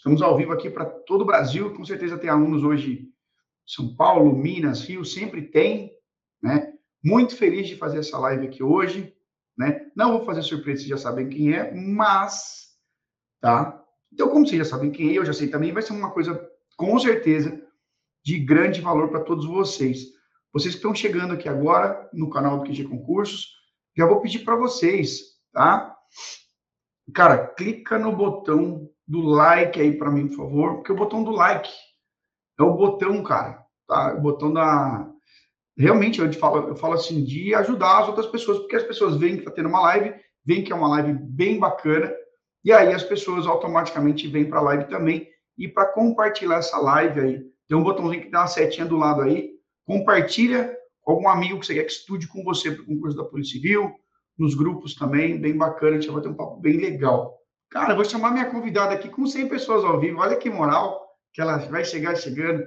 Estamos ao vivo aqui para todo o Brasil, com certeza tem alunos hoje São Paulo, Minas, Rio, sempre tem, né? Muito feliz de fazer essa live aqui hoje, né? Não vou fazer surpresa, vocês já sabem quem é, mas, tá? Então, como vocês já sabem quem é, eu já sei também, vai ser uma coisa, com certeza, de grande valor para todos vocês. Vocês que estão chegando aqui agora no canal do QG Concursos, já vou pedir para vocês, tá? Cara, clica no botão do like aí para mim, por favor, porque o botão do like é o botão, cara, tá? O botão da. Realmente, eu falo, eu falo assim, de ajudar as outras pessoas, porque as pessoas veem que tá tendo uma live, veem que é uma live bem bacana, e aí as pessoas automaticamente vêm para a live também. E para compartilhar essa live aí, tem um botãozinho que dá uma setinha do lado aí. Compartilha com algum amigo que você quer que estude com você para o concurso da Polícia Civil, nos grupos também, bem bacana, a gente vai ter um papo bem legal. Cara, vou chamar minha convidada aqui com 100 pessoas ao vivo, olha que moral que ela vai chegar chegando.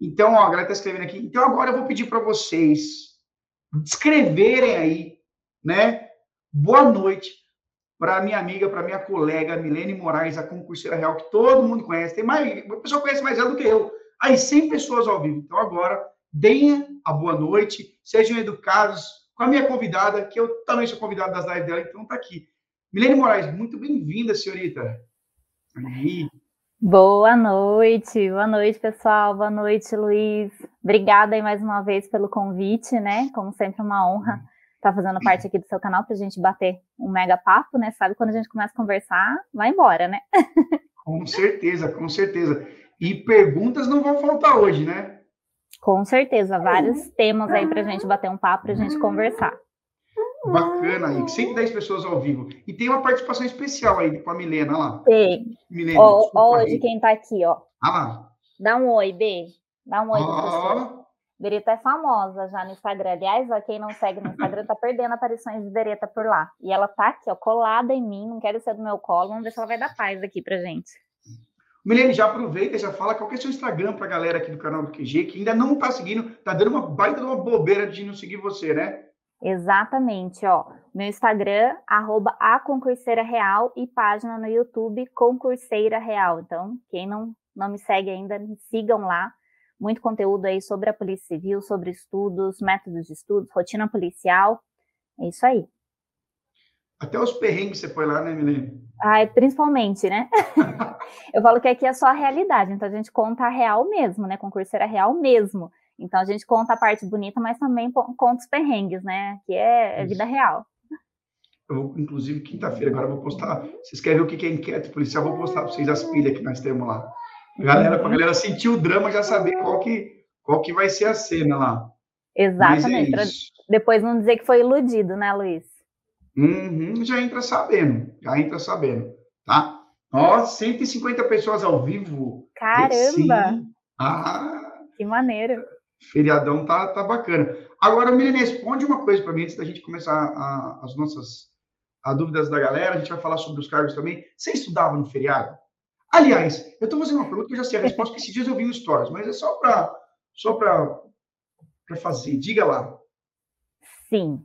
Então, ó, a galera está escrevendo aqui. Então, agora eu vou pedir para vocês escreverem aí, né? Boa noite para minha amiga, para minha colega Milene Moraes, a concurseira real, que todo mundo conhece. Tem mais, a pessoa conhece mais ela do que eu. Aí, 100 pessoas ao vivo. Então, agora, deem a boa noite, sejam educados, com a minha convidada, que eu também sou convidado das lives dela, então está aqui. Milene Moraes, muito bem-vinda, senhorita. Aí. Boa noite, boa noite, pessoal. Boa noite, Luiz. Obrigada aí mais uma vez pelo convite, né? Como sempre, uma honra estar tá fazendo parte aqui do seu canal para a gente bater um mega papo, né? Sabe quando a gente começa a conversar, vai embora, né? com certeza, com certeza. E perguntas não vão faltar hoje, né? Com certeza, vários temas aí para a gente bater um papo, para a gente conversar. Bacana aí, 110 pessoas ao vivo. E tem uma participação especial aí com a Milena lá. Tem. Milena, ó, ó de quem tá aqui, ó. Ah lá. Dá um oi, B. Dá um oi, oh. Bereta é famosa já no Instagram. Aliás, ó, quem não segue no Instagram tá perdendo aparições de Bereta por lá. E ela tá aqui, ó, colada em mim, não quero ser do meu colo. Vamos ver se ela vai dar paz aqui pra gente. Milene, já aproveita, já fala qual que é o seu Instagram para a galera aqui do canal do QG, que ainda não está seguindo, tá dando uma baita de uma bobeira de não seguir você, né? Exatamente, ó. Meu Instagram, arroba a concurseira real e página no YouTube Concurseira Real. Então, quem não, não me segue ainda, me sigam lá. Muito conteúdo aí sobre a Polícia Civil, sobre estudos, métodos de estudos, rotina policial. É isso aí. Até os perrengues você põe lá, né, Milene? Ah, principalmente, né? eu falo que aqui é só a realidade, então a gente conta a real mesmo, né? Concurseira real mesmo. Então a gente conta a parte bonita, mas também conta os perrengues, né? Que é, é vida real. Eu vou, inclusive, quinta-feira, agora eu vou postar. Vocês querem ver o que é enquete policial? Eu vou postar para vocês as pilhas que nós temos lá. Galera, para a galera sentir o drama, já saber qual que, qual que vai ser a cena lá. Exatamente. É depois não dizer que foi iludido, né, Luiz? Uhum, já entra sabendo, já entra sabendo, tá? Ó, 150 pessoas ao vivo. Caramba! Ah, que maneiro. Feriadão tá, tá bacana. Agora, Milene, responde uma coisa para mim antes da gente começar a, as nossas a dúvidas da galera. A gente vai falar sobre os cargos também. Você estudava no feriado? Aliás, eu estou fazendo uma pergunta que eu já sei a resposta, porque esses dias eu vi um stories, mas é só para só para fazer. Diga lá. Sim,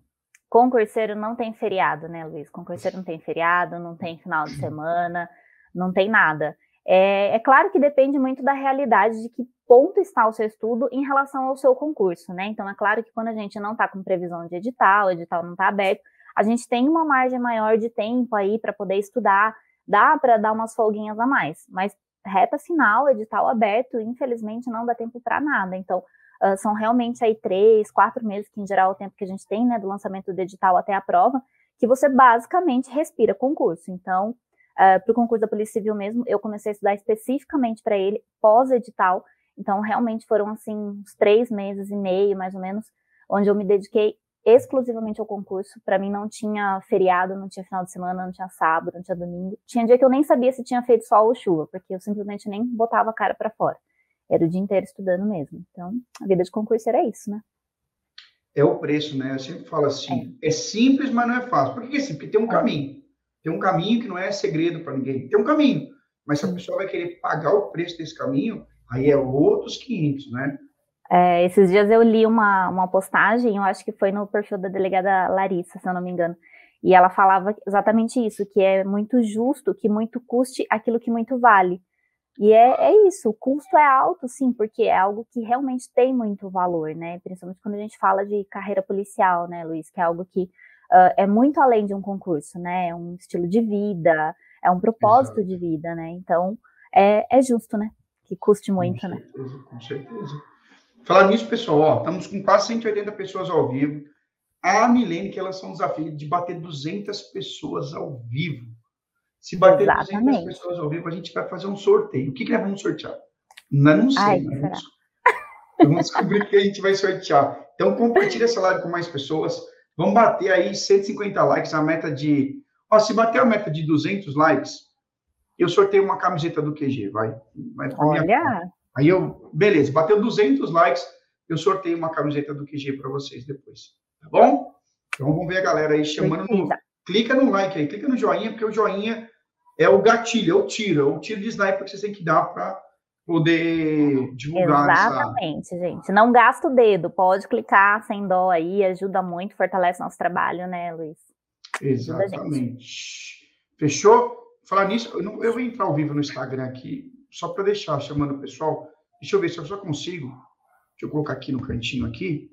Concurseiro não tem feriado, né, Luiz? Concurseiro não tem feriado, não tem final de semana, não tem nada. É, é, claro que depende muito da realidade de que ponto está o seu estudo em relação ao seu concurso, né? Então, é claro que quando a gente não está com previsão de edital, o edital não está aberto, a gente tem uma margem maior de tempo aí para poder estudar, dá para dar umas folguinhas a mais, mas reta final, edital aberto, infelizmente não dá tempo para nada. Então, Uh, são realmente aí três, quatro meses, que em geral é o tempo que a gente tem, né, do lançamento do edital até a prova, que você basicamente respira concurso. Então, uh, ah, para o concurso da Polícia Civil mesmo, eu comecei a estudar especificamente para ele pós-edital. Então, realmente foram, assim, uns três meses e meio, mais ou menos, onde eu me dediquei exclusivamente ao concurso. Para mim, não tinha feriado, não tinha final de semana, não tinha sábado, não tinha domingo. Tinha dia que eu nem sabia se tinha feito sol ou chuva, porque eu simplesmente nem botava a cara para fora era o dia inteiro estudando mesmo. Então, a vida de concurso era isso, né? É o preço, né? Eu sempre falo assim, é, é simples, mas não é fácil. Por que é simples? Porque tem um é. caminho. Tem um caminho que não é segredo para ninguém. Tem um caminho. Mas se a pessoa vai querer pagar o preço desse caminho, aí é outros 500, né? É, esses dias eu li uma, uma postagem, eu acho que foi no perfil da delegada Larissa, se eu não me engano, e ela falava exatamente isso, que é muito justo que muito custe aquilo que muito vale. E é, é isso, o custo é alto, sim, porque é algo que realmente tem muito valor, né? Principalmente quando a gente fala de carreira policial, né, Luiz? Que é algo que uh, é muito além de um concurso, né? É um estilo de vida, é um propósito Exato. de vida, né? Então, é, é justo, né? Que custe muito, com né? certeza, né? Com certeza. Falar nisso, pessoal, ó, estamos com quase 180 pessoas ao vivo. A Milene, que elas são um desafio de bater 200 pessoas ao vivo. Se bater Exatamente. 200 pessoas ao vivo, a gente vai fazer um sorteio. O que, que nós vamos sortear? Não, não sei. Ai, vamos, vamos descobrir o que a gente vai sortear. Então, compartilhe essa live com mais pessoas. Vamos bater aí 150 likes, a meta de... Ó, se bater a meta de 200 likes, eu sorteio uma camiseta do QG, vai. vai Olha! Minha... Aí eu... Beleza, bateu 200 likes, eu sorteio uma camiseta do QG para vocês depois. Tá bom? Então, vamos ver a galera aí chamando... No... Clica no like aí, clica no joinha, porque o joinha é o gatilho, é o tiro, é o tiro de sniper que você tem que dar para poder divulgar. Exatamente, essa... gente. Não gasta o dedo, pode clicar sem dó aí, ajuda muito, fortalece nosso trabalho, né, Luiz? Exatamente. Fechou? Falar nisso, eu, não, eu vou entrar ao vivo no Instagram aqui, só para deixar chamando o pessoal. Deixa eu ver se eu só consigo. Deixa eu colocar aqui no cantinho aqui.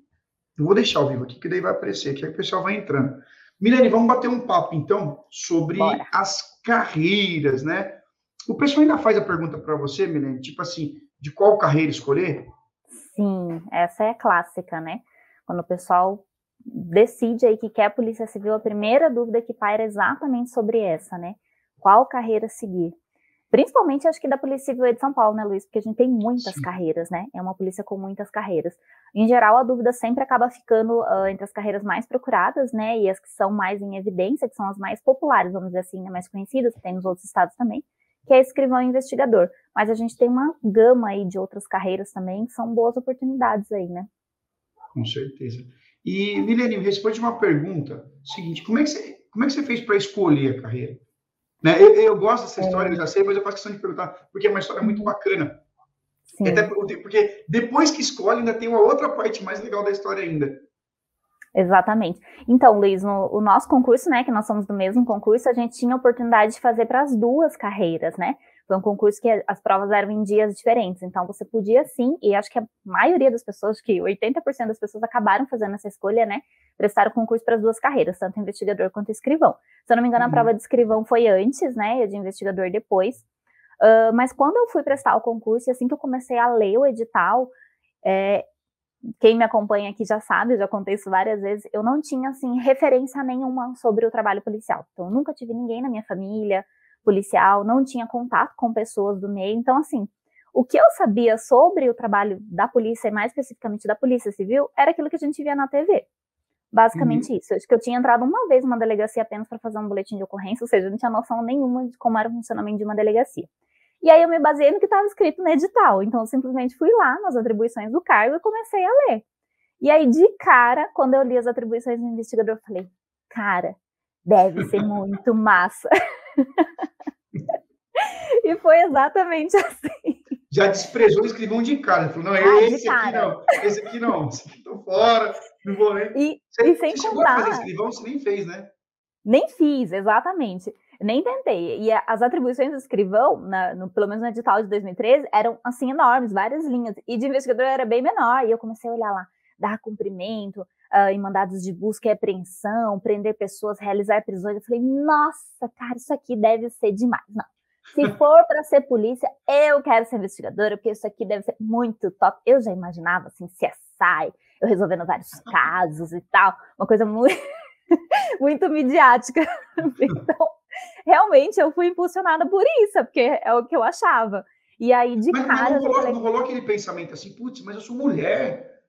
Eu vou deixar ao vivo aqui, que daí vai aparecer aqui, aí o pessoal vai entrando. Milene, vamos bater um papo, então, sobre Bora. as carreiras, né? O pessoal ainda faz a pergunta para você, Milene, tipo assim, de qual carreira escolher? Sim, essa é clássica, né? Quando o pessoal decide aí que quer a Polícia Civil, a primeira dúvida que paira é exatamente sobre essa, né? Qual carreira seguir? Principalmente, acho que da Polícia Civil de São Paulo, né, Luiz? Porque a gente tem muitas Sim. carreiras, né? É uma polícia com muitas carreiras. Em geral, a dúvida sempre acaba ficando uh, entre as carreiras mais procuradas, né? E as que são mais em evidência, que são as mais populares, vamos dizer assim, né, mais conhecidas, que tem nos outros estados também, que é escrivão e investigador. Mas a gente tem uma gama aí de outras carreiras também, que são boas oportunidades aí, né? Com certeza. E, Milene, responde uma pergunta. Seguinte, como é que você, como é que você fez para escolher a carreira? Né? Eu, eu, gosto dessa história, eu já sei, mas eu faço questão de perguntar, porque é uma história muito bacana. Sim. Até porque depois que escolhe, ainda tem uma outra parte mais legal da história ainda. Exatamente. Então, Luiz, no o nosso concurso, né, que nós somos do mesmo concurso, a gente tinha a oportunidade de fazer para as duas carreiras, né? Foi um concurso que as provas eram em dias diferentes, então você podia sim, e acho que a maioria das pessoas, que 80% das pessoas acabaram fazendo essa escolha, né? Prestar o concurso para as duas carreiras, tanto investigador quanto escrivão. Se eu não me engano, uhum. a prova de escrivão foi antes, né? E a de investigador depois. Uh, mas quando eu fui prestar o concurso, assim que eu comecei a ler o edital, é, quem me acompanha aqui já sabe, eu já contei isso várias vezes, eu não tinha, assim, referência nenhuma sobre o trabalho policial. Então, eu nunca tive ninguém na minha família policial, não tinha contato com pessoas do meio. Então, assim, o que eu sabia sobre o trabalho da polícia, e mais especificamente da Polícia Civil, era aquilo que a gente via na TV. Basicamente uhum. isso. Eu acho que eu tinha entrado uma vez numa delegacia apenas para fazer um boletim de ocorrência, ou seja, eu não tinha noção nenhuma de como era o funcionamento de uma delegacia. E aí eu me baseei no que estava escrito no edital. Então, eu simplesmente fui lá nas atribuições do cargo e comecei a ler. E aí, de cara, quando eu li as atribuições do investigador, eu falei, cara, deve ser muito massa. e foi exatamente assim. Já desprezou o escrivão de cara. Falou, não, ah, esse aqui não, esse aqui não, esse aqui tô fora, não vou nem. E, você, e sem você contar. fazer escrivão, você nem fez, né? Nem fiz, exatamente. Nem tentei. E as atribuições do escrivão, na, no, pelo menos no edital de 2013, eram assim enormes, várias linhas. E de investigador era bem menor. E eu comecei a olhar lá, dar cumprimento uh, em mandados de busca e apreensão, prender pessoas, realizar prisões. Eu falei, nossa, cara, isso aqui deve ser demais. Não. Se for para ser polícia, eu quero ser investigadora, porque isso aqui deve ser muito top. Eu já imaginava, assim, CSI, eu resolvendo vários casos e tal, uma coisa muito, muito midiática. Então, realmente, eu fui impulsionada por isso, porque é o que eu achava. E aí, de mas, cara. Mas não, rolou, não rolou aquele pensamento assim, putz, mas eu sou mulher.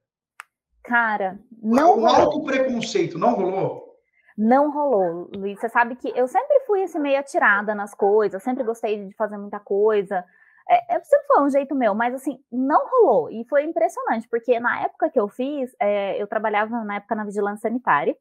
Cara, não. Um alto preconceito, não rolou? Não rolou, Luiz. Você sabe que eu sempre fui assim, meio atirada nas coisas, sempre gostei de fazer muita coisa. É, é, sempre foi um jeito meu, mas assim, não rolou. E foi impressionante, porque na época que eu fiz, é, eu trabalhava na época na vigilância sanitária.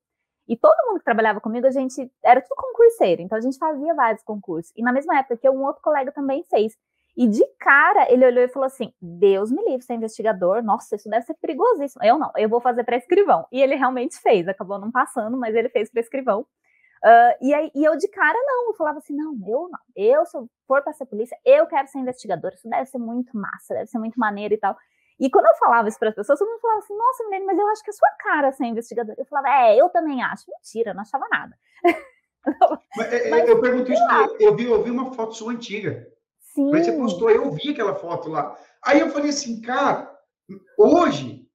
E todo mundo que trabalhava comigo, a gente era tudo concurseiro, então a gente fazia vários concursos. E na mesma época que um outro colega também fez. E de cara, ele olhou e falou assim: Deus me livre, ser investigador, nossa, isso deve ser perigosíssimo. Eu não, eu vou fazer para escrivão. E ele realmente fez, acabou não passando, mas ele fez para escrivão. Uh, e, aí, e eu de cara não, eu falava assim, não, eu não, eu se eu for para ser polícia, eu quero ser investigadora, isso deve ser muito massa, deve ser muito maneiro e tal. E quando eu falava isso para as pessoas, todo mundo falava assim, nossa, menina, mas eu acho que é sua cara ser investigadora. Eu falava, é, eu também acho. Mentira, não achava nada. mas, é, mas, eu pergunto isso, eu vi, eu vi uma foto sua antiga. Sim. Mas você postou, eu vi aquela foto lá. Aí eu falei assim, cara, hoje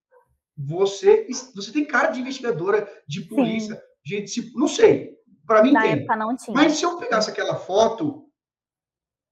você, você tem cara de investigadora, de polícia, Sim. gente, não sei, para mim Na tem. época não tinha. Mas se eu pegasse aquela foto,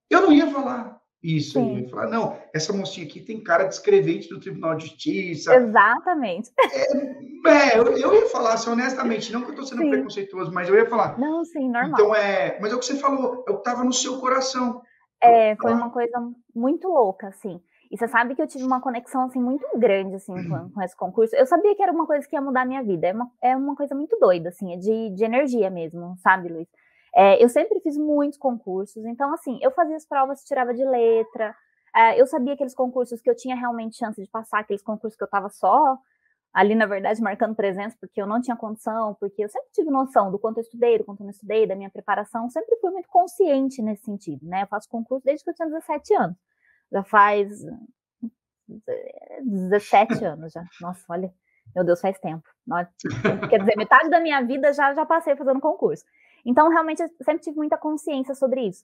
eu não ia falar isso. Ia falar, não, essa mocinha aqui tem cara de escrevente do Tribunal de Justiça. Exatamente. É, é eu, eu, ia falar, assim, honestamente, não que eu estou sendo sim. preconceituoso, mas eu ia falar. Não, sim, normal. Então, é, mas é o que você falou, eu estava no seu coração. É, foi uma coisa muito louca, assim. E você sabe que eu tive uma conexão, assim, muito grande, assim, com, com esse concurso. Eu sabia que era uma coisa que ia mudar a minha vida. É uma, é uma coisa muito doida, assim, é de, de energia mesmo, sabe, Luiz? É, eu sempre fiz muitos concursos, então, assim, eu fazia as provas, tirava de letra. É, eu sabia aqueles concursos que eu tinha realmente chance de passar, aqueles concursos que eu estava só ali, na verdade, marcando presença, porque eu não tinha condição, porque eu sempre tive noção do quanto eu estudei, do quanto eu não estudei, da minha preparação, sempre fui muito consciente nesse sentido, né? Eu faço concurso desde que eu tinha 17 anos. Já faz 17 anos já. Nossa, olha, meu Deus, faz tempo. Quer dizer, metade da minha vida já, já passei fazendo concurso. Então, realmente, eu sempre tive muita consciência sobre isso.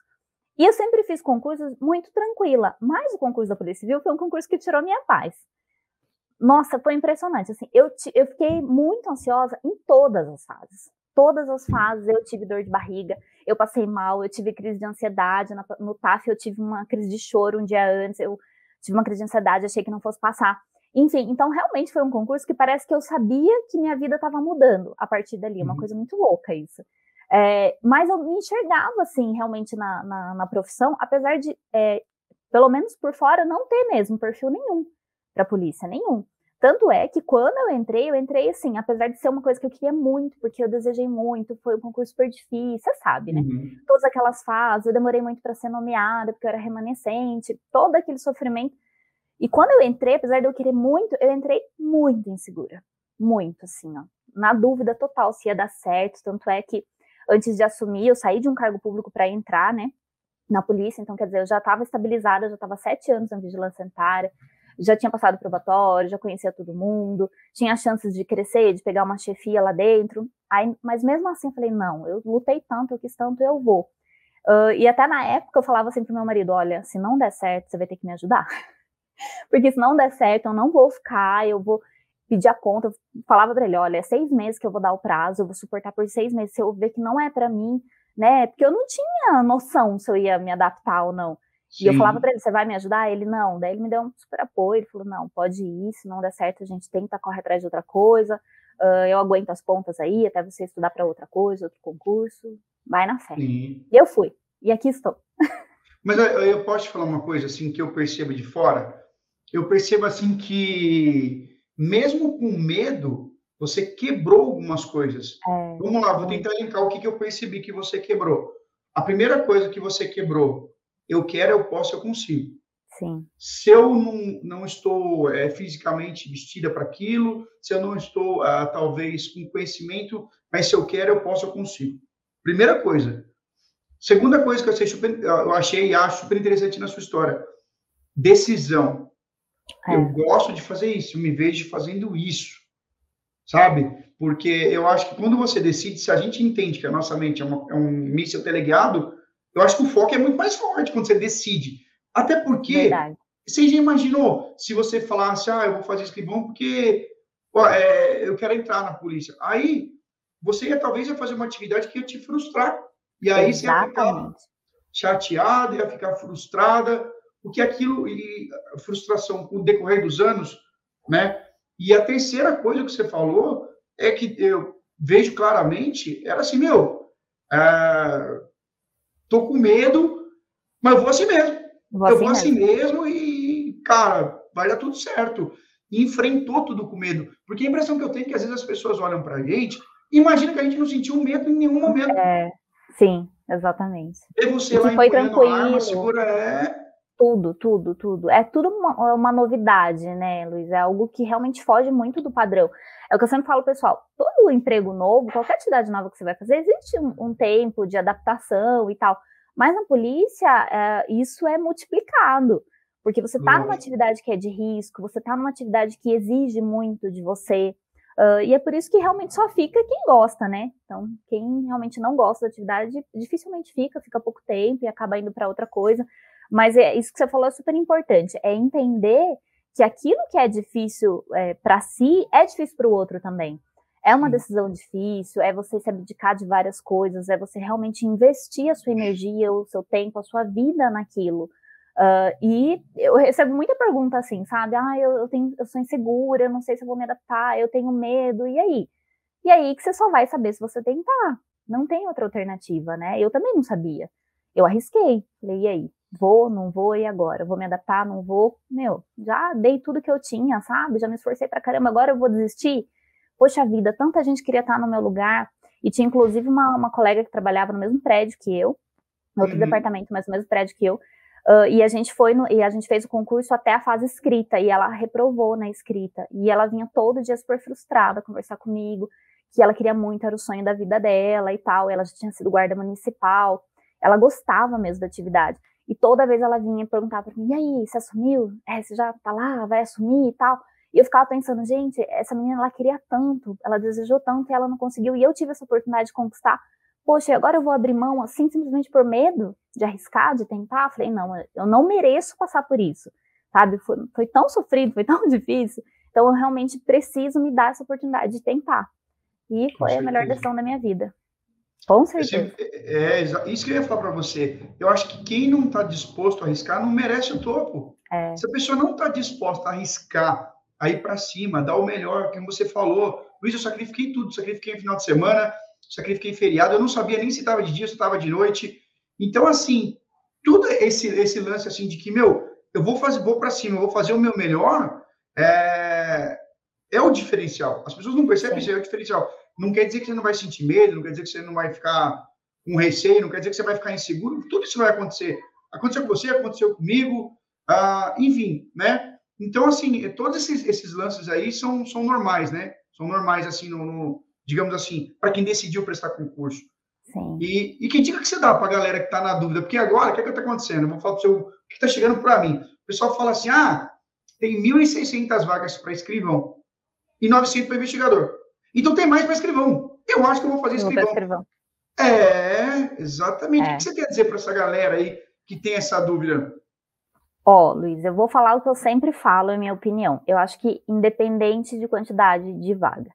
E eu sempre fiz concursos muito tranquila, mas o concurso da Polícia Civil foi um concurso que tirou minha paz. Nossa, foi impressionante. Assim, eu, eu fiquei muito ansiosa em todas as fases. Todas as fases eu tive dor de barriga, eu passei mal, eu tive crise de ansiedade. No TAF eu tive uma crise de choro um dia antes, eu tive uma crise de ansiedade, achei que não fosse passar. Enfim, então realmente foi um concurso que parece que eu sabia que minha vida estava mudando a partir dali. Uma uhum. coisa muito louca isso. É, mas eu me enxergava, assim, realmente na, na, na profissão, apesar de, é, pelo menos por fora, não ter mesmo perfil nenhum para a polícia, nenhum. Tanto é que quando eu entrei, eu entrei assim, apesar de ser uma coisa que eu queria muito, porque eu desejei muito, foi um concurso super difícil, você sabe, né? Uhum. Todas aquelas fases, eu demorei muito para ser nomeada, porque eu era remanescente, todo aquele sofrimento. E quando eu entrei, apesar de eu querer muito, eu entrei muito insegura. Muito, assim, ó. Na dúvida total se ia dar certo. Tanto é que antes de assumir, eu saí de um cargo público para entrar, né? Na polícia, então quer dizer, eu já estava estabilizada, já estava sete anos na vigilância sanitária, já tinha passado probatório, já conhecia todo mundo, tinha chances de crescer, de pegar uma chefia lá dentro. Aí, mas mesmo assim, eu falei: não, eu lutei tanto, eu quis tanto, eu vou. Uh, e até na época eu falava assim pro meu marido: olha, se não der certo, você vai ter que me ajudar. Porque se não der certo, eu não vou ficar, eu vou pedir a conta. Eu falava para ele: olha, é seis meses que eu vou dar o prazo, eu vou suportar por seis meses. Se eu ver que não é para mim, né? Porque eu não tinha noção se eu ia me adaptar ou não. Sim. E eu falava para ele, você vai me ajudar? Ele, não. Daí ele me deu um super apoio, ele falou, não, pode ir, se não der certo, a gente tenta correr atrás de outra coisa, uh, eu aguento as pontas aí, até você estudar para outra coisa, outro concurso, vai na fé. Sim. E eu fui, e aqui estou. Mas eu, eu posso te falar uma coisa, assim, que eu percebo de fora? Eu percebo, assim, que mesmo com medo, você quebrou algumas coisas. É, Vamos lá, vou tentar elencar o que, que eu percebi que você quebrou. A primeira coisa que você quebrou eu quero, eu posso, eu consigo. Sim. Se eu não, não estou é, fisicamente vestida para aquilo, se eu não estou, ah, talvez, com conhecimento, mas se eu quero, eu posso, eu consigo. Primeira coisa. Segunda coisa que eu, achei super, eu achei e acho super interessante na sua história: decisão. É. Eu gosto de fazer isso, eu me vejo fazendo isso, sabe? Porque eu acho que quando você decide, se a gente entende que a nossa mente é, uma, é um míssil teleguiado, eu acho que o foco é muito mais forte quando você decide. Até porque Verdade. você já imaginou se você falasse, ah, eu vou fazer escrivão porque ó, é, eu quero entrar na polícia. Aí você ia talvez ia fazer uma atividade que ia te frustrar. E aí Exatamente. você ia ficar chateada, ia ficar frustrada, porque aquilo, e frustração com o decorrer dos anos, né? E a terceira coisa que você falou é que eu vejo claramente, era assim, meu, é, tô com medo, mas eu vou assim mesmo. Vou eu assim vou assim mesmo. mesmo e, cara, vai dar tudo certo. E enfrentou tudo com medo. Porque a impressão que eu tenho é que às vezes as pessoas olham pra gente e imaginam que a gente não sentiu medo em nenhum momento. É, sim, exatamente. E você e lá foi tranquilo. Arma, segura, é... Tudo, tudo, tudo. É tudo uma, uma, novidade, né, Luiz? É algo que realmente foge muito do padrão. É o que eu sempre falo, pessoal, todo emprego novo, qualquer atividade nova que você vai fazer, existe um, um tempo de adaptação e tal. Mas na polícia, é, isso é multiplicado. Porque você está numa atividade que é de risco, você está numa atividade que exige muito de você. Uh, e é por isso que realmente só fica quem gosta, né? Então, quem realmente não gosta da atividade, dificilmente fica, fica pouco tempo e acaba indo para outra coisa. Mas é isso que você falou é super importante, é entender que aquilo que é difícil é, para si é difícil para o outro também. É uma decisão difícil, é você se abdicar de várias coisas, é você realmente investir a sua energia, o seu tempo, a sua vida naquilo. Uh, e eu recebo muita pergunta assim, sabe? Ah, eu, eu, tenho, eu sou insegura, eu não sei se eu vou me adaptar, eu tenho medo, e aí? E aí que você só vai saber se você tentar. Não tem outra alternativa, né? Eu também não sabia. Eu arrisquei. Falei, e aí? Vou, não vou, e agora? Vou me adaptar, não vou? Meu, já dei tudo que eu tinha, sabe? Já me esforcei pra caramba, agora eu vou desistir? Poxa vida, tanta gente queria estar no meu lugar. E tinha inclusive uma, uma colega que trabalhava no mesmo prédio que eu, no outro uhum. departamento, mas no mesmo prédio que eu. Uh, e a gente foi no, e a gente fez o concurso até a fase escrita e ela reprovou na escrita e ela vinha todo dia super frustrada conversar comigo que ela queria muito era o sonho da vida dela e tal ela já tinha sido guarda municipal ela gostava mesmo da atividade e toda vez ela vinha perguntar para mim e aí você assumiu é, você já tá lá vai assumir e tal e eu ficava pensando gente essa menina ela queria tanto ela desejou tanto e ela não conseguiu e eu tive essa oportunidade de conquistar poxa, agora eu vou abrir mão assim, simplesmente por medo de arriscar, de tentar? Falei, não, eu não mereço passar por isso, sabe? Foi, foi tão sofrido, foi tão difícil, então eu realmente preciso me dar essa oportunidade de tentar. E foi a melhor decisão da minha vida. Com certeza. É, é, isso que eu ia falar para você. Eu acho que quem não está disposto a arriscar não merece o topo. É. Se a pessoa não está disposta a arriscar, a ir para cima, dar o melhor, como você falou, Luiz, eu sacrifiquei tudo, sacrifiquei final de semana, sacrifiquei feriado, eu não sabia nem se estava de dia, se estava de noite. Então, assim, tudo esse, esse lance assim de que, meu, eu vou fazer, vou para cima, eu vou fazer o meu melhor, é, é o diferencial. As pessoas não percebem isso, é o diferencial. Não quer dizer que você não vai sentir medo, não quer dizer que você não vai ficar com receio, não quer dizer que você vai ficar inseguro, tudo isso vai acontecer. Aconteceu com você, aconteceu comigo, ah, enfim, né? Então, assim, todos esses, esses lances aí são, são normais, né? São normais, assim, no, no digamos assim, para quem decidiu prestar concurso. Sim. E, e que dica que você dá para a galera que está na dúvida? Porque agora, o que é está acontecendo? Eu vou falar para o o que está chegando para mim. O pessoal fala assim, ah, tem 1.600 vagas para escrivão e 900 para investigador. Então tem mais para escrivão. Eu acho que eu vou fazer escrivão. escrivão. É, exatamente. É. O que você quer dizer para essa galera aí que tem essa dúvida? Ó, oh, Luiz, eu vou falar o que eu sempre falo, em minha opinião. Eu acho que independente de quantidade de vaga,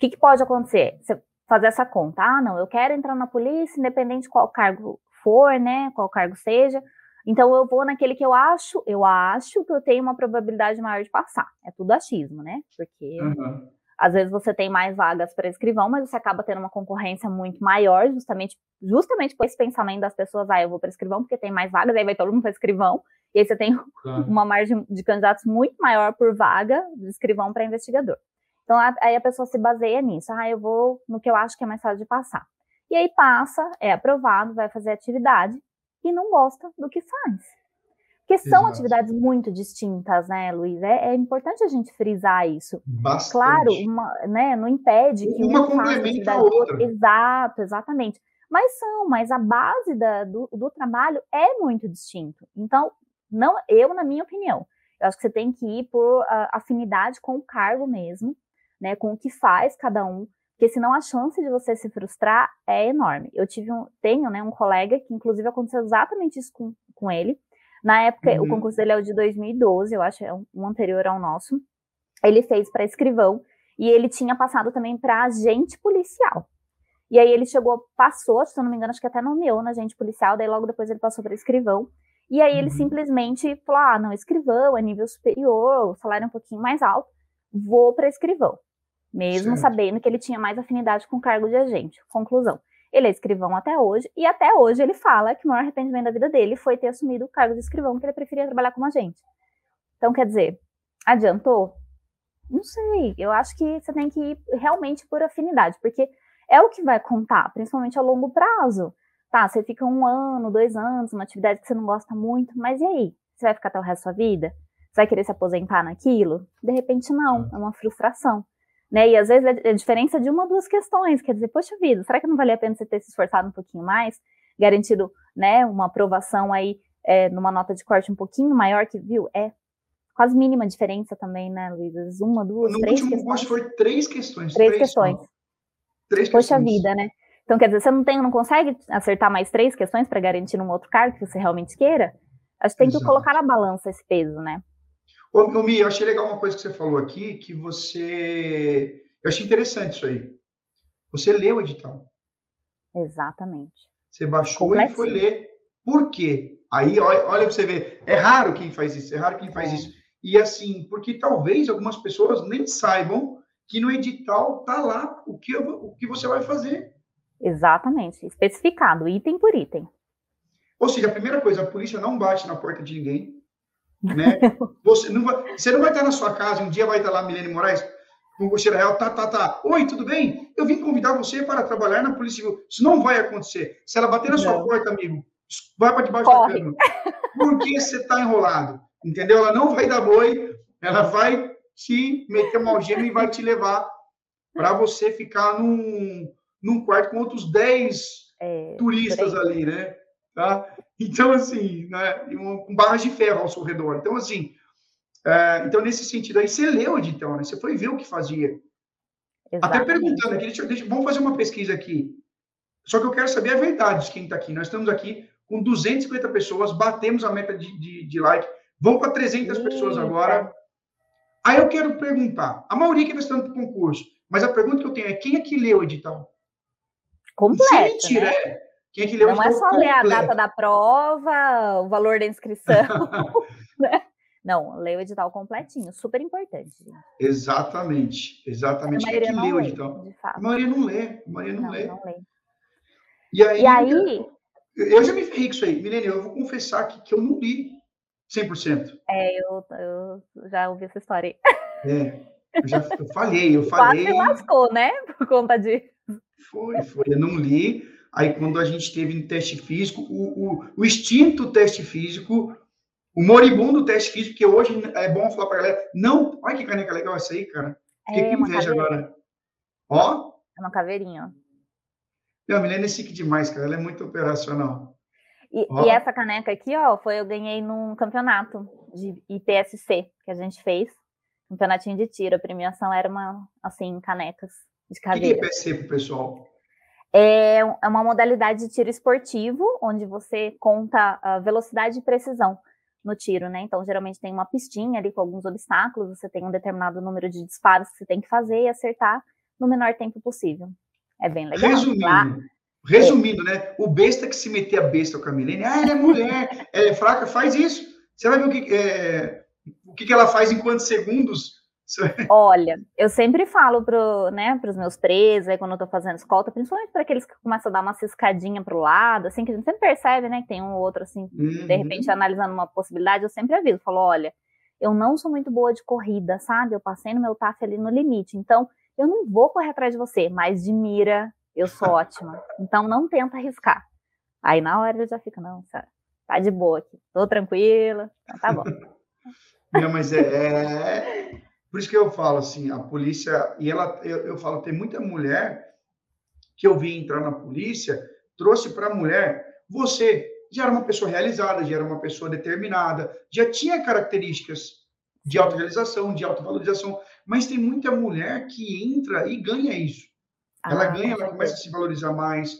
que, que pode acontecer? Você fazer essa conta. Ah, não, eu quero entrar na polícia, independente de qual cargo for, né? Qual cargo seja. Então eu vou naquele que eu acho, eu acho que eu tenho uma probabilidade maior de passar. É tudo achismo, né? Porque uhum. Às vezes você tem mais vagas para escrivão, mas você acaba tendo uma concorrência muito maior, justamente, justamente por esse pensamento das pessoas, ah, eu vou para escrivão porque tem mais vagas, aí vai todo mundo para escrivão, e aí você tem uhum. uma margem de candidatos muito maior por vaga de escrivão para investigador. Então, aí a pessoa se baseia nisso. Ah, eu vou no que eu acho que é mais fácil de passar. E aí passa, é aprovado, vai fazer atividade e não gosta do que faz. Porque são Exato. atividades muito distintas, né, Luiz? É, é, importante a gente frisar isso. Bastante. Claro, uma, né, não impede que uma complementa a outra. Exato, exatamente. Mas são, mas a base da, do, do trabalho é muito distinto. Então, não, eu, na minha opinião, eu acho que você tem que ir por uh, afinidade com o cargo mesmo, né, com o que faz cada um, porque senão a chance de você se frustrar é enorme. Eu tive um, tenho, né, um colega que inclusive aconteceu exatamente isso com, com ele. Na época, uhum. o concurso dele é o de 2012, eu acho, é um, anterior ao nosso. Ele fez para escrivão e ele tinha passado também para agente policial. E aí ele chegou, passou, se eu não me engano, acho que até nomeou na agente policial, daí logo depois ele passou para escrivão. E aí ele uhum. simplesmente falou: ah, não, escrivão é nível superior, o salário é um pouquinho mais alto, vou para escrivão mesmo certo. sabendo que ele tinha mais afinidade com o cargo de agente. Conclusão. Ele é escrivão até hoje, e até hoje ele fala que o maior arrependimento da vida dele foi ter assumido o cargo de escrivão, que ele preferia trabalhar como agente. Então, quer dizer, adiantou? Não sei, eu acho que você tem que ir realmente por afinidade, porque é o que vai contar, principalmente a longo prazo. Tá, você fica um ano, dois anos, uma atividade que você não gosta muito, mas e aí? Você vai ficar até o resto da sua vida? Você vai querer se aposentar naquilo? De repente, não, é uma frustração. Né? E às vezes é a diferença de uma ou duas questões, quer dizer, poxa vida, será que não valia a pena você ter se esforçado um pouquinho mais, garantido né, uma aprovação aí é, numa nota de corte um pouquinho maior que, viu, é quase mínima diferença também, né, Luiz? Uma, duas, no três último questões. foi três questões. Três, três questões. Três Poxa questões. vida, né? Então, quer dizer, você não tem, não consegue acertar mais três questões para garantir um outro cargo que você realmente queira? Acho que tem Exato. que colocar na balança esse peso, né? Ô, ô Mi, eu achei legal uma coisa que você falou aqui, que você. Eu achei interessante isso aí. Você leu o edital. Exatamente. Você baixou e foi ler. Por quê? Aí, olha, olha para você ver. É raro quem faz isso, é raro quem faz é. isso. E assim, porque talvez algumas pessoas nem saibam que no edital tá lá o que, o que você vai fazer. Exatamente, especificado, item por item. Ou seja, a primeira coisa, a polícia não bate na porta de ninguém, né? você, não vai, você não vai estar na sua casa, um dia vai estar lá Milene Moraes, com o real, tá, tá, tá. Oi, tudo bem? Eu vim convidar você para trabalhar na Polícia Civil. Isso não vai acontecer. Se ela bater na sua não. porta, amigo, vai para debaixo Corre. da cama. Por que você está enrolado? Entendeu? Ela não vai dar boi, ela vai te meter uma algema e vai te levar para você ficar num, num quarto com outros 10 é, turistas ali, né? Tá? Então, assim, né, com barras de ferro ao seu redor. Então, assim, é, então, nesse sentido aí, você leu o edital, né? Você foi ver o que fazia. Exatamente. Até perguntando aqui, deixa, deixa, vamos fazer uma pesquisa aqui. Só que eu quero saber a verdade de quem está aqui. Nós estamos aqui com 250 pessoas, batemos a meta de, de, de like, vamos para 300 Eita. pessoas agora. Aí eu quero perguntar, a maioria que está estudando para o concurso, mas a pergunta que eu tenho é, quem é que leu o edital? Completo, Se mentira, né? é. Quem é que leu Não é só completo? ler a data da prova, o valor da inscrição, né? Não, lê o edital completinho, super importante. Gente. Exatamente, exatamente. A maioria Quem é que lê o edital? A maioria não lê, a maioria não, não lê. Não lê. E aí, e aí... Eu, já me ferrei com isso aí. Milene, eu vou confessar que, que eu não li 100%. É, eu, eu já ouvi essa história aí. É, eu já eu falhei, eu falei. Quase lascou, né? Por conta de. Foi, foi. Eu não li. Aí, quando a gente teve no teste físico, o, o, o extinto teste físico, o moribundo teste físico, que hoje é bom falar para a galera, não, olha que caneca legal essa aí, cara. Fiquei é, com inveja agora. Ó. É uma caveirinha. Meu, a Milena é chique demais, cara. Ela é muito operacional. E, e, essa caneca aqui, ó, foi eu ganhei num campeonato de IPSC que a gente fez. Campeonatinho de tiro. A premiação era uma, assim, canecas de caveira. O que é IPSC pro pessoal? É, é uma modalidade de tiro esportivo, onde você conta a velocidade e precisão no tiro, né? Então, geralmente tem uma pistinha ali com alguns obstáculos, você tem um determinado número de disparos que você tem que fazer e acertar no menor tempo possível. É bem legal. Resumindo, Lá, resumindo, é. né? O besta que se meter a besta com a Milene, ah, ela é mulher, ela é fraca, faz isso. Você vai ver o que, é, o que ela faz em quantos segundos Olha, eu sempre falo para né, os meus presos, aí quando eu tô fazendo escolta, principalmente para aqueles que começam a dar uma ciscadinha pro lado, assim, que a gente sempre percebe, né, que tem um ou outro, assim, uhum. de repente analisando uma possibilidade, eu sempre aviso, falo, olha, eu não sou muito boa de corrida, sabe? Eu passei no meu TAF ali no limite, então eu não vou correr atrás de você, mas de mira eu sou ótima. Então não tenta arriscar. Aí na hora ele já fica, não, tá de boa aqui, tô tranquila, então tá bom. Não, mas é, é, por isso que eu falo assim, a polícia, e ela, eu, eu falo, tem muita mulher que eu vi entrar na polícia, trouxe para a mulher, você já era uma pessoa realizada, já era uma pessoa determinada, já tinha características de autorrealização, de autovalorização, mas tem muita mulher que entra e ganha isso. Ela ah, ganha, ela começa a se valorizar mais,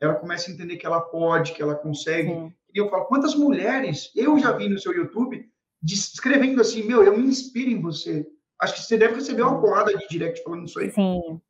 ela começa a entender que ela pode, que ela consegue. Sim. E eu falo, quantas mulheres eu já vi no seu YouTube escrevendo assim, meu, eu me inspiro em você. Acho que você deve receber uma porrada de direct falando isso aí. Sim,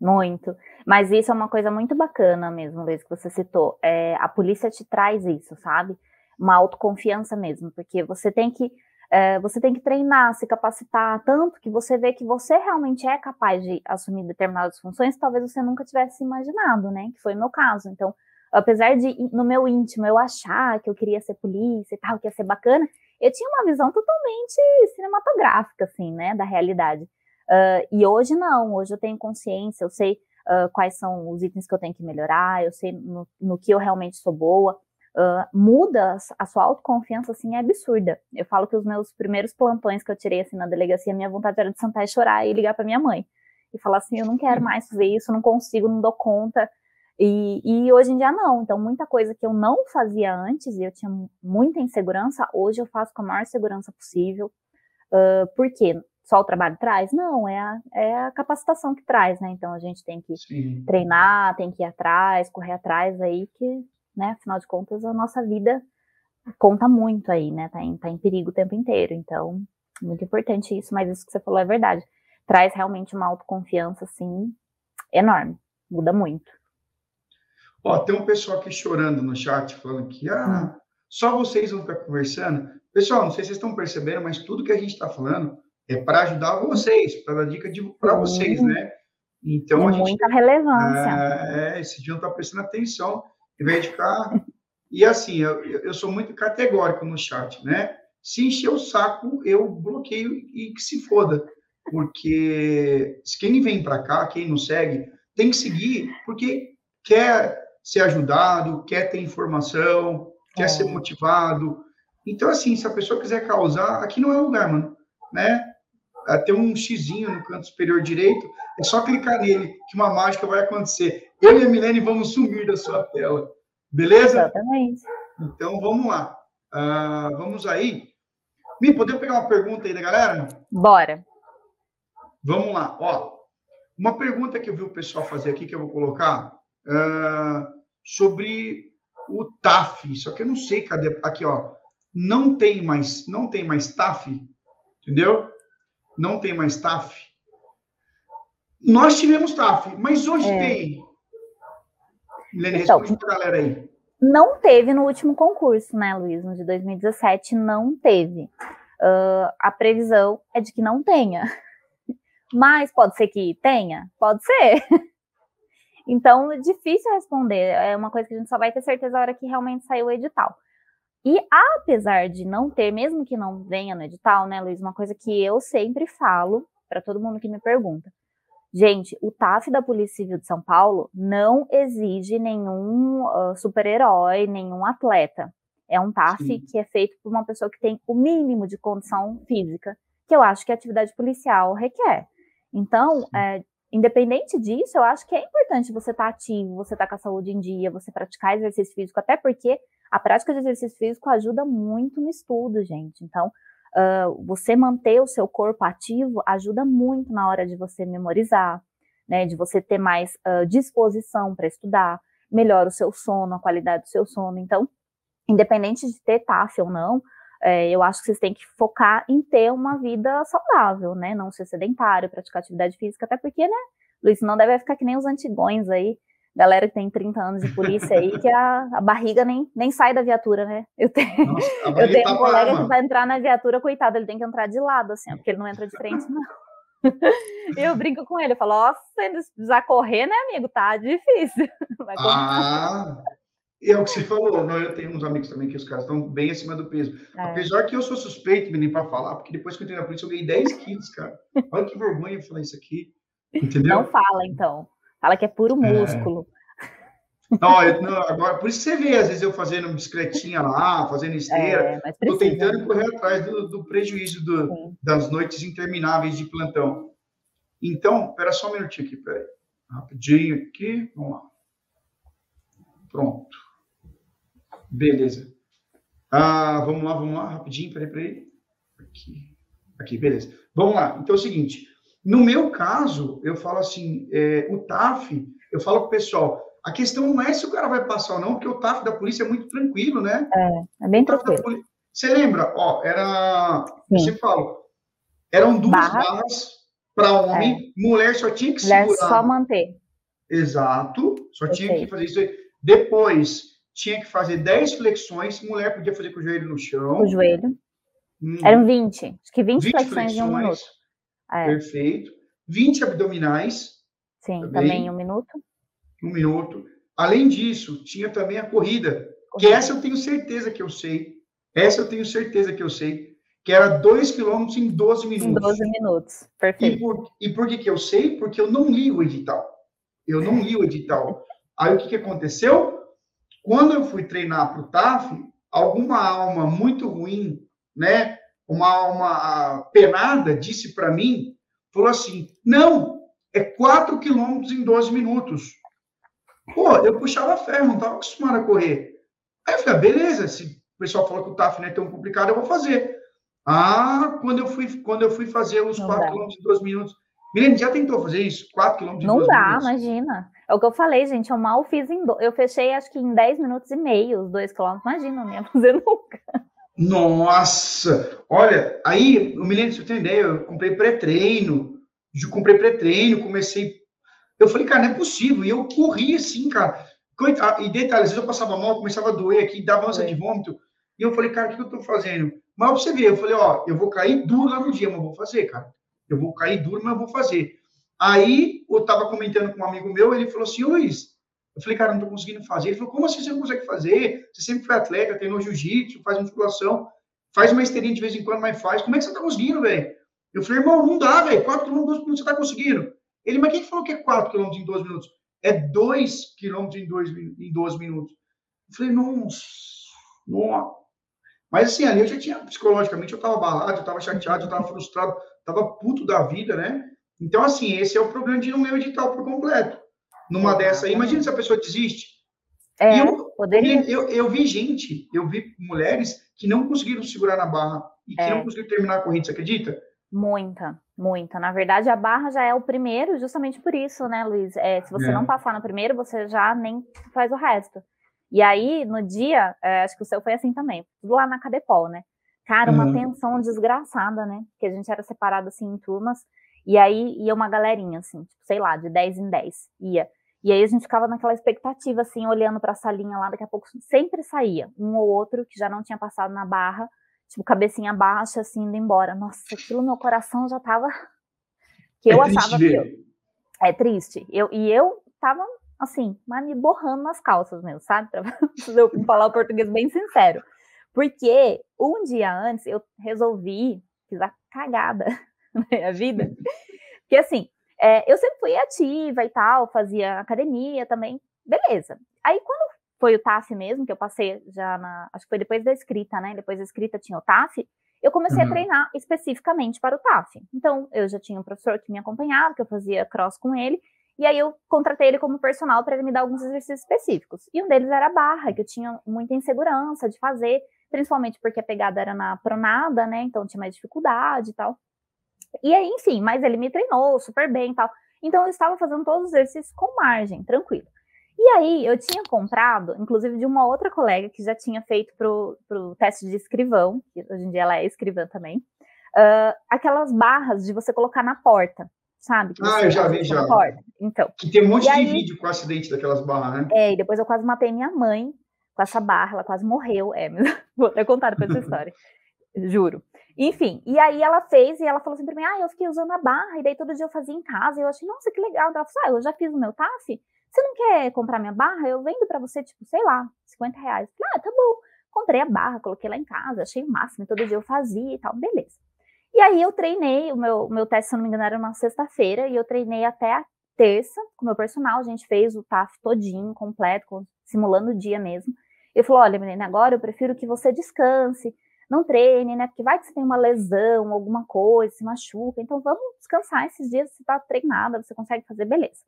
muito. Mas isso é uma coisa muito bacana mesmo, Luiz, que você citou. É, a polícia te traz isso, sabe? Uma autoconfiança mesmo, porque você tem que é, você tem que treinar, se capacitar tanto que você vê que você realmente é capaz de assumir determinadas funções talvez você nunca tivesse imaginado, né? Que foi o meu caso. Então, apesar de no meu íntimo eu achar que eu queria ser polícia e tal, que ia ser bacana, eu tinha uma visão totalmente cinematográfica, assim, né, da realidade. Uh, e hoje não, hoje eu tenho consciência, eu sei uh, quais são os itens que eu tenho que melhorar, eu sei no, no, que eu realmente sou boa. uh, muda a sua autoconfiança, assim, é absurda. Eu falo que os meus primeiros plantões que eu tirei, assim, na delegacia, minha vontade era de sentar e chorar e ligar para minha mãe. E falar assim, eu não quero mais fazer isso, não consigo, não dou conta. E, e, hoje em dia não. Então, muita coisa que eu não fazia antes, e eu tinha muita insegurança, hoje eu faço com a maior segurança possível. Uh, por quê? Só o trabalho traz? Não, é a, é a capacitação que traz, né? Então a gente tem que Sim. treinar, tem que ir atrás, correr atrás aí, que né? Afinal de contas, a nossa vida conta muito aí, né? Tá em, tá em perigo o tempo inteiro. Então, muito importante isso, mas isso que você falou é verdade. Traz realmente uma autoconfiança, assim, enorme. Muda muito. Ó, tem um pessoal aqui chorando no chat, falando que, ah, só vocês vão ficar conversando. Pessoal, não sei se vocês estão percebendo, mas tudo que a gente está falando é para ajudar vocês, para dar dica para vocês, né? Então, de a gente, muita relevância. É, esse dia não está prestando atenção em vez de ficar. E assim, eu, eu sou muito categórico no chat, né? Se encher o saco, eu bloqueio e que se foda. Porque quem vem para cá, quem não segue, tem que seguir porque quer ser ajudado, quer ter informação, quer é. ser motivado. Então, assim, se a pessoa quiser causar, aqui não é lugar, mano, né? Tem um xizinho no canto superior direito, é só clicar nele que uma mágica vai acontecer. Eu e a Milene vamos sumir da sua tela. Beleza? Exatamente. Então vamos lá. Uh, vamos aí. Me, podemos pegar uma pergunta aí da galera? Bora. Vamos lá. Ó, uma pergunta que eu vi o pessoal fazer aqui, que eu vou colocar, uh, sobre o TAF. Só que eu não sei cadê. Aqui, ó. Não tem mais, não tem mais TAF, entendeu? Não tem mais TAF. Nós tivemos TAF, mas hoje é. tem. Milene, então, responde para a galera aí. Não teve no último concurso, né, Luiz? No de 2017 não teve. Uh, a previsão é de que não tenha. Mas pode ser que tenha? Pode ser. Então, é difícil responder. É uma coisa que a gente só vai ter certeza na hora que realmente saiu o edital. E apesar de não ter, mesmo que não venha no edital, né, Luiz, uma coisa que eu sempre falo para todo mundo que me pergunta. Gente, o TAF da Polícia Civil de São Paulo não exige nenhum uh, super-herói, nenhum atleta. É um TAF Sim. que é feito por uma pessoa que tem o mínimo de condição física, que eu acho que a atividade policial requer. Então, é, independente disso, eu acho que é importante você estar tá ativo, você estar tá com a saúde em dia, você praticar exercício físico, até porque a prática de exercício físico ajuda muito no estudo, gente. Então, uh, você manter o seu corpo ativo ajuda muito na hora de você memorizar, né, de você ter mais uh, disposição para estudar, melhora o seu sono, a qualidade do seu sono. Então, independente de ter TAF ou não, é, eu acho que vocês têm que focar em ter uma vida saudável, né? Não ser sedentário, praticar atividade física, até porque, né, Luiz, não deve ficar que nem os antigões aí, galera que tem 30 anos de polícia aí, que a, a barriga nem, nem sai da viatura, né? Eu tenho, Nossa, eu tenho tá um colega que vai entrar na viatura, coitado, ele tem que entrar de lado, assim, porque ele não entra de frente, não. eu brinco com ele, eu falo, ó, se precisar correr, né, amigo? Tá difícil. ah, é o que você falou, não, eu tenho uns amigos também que os caras estão bem acima do peso. É. Apesar que eu sou suspeito, menino, para falar, porque depois que eu entrei na polícia eu ganhei 10 quilos, cara. Olha que vergonha falar isso aqui. Entendeu? Não fala, então. Fala que é puro é. músculo. É. Não, eu, não, agora, por isso você vê, às vezes, eu fazendo bicicletinha lá, fazendo esteira. Estou é, tentando correr atrás do, do prejuízo do, das noites intermináveis de plantão. Então, espera só um minutinho aqui, peraí. Rapidinho aqui, vamos lá. Pronto. Beleza. Ah, vamos lá, vamos lá, rapidinho, peraí, peraí. Aqui, aqui, beleza. Vamos lá. Então é o seguinte, no meu caso, eu falo assim, é, o TAF, eu falo para o pessoal, a questão não é se o cara vai passar ou não, porque o TAF da polícia é muito tranquilo, né? É, é bem tranquilo. Você lembra? Ó, era, Sim. você fala, eram duas Barra. barras para homem, é. mulher só tinha que mulher segurar. só manter. Exato, só tinha que fazer isso aí. Depois, tinha que fazer 10 flexões, mulher podia fazer com o joelho no chão. O joelho. Hum. Eram 20, acho que 20, 20 flexões, flexões em um minuto. É. Perfeito. 20 abdominais. Sim, também, também um minuto. Um minuto. Além disso, tinha também a corrida, que essa eu tenho certeza que eu sei. Essa eu tenho certeza que eu sei. Que era 2 quilômetros em 12 minutos. Em 12 minutos, perfeito. E por, e por que, que eu sei? Porque eu não li o edital. Eu não li o edital. Aí o que, que aconteceu? Quando eu fui treinar para o TAF, alguma alma muito ruim, né? Uma alma penada disse para mim, falou assim: não, é 4 quilômetros em 12 minutos. Pô, eu puxava ferro, não estava acostumado a correr. Aí eu falei, ah, beleza, se o pessoal falou que o TAF não é tão complicado, eu vou fazer. Ah, quando eu fui, quando eu fui fazer os 4 quilômetros em 12 minutos. Milene, já tentou fazer isso? 4 quilômetros em Não dá, minutos? imagina. É o que eu falei, gente, eu mal fiz em... Do... Eu fechei, acho que em 10 minutos e meio, os 2 quilômetros. Imagina, não ia fazer nunca. Nossa! Olha, aí, o Milene, você tem ideia, eu comprei pré-treino, comprei pré-treino, comecei... Eu falei, cara, não é possível. E eu corri assim, cara. E detalhe, às vezes eu passava mal, começava a doer aqui, dava ânsia de vômito. E eu falei, cara, o que eu tô fazendo? Mas pra você ver, eu falei, ó, eu vou cair duro lá no dia, mas vou fazer, cara. Eu vou cair duro, mas vou fazer. Aí, eu tava comentando com um amigo meu, ele falou assim, Luiz, eu falei, cara, não tô conseguindo fazer. Ele falou, como assim você não consegue fazer? Você sempre foi atleta, treinou jiu-jitsu, faz musculação, faz uma esteirinha de vez em quando, mas faz. Como é que você tá conseguindo, velho? Eu falei, irmão, não dá, velho. 4 quilômetros em 12 minutos você tá conseguindo. Ele, mas quem falou que é 4 quilômetros em 12 minutos? É 2 quilômetros em 12 minutos. Eu falei, nossa, nossa. Mas assim, ali eu já tinha, psicologicamente, eu estava abalado, eu estava chateado, eu estava frustrado, estava puto da vida, né? Então, assim, esse é o problema de não ler o edital por completo. Numa é, dessa aí, imagina se a pessoa desiste. É, eu, poderia. Eu, eu, vi gente, eu vi mulheres que não conseguiram segurar na barra e que é. não conseguiram terminar a corrida, você acredita? Muita, muita. Na verdade, a barra já é o primeiro, justamente por isso, né, Luiz? É, se você é. não passar no primeiro, você já nem faz o resto. E aí, no dia, é, acho que o seu foi assim também, tudo lá na Cadepol, né? Cara, uma uhum. tensão desgraçada, né? Porque a gente era separado assim em turmas, e aí ia uma galerinha, assim, tipo, sei lá, de 10 em 10, ia. E aí a gente ficava naquela expectativa, assim, olhando para a salinha lá, daqui a pouco sempre saía um ou outro que já não tinha passado na barra, tipo, cabecinha baixa, assim, indo embora. Nossa, aquilo meu coração já tava. Que eu é achava que. Eu... É triste. Eu, e eu tava assim, mas me borrando nas calças mesmo, sabe? Pra eu falar o português bem sincero. Porque um dia antes eu resolvi, fiz a cagada na minha vida. Porque assim, é, eu sempre fui ativa e tal, fazia academia também, beleza. Aí quando foi o TAF mesmo, que eu passei já na. Acho que foi depois da escrita, né? Depois da escrita tinha o TAF. Eu comecei uhum. a treinar especificamente para o TAF. Então, eu já tinha um professor que me acompanhava, que eu fazia cross com ele, e aí eu contratei ele como personal para ele me dar alguns exercícios específicos. E um deles era a barra, que eu tinha muita insegurança de fazer, principalmente porque a pegada era na pronada, né? Então tinha mais dificuldade e tal. E aí, enfim, mas ele me treinou super bem e tal. Então eu estava fazendo todos os exercícios com margem, tranquilo. E aí eu tinha comprado, inclusive de uma outra colega que já tinha feito pro, pro teste de escrivão, que hoje em dia ela é escrivã também, uh, aquelas barras de você colocar na porta sabe? ah, eu já vi, já. Porta. Então. Que tem um monte de aí, vídeo com o acidente daquelas barras, né? É, e depois eu quase matei minha mãe com essa barra, ela quase morreu. É, vou até contar depois essa história. Juro. Enfim, e aí ela fez e ela falou assim pra mim: ah, eu fiquei usando a barra, e daí todo dia eu fazia em casa. E eu achei, nossa, que legal. Ela falou: ah, eu já fiz o meu TAF. Você não quer comprar minha barra? Eu vendo para você, tipo, sei lá, 50 reais. Falei, ah, tá bom. Comprei a barra, coloquei lá em casa, achei o máximo, todo dia eu fazia e tal, beleza. E aí eu treinei, o meu, meu teste, se não me engano, era uma sexta-feira, e eu treinei até a terça com o meu personal, a gente fez o TAF todinho, completo, simulando o dia mesmo. Ele falou, olha, menina, agora eu prefiro que você descanse, não treine, né, porque vai que você tem uma lesão, alguma coisa, se machuca, então vamos descansar esses dias, você tá treinada, você consegue fazer, beleza.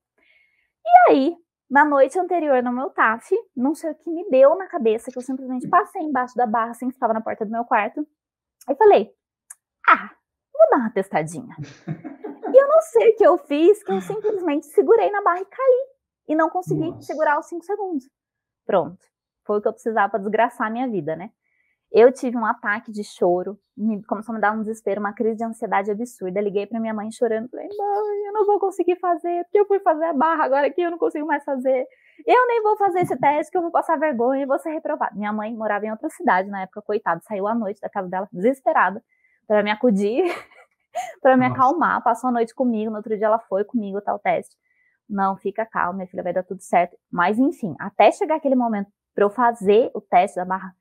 E aí, na noite anterior no meu TAF, não sei o que me deu na cabeça, que eu simplesmente passei embaixo da barra, assim, que estava na porta do meu quarto, e falei, ah, vou dar uma testadinha. e eu não sei o que eu fiz, que eu simplesmente segurei na barra e caí. E não consegui Nossa. segurar os cinco segundos. Pronto. Foi o que eu precisava para desgraçar a minha vida, né? Eu tive um ataque de choro, me, começou a me dar um desespero, uma crise de ansiedade absurda. Liguei para minha mãe chorando, falei: "Mãe, eu não vou conseguir fazer, porque eu fui fazer a barra agora aqui eu não consigo mais fazer. Eu nem vou fazer esse teste, que eu vou passar vergonha e vou ser reprovada". Minha mãe morava em outra cidade na época, coitada, saiu à noite da casa dela desesperada para me acudir, para me acalmar. Passou a noite comigo, no outro dia ela foi comigo, tal teste. Não, fica calma, minha filha, vai dar tudo certo. Mas enfim, até chegar aquele momento para eu fazer o teste da barra,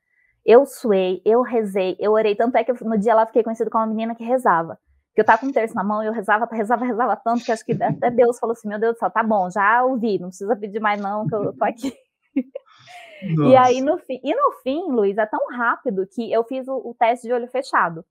eu suei, eu rezei, eu orei. Tanto é que no dia lá fiquei conhecida como uma menina que rezava. Que eu tava com um terço na mão, eu rezava, rezava, rezava tanto que acho que até Deus falou assim: Meu Deus do céu, tá bom, já ouvi, não precisa pedir mais não, que eu tô aqui. Nossa. E aí, no fim, e no fim, Luiz, é tão rápido que eu fiz o, o, teste de olho fechado.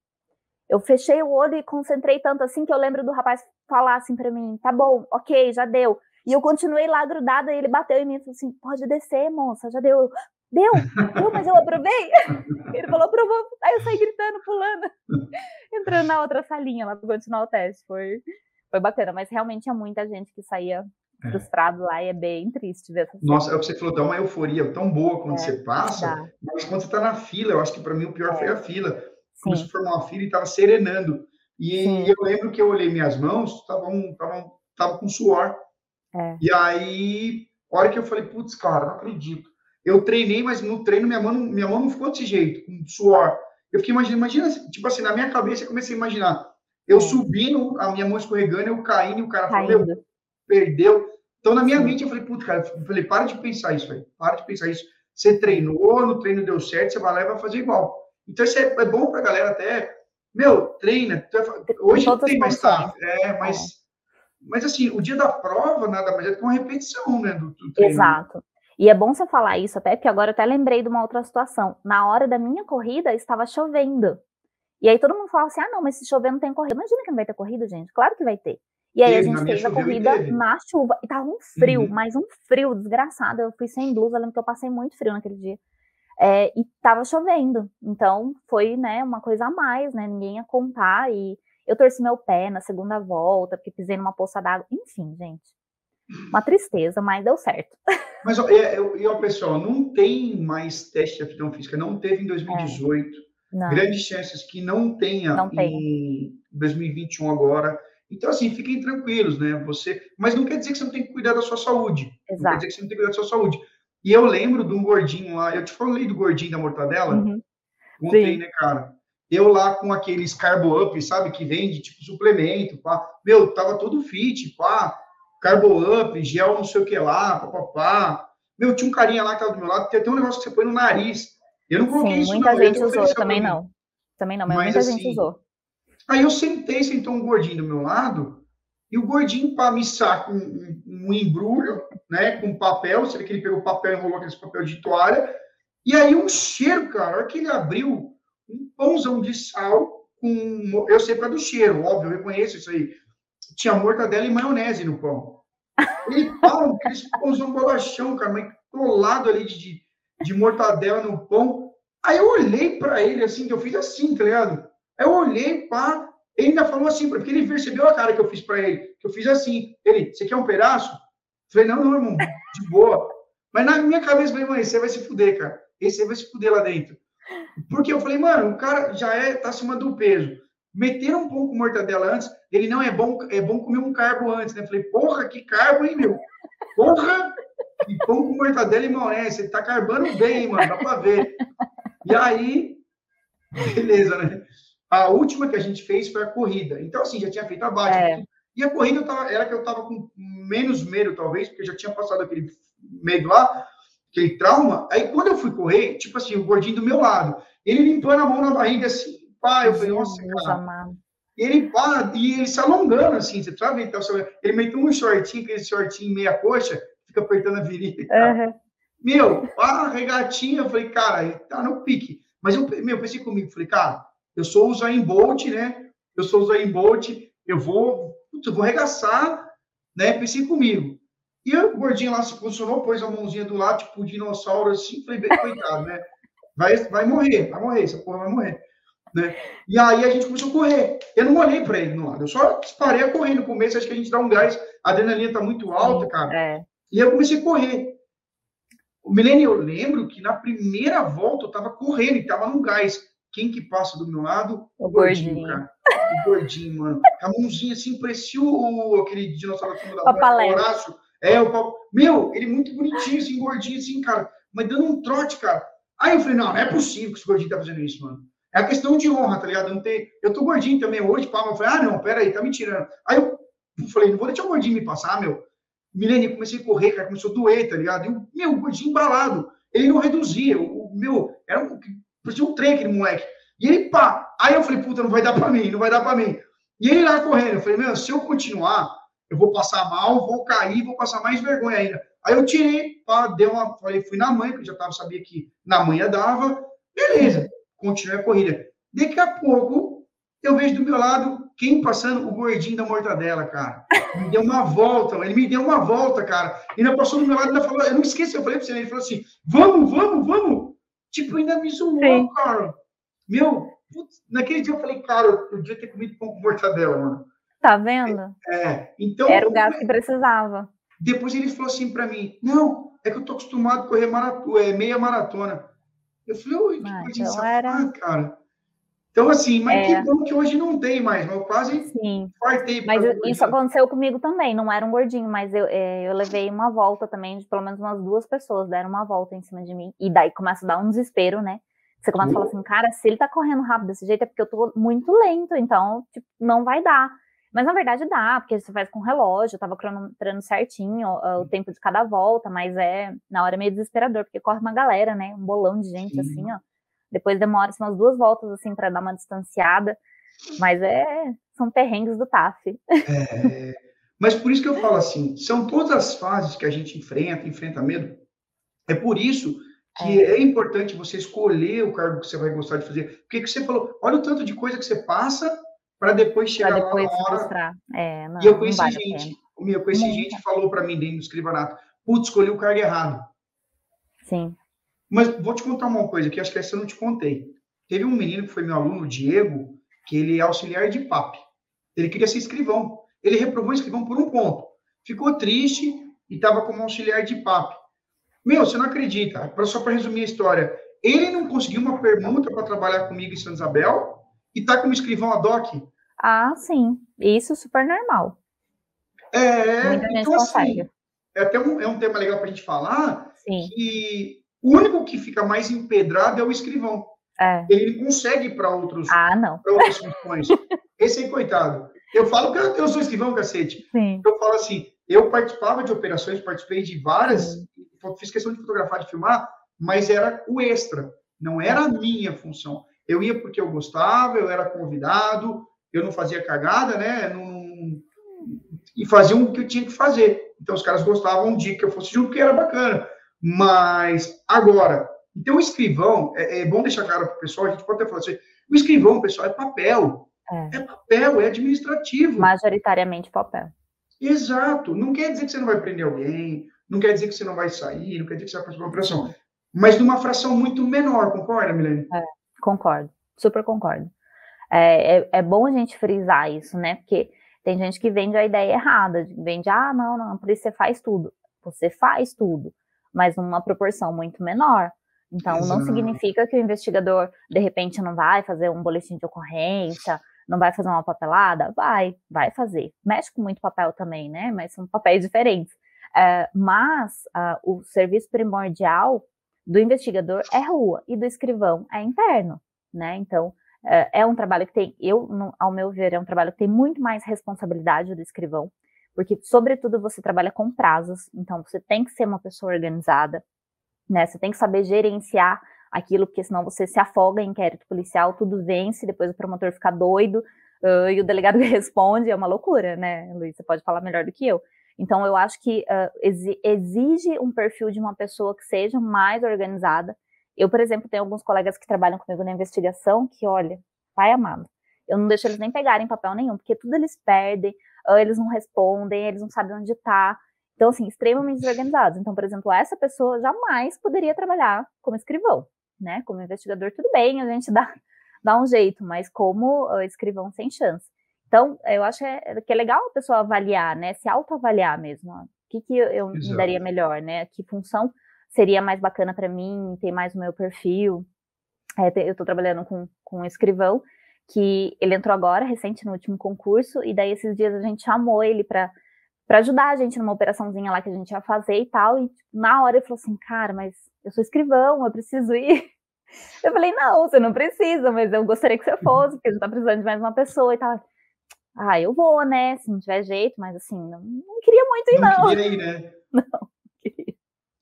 Eu fechei o olho e concentrei tanto assim que eu lembro do rapaz falar assim para mim: tá bom, ok, já deu. E eu continuei lá grudada e ele bateu em mim e falou assim: pode descer, moça, já deu. Deu, deu, mas eu aprovei. Ele falou, aprovou. Aí eu saí gritando, pulando, entrando na outra salinha lá para continuar o teste. Foi, foi bacana, mas realmente tinha muita gente que saía é. frustrado lá e é bem triste ver essa Nossa, é o que você falou, dá uma euforia tão boa quando é, você passa, mas quando você está na fila, eu acho que para mim o pior é. foi a fila. Começou a formar uma fila e estava serenando. E Sim. eu lembro que eu olhei minhas mãos, tava, um, tava, tava com suor. É. E aí, a hora que eu falei, putz, cara, não acredito. Eu treinei, mas no treino minha mão, minha mão não ficou desse jeito, com suor. Eu fiquei imaginando, imagina, tipo assim, na minha cabeça eu comecei a imaginar eu subindo, a minha mão escorregando, eu caindo, e o cara falou, meu, perdeu. Então, na minha mente, eu falei, puta, cara, eu falei, para de pensar isso, velho. Para de pensar isso. Você treinou, no treino deu certo, você vai lá e vai fazer igual. Então, isso é, é bom pra galera até. Meu, treina. Hoje tem mais tarde. É, mas, é. mas assim, o dia da prova, nada mais é que uma repetição, né? Do, do treino. Exato. E é bom você falar isso até, porque agora eu até lembrei de uma outra situação. Na hora da minha corrida, estava chovendo. E aí todo mundo falava assim: ah, não, mas se chover não tem corrida. Imagina que não vai ter corrida, gente. Claro que vai ter. E aí a gente fez a corrida na chuva. E tava um frio, uhum. mas um frio desgraçado. Eu fui sem blusa, lembro que eu passei muito frio naquele dia. É, e tava chovendo. Então foi, né, uma coisa a mais, né? Ninguém ia contar. E eu torci meu pé na segunda volta, porque pisei numa poça d'água. Enfim, gente. Uma tristeza, mas deu certo. Mas, e, e ó, pessoal, não tem mais teste de aptidão física. Não teve em 2018. É. Grandes chances que não tenha não em 2021 agora. Então, assim, fiquem tranquilos, né? Você, mas não quer dizer que você não tem que cuidar da sua saúde. Exato. Não quer dizer que você não tem que cuidar da sua saúde. E eu lembro de um gordinho lá, eu te falei do gordinho da mortadela? Uhum. Ontem, Sim. né, cara? Eu lá com aqueles carbo up, sabe, que vende tipo suplemento, pá. Meu, tava todo fit, pá. Carbo up, gel não sei o que lá, papapá. Meu, tinha um carinha lá que tava do meu lado, tem até um negócio que você põe no nariz. Eu não coloquei Sim, isso muita não. gente usou, também não. Também não, mas, mas muita assim, gente usou. Aí eu sentei, sentou um gordinho do meu lado, e o gordinho, para me sacar um, um, embrulho, né, com papel, vê que ele pegou papel e enrolou aquele papel de toalha, e aí um cheiro, cara, a hora que ele abriu, um pãozão de sal, com, eu sei para do cheiro, óbvio, eu reconheço isso aí, tinha mortadela e maionese no pão. Ele, pão, aquele pãozão bolachão, cara, mas colado ali de, de mortadela no pão, aí eu olhei para ele, assim, que eu fiz assim, tá ligado? Aí eu olhei, pá, ele ainda falou assim, porque ele percebeu a cara que eu fiz para ele, que eu fiz assim. Ele, você quer um pedaço? Eu falei, não, não, irmão, de boa. Mas na minha cabeça, eu falei, mãe, você vai se fuder, cara. Esse vai se fuder lá dentro. Porque eu falei, mano, o cara já é, tá acima do peso. Meteram um pouco mortadela antes, ele não é bom, é bom comer um carbo antes, né? Eu falei, porra, que carbo, hein, meu? Porra! E pão com mortadela e maionese, ele tá carbando bem, mano, dá pra ver. E aí, beleza, né? A última que a gente fez foi a corrida. Então, assim, já tinha feito a base. É. E a corrida tava, era que eu estava com menos medo, talvez, porque já tinha passado aquele medo lá, aquele trauma. Aí, quando eu fui correr, tipo assim, o gordinho do meu lado, ele limpando a mão na barriga, assim, pá, eu falei, nossa, cara. E ele pá, e ele se alongando, assim, você sabe? Então, ele meteu um shortinho, aquele shortinho meia coxa, fica apertando a virilha. Uhum. Meu, pá, regatinha, eu falei, cara, ele tá no pique. Mas eu, meu, pensei comigo, falei, cara, eu sou o Zayn Bolt, né? Eu sou o Zayn Bolt, eu vou, eu vou arregaçar, né? Pensei comigo. E o gordinho lá se posicionou, pôs a mãozinha do lado, tipo, um dinossauro assim, falei, bem, coitado, né? Vai, vai morrer, vai morrer, essa porra vai morrer. Né? E aí a gente começou a correr. Eu não olhei para ele no lado, eu só parei a correr no começo, acho que a gente dá um gás, a adrenalina tá muito alta, cara. É. E eu comecei a correr. O Milênio, eu lembro que na primeira volta eu tava correndo e tava num gás. Quem que passa do meu lado? O, gordinho, gordinho, cara. O gordinho, mano. A mãozinha assim, parecia aquele dinossauro da Bola, Horácio. É, o pau... Meu, ele muito bonitinho, assim, gordinho, assim, cara. Mas dando um trote, cara. Aí eu falei, não, não é possível que esse gordinho tá fazendo isso, mano. É a questão de honra, tá ligado? Não. Eu tô gordinho também hoje, pá. Eu falei, ah, não, pera aí, tá me tirando. Aí eu falei, não vou deixar o gordinho me passar, meu. Milene, comecei a correr, cara, começou a doer, tá ligado? E o meu, gordinho embalado. Ele não reduzia. O, meu, era um, Parecia um trem aquele moleque. E ele, pá. Aí eu falei, puta, não vai dar pra mim, não vai dar pra mim. E ele lá correndo. Eu falei, meu, se eu continuar, eu vou passar mal, vou cair, vou passar mais vergonha ainda. Aí eu tirei, pá, deu uma, falei, fui na manhã, que eu já tava, sabia que na manhã dava, beleza, continuei a corrida. Daqui a pouco, eu vejo do meu lado, quem passando? O gordinho da mortadela, cara. Me deu uma volta, ele me deu uma volta, cara. E ainda passou do meu lado, ainda falou, eu não esqueci, eu falei pra você, ele falou assim, vamos, vamos, vamos. Tipo, ainda me zoou, Sim. cara. Meu, putz, naquele dia eu falei, cara, eu devia ter comido pão com mortadela, mano. Tá vendo? É, então... Era o gato que precisava. Depois ele falou assim para mim, não, é que eu tô acostumado a correr maratona, é, meia maratona. Eu falei, oi, que ah, coisa então era... cara. Então, assim, mas é. que bom que hoje não tem mais, mas eu quase Sim. fartei. Mas eu, isso aconteceu comigo também, não era um gordinho, mas eu, é, eu levei uma volta também, de pelo menos umas duas pessoas deram uma volta em cima de mim, e daí começa a dar um desespero, né? Você começa a falar assim, cara, se ele tá correndo rápido desse jeito é porque eu tô muito lento, então, tipo, não vai dar. Mas na verdade dá, porque você faz com relógio, eu tava cronometrando certinho o, o tempo de cada volta, mas é, na hora é meio desesperador, porque corre uma galera, né? Um bolão de gente Sim. assim, ó. Depois demora assim, umas duas voltas assim para dar uma distanciada, mas é são perrengues do TAF. É, mas por isso que eu falo assim, são todas as fases que a gente enfrenta, enfrenta medo. É por isso que é, é importante você escolher o cargo que você vai gostar de fazer. Porque que você falou, olha o tanto de coisa que você passa para depois chegar pra depois lá na hora. É, não, e eu conheci vale gente, eu conheci gente que falou para mim dentro do escrivanato, putz, escolhi o cargo errado. Sim. Mas vou te contar uma coisa que acho que essa eu não te contei. Teve um menino que foi meu aluno, o Diego, que ele é auxiliar de PAP. Ele queria ser escrivão. Ele reprovou escrivão por um ponto. Ficou triste e estava como auxiliar de PAP. Meu, você não acredita. Só para resumir a história. Ele não conseguiu uma permuta para trabalhar comigo em Santa Isabel e está como escrivão ad hoc. Ah, sim. Isso é super normal. É, então assim, é até um, é um tema legal para a gente falar sim. que o único que fica mais empedrado é o escrivão. É. Ele consegue para outros ah, não. outras funções. Esse aí, coitado. Eu falo que eu sou escrivão, cacete. Sim. Eu falo assim, eu participava de operações, participei de várias, fiz questão de fotografar, de filmar, mas era o extra, não era a minha função. Eu ia porque eu gostava, eu era convidado, eu não fazia cagada, né? Não, e fazia o que eu tinha que fazer. Então os caras gostavam de que eu fosse junto, que era bacana. Mas, agora, então o escrivão, é, é bom deixar claro para o pessoal, a gente pode até falar assim, o escrivão, pessoal, é papel. É. é papel, é administrativo. Majoritariamente papel. Exato. Não quer dizer que você não vai prender alguém, não quer dizer que você não vai sair, não quer dizer que você vai fazer uma operação. Mas numa fração muito menor, concorda, Milene? É, concordo, super concordo. É, é, é, bom a gente frisar isso, né? Porque tem gente que vende a ideia errada, vende, ah, não, não, por isso você faz tudo. Você faz tudo mas numa proporção muito menor. Então, Exato. não significa que o investigador, de repente, não vai fazer um boletim de ocorrência, não vai fazer uma papelada? Vai, vai fazer. Mexe com muito papel também, né? Mas são papéis diferentes. É, mas uh, o serviço primordial do investigador é rua e do escrivão é interno, né? Então, é, é um trabalho que tem, eu, ao meu ver, é um trabalho que tem muito mais responsabilidade do escrivão porque, sobretudo, você trabalha com prazos, então você tem que ser uma pessoa organizada, né? Você tem que saber gerenciar aquilo, porque senão você se afoga em inquérito policial, tudo vence, depois o promotor fica doido uh, e o delegado responde, é uma loucura, né, Luiz? Você pode falar melhor do que eu. Então, eu acho que uh, exige um perfil de uma pessoa que seja mais organizada. Eu, por exemplo, tenho alguns colegas que trabalham comigo na investigação que, olha, pai amado, eu não deixo eles nem pegarem papel nenhum, porque tudo eles perdem, eles não respondem, eles não sabem onde está. Então, assim, extremamente desorganizados. Então, por exemplo, essa pessoa jamais poderia trabalhar como escrivão, né? Como investigador, tudo bem, a gente dá, dá um jeito, mas como uh, escrivão, sem chance. Então, eu acho é, que é legal a pessoa avaliar, né? Se autoavaliar mesmo. Ó. O que, que eu Exato. me daria melhor, né? Que função seria mais bacana para mim, ter mais o meu perfil. É, eu estou trabalhando com, com um escrivão, que ele entrou agora, recente, no último concurso, e daí esses dias a gente chamou ele para para ajudar a gente numa operaçãozinha lá que a gente ia fazer e tal, e na hora ele falou assim, cara, mas eu sou escrivão, eu preciso ir. Eu falei, não, você não precisa, mas eu gostaria que você fosse, porque a gente tá precisando de mais uma pessoa e tal. Ah, eu vou, né, se não tiver jeito, mas assim, não, não queria muito ir, não. Não queria ir, né? Não, queria.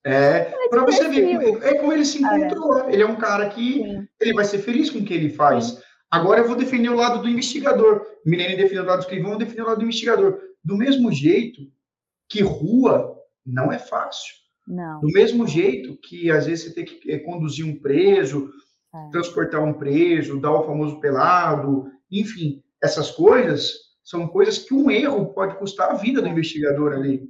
É, para você ver, é como ele se ah, é. encontrou. É. Ele é um cara que Sim. ele vai ser feliz com o que ele faz. Sim. Agora eu vou defender o lado do investigador. Milene defendeu o lado do escrivão, eu vou defender o lado do investigador. Do mesmo jeito que rua não é fácil. Não. Do mesmo jeito que às vezes você tem que eh, conduzir um preso, é. transportar um preso, dar o famoso pelado, enfim, essas coisas são coisas que um erro pode custar a vida do investigador ali.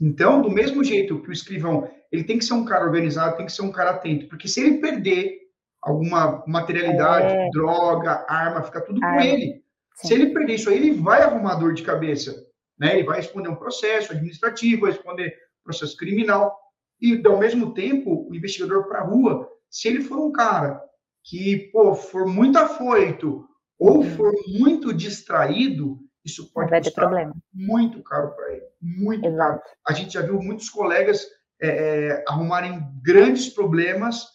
Então, do mesmo jeito que o escrivão, ele tem que ser um cara organizado, tem que ser um cara atento, porque se ele perder alguma materialidade, é. droga, arma, fica tudo com ele. Sim. Se ele perder isso aí, ele vai arrumar dor de cabeça, né? Ele vai responder um processo administrativo, vai responder processo criminal. E, ao mesmo tempo, o investigador para a rua, se ele for um cara que, pô, for muito afoito ou uhum. for muito distraído, isso pode vai custar problema. muito caro para ele, muito Exato. caro. A gente já viu muitos colegas é, é, arrumarem grandes problemas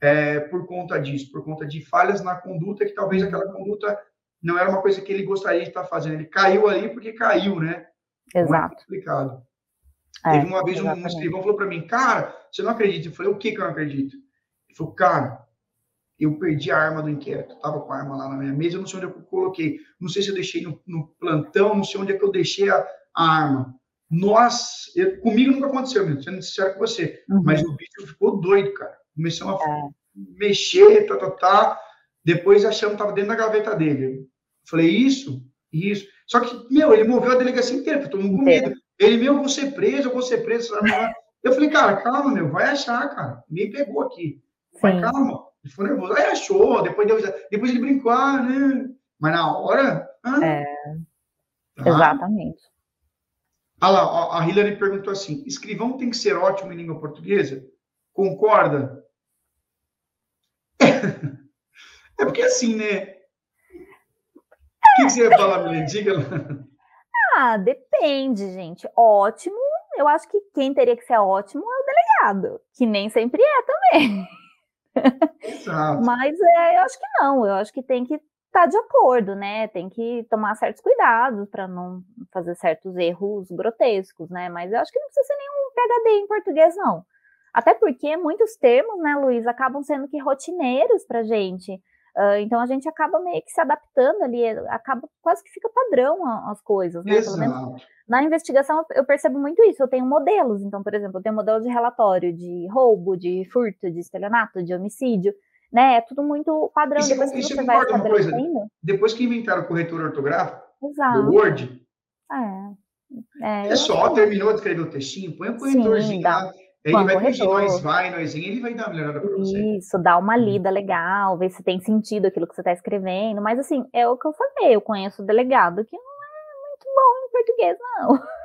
é, por conta disso, por conta de falhas na conduta, que talvez aquela uhum. conduta não era uma coisa que ele gostaria de estar fazendo. Ele caiu ali porque caiu, né? Exato. Muito complicado. É, Teve uma vez exatamente. um escrivão falou para mim, cara, você não acredita? Eu falei, o que que eu não acredito? Ele falou, cara, eu perdi a arma do inquérito. Tava com a arma lá na minha mesa, eu não sei onde eu coloquei. Não sei se eu deixei no, no plantão, não sei onde é que eu deixei a, a arma. Nós, eu, comigo nunca aconteceu, meu, sendo sincero com você. Uhum. Mas o bicho ficou doido, cara. Começou a é. mexer, tá, tá, tá. Depois achamos que tava dentro da gaveta dele. Eu falei, isso, isso. Só que, meu, ele moveu a delegacia inteira, todo mundo com medo. Ele, meu, eu vou ser preso, eu vou ser preso. Eu falei, cara, calma, meu, vai achar, cara. Ninguém pegou aqui. Vai, calma. Ele ficou nervoso. Aí achou, depois, deu, depois ele brincou, ah, né? Mas na hora. Ah, é, tá. Exatamente. Ah lá, a Hillary perguntou assim: escrivão tem que ser ótimo em língua portuguesa? Concorda? É porque assim, né? O que, que você ia falar, Milene? Diga lá. Ah, depende, gente. Ótimo, eu acho que quem teria que ser ótimo é o delegado, que nem sempre é também. Exato. Mas é, eu acho que não, eu acho que tem que estar tá de acordo, né? Tem que tomar certos cuidados para não fazer certos erros grotescos, né? Mas eu acho que não precisa ser nenhum PhD em português, não. Até porque muitos termos, né, Luiz, acabam sendo que rotineiros para gente. Uh, então a gente acaba meio que se adaptando ali, acaba quase que fica padrão as coisas, né? Exato. Pelo menos na investigação eu percebo muito isso. Eu tenho modelos, então, por exemplo, eu tenho modelo de relatório de roubo, de furto, de estelionato, de homicídio, né? É tudo muito padrão. E depois que você vai estabelecendo. Depois que inventaram o corretor ortográfico Exato. do Word, é, é, é só terminou de escrever o textinho, põe o corretorzinho Sim, lá. Ele vai corrigir nós vai, nós ele vai dar uma melhorada para você. Isso, dá uma uhum. lida legal, ver se tem sentido aquilo que você está escrevendo. Mas assim, é o que eu falei, eu conheço o delegado que bom em português, não.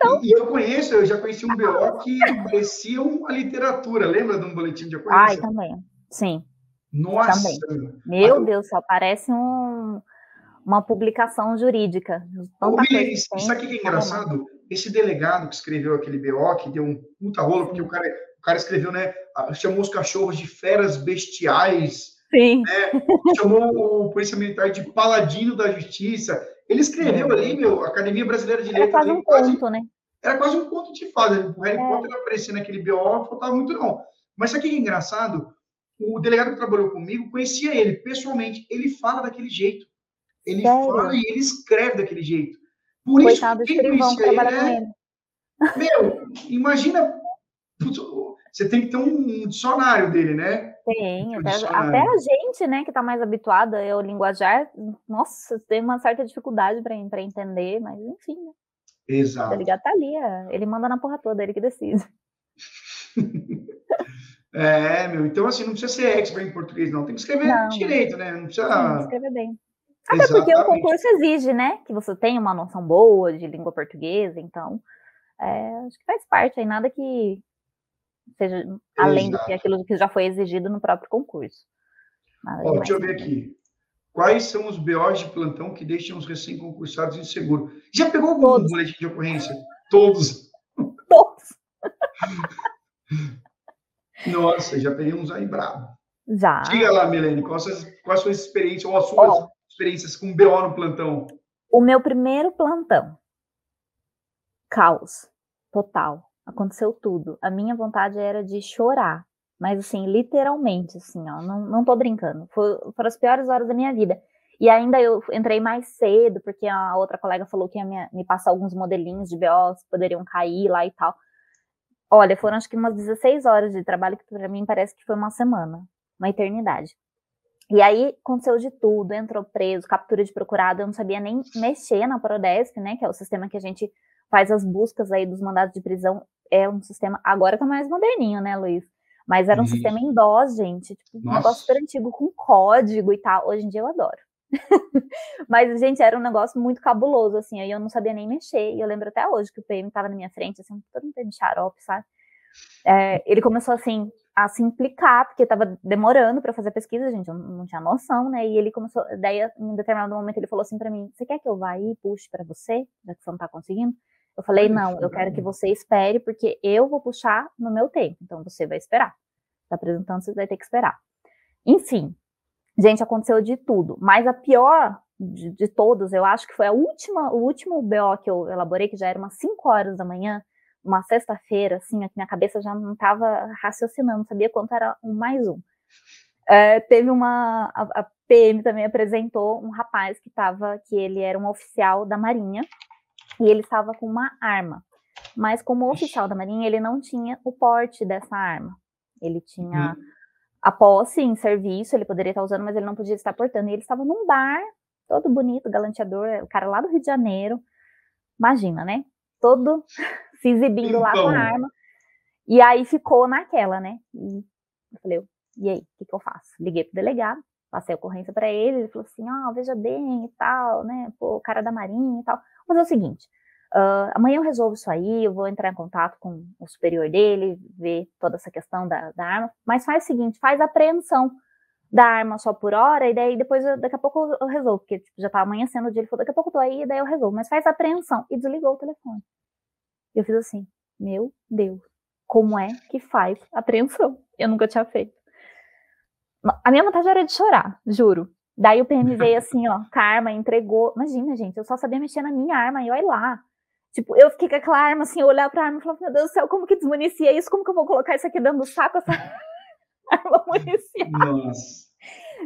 Então, e, eu conheço, eu já conheci um BO que parecia uma literatura, lembra de um boletim de ocorrência? Ai, também, sim. Nossa! Também. Meu Deus, só parece um, uma publicação jurídica. Ô, William, isso aqui que é engraçado, esse delegado que escreveu aquele BO, que deu um puta rolo, porque o cara, o cara escreveu, né, chamou os cachorros de feras bestiais, Sim. Né? Chamou o polícia militar de paladino da justiça. Ele escreveu ali, meu, Academia Brasileira de Letras. Era quase um quase, conto, né? Era quase um conto de fada. O Harry é. Potter aparecia naquele BO, não faltava muito não. Mas sabe o que é engraçado? O delegado que trabalhou comigo conhecia ele pessoalmente. Ele fala daquele jeito. Ele Sério? fala e ele escreve daquele jeito. Por Coitado, isso, quem conhecia ele, é... Meu, imagina... Você tem que ter um dicionário dele, né? Tem, até, até, a gente, né, que está mais habituada ao linguajar, nossa, tem uma certa dificuldade para entender, mas enfim, né? Exato. Ele tá ali, é, ele manda na porra toda, ele que decide. é, meu, então assim, não precisa ser expert em português, não, tem que escrever não, direito, né? Não precisa. Sim, escrever bem. Até Exatamente. porque o concurso exige, né, que você tenha uma noção boa de língua portuguesa, então, é, acho que faz parte aí, nada que seja além Exato. do que aquilo que já foi exigido no próprio concurso. Ó, deixa eu ver aqui. Quais são os BOs de plantão que deixam os recém-concursados inseguros? Já pegou algum Todos. boletim de ocorrência? Todos. Todos. Nossa, já peguei uns aí bravo. Já. Diga lá, Milene, qual, qual a sua experiência ou as suas oh, experiências com BO no plantão? O meu primeiro plantão. Caos. Total aconteceu tudo. A minha vontade era de chorar, mas assim, literalmente, assim, ó, não, não tô brincando. Foram as piores horas da minha vida. E ainda eu entrei mais cedo, porque a outra colega falou que ia me, me passar alguns modelinhos de BOs que poderiam cair lá e tal. Olha, foram acho que umas 16 horas de trabalho, que para mim parece que foi uma semana, uma eternidade. E aí aconteceu de tudo, entrou preso, captura de procurado, eu não sabia nem mexer na Prodesp, né, que é o sistema que a gente faz as buscas aí dos mandados de prisão, é um sistema, agora tá mais moderninho, né, Luiz? Mas era um Isso. sistema em DOS, gente, tipo, um negócio super antigo, com código e tal, hoje em dia eu adoro. Mas, gente, era um negócio muito cabuloso, assim, aí eu não sabia nem mexer, e eu lembro até hoje que o PM tava na minha frente, assim, todo mundo de xarope, sabe? É, ele começou, assim, a se implicar, porque estava demorando para fazer pesquisa, gente, eu não tinha noção, né? E ele começou, daí em determinado momento ele falou assim para mim: "Você quer que eu vá aí e puxe para você, já que você não está conseguindo?" Eu falei: "Não, eu quero que você espere, porque eu vou puxar no meu tempo. Então você vai esperar. Tá apresentando, você vai ter que esperar." Enfim, gente, aconteceu de tudo, mas a pior de, de todos, eu acho que foi a última, o último BO que eu elaborei, que já era umas 5 horas da manhã, uma sexta-feira, assim, minha cabeça já não estava raciocinando, sabia quanto era um mais um. É, teve uma. A, a, PM também apresentou um rapaz que estava, que ele era um oficial da Marinha, e ele estava com uma arma. Mas como oficial da Marinha, ele não tinha o porte dessa arma. Ele tinha uhum. a posse em serviço, ele poderia estar usando, mas ele não podia estar portando. E ele estava num bar, todo bonito, galanteador, o cara lá do Rio de Janeiro. Imagina, né? Todo se exibindo então. lá com a então. arma. E aí ficou naquela, né? E eu falei, e aí, o que, que eu faço? Liguei pro delegado, passei a ocorrência para ele, ele falou assim, ó, oh, veja bem e tal, né? Pô, cara da marinha e tal. Mas é o seguinte, uh, amanhã eu resolvo isso aí, eu vou entrar em contato com o superior dele, ver toda essa questão da, da arma, mas faz o seguinte, faz a apreensão da arma só por hora, e daí depois, daqui a pouco eu resolvo, porque tipo, já tá amanhecendo o dia, ele falou, daqui a pouco eu tô aí, e daí eu resolvo, mas faz apreensão, e desligou o telefone. Eu fiz assim, meu Deus, como é que faz apreensão? Eu nunca tinha feito. A minha vontade era de chorar, juro. Daí o PM veio assim, ó, com a arma, entregou. Imagina, gente, eu só sabia mexer na minha arma e olha lá. Tipo, eu fiquei com aquela arma assim, olhar pra arma e falar, meu Deus do céu, como que desmunicia isso? Como que eu vou colocar isso aqui dentro do saco, essa arma municiada? Nossa.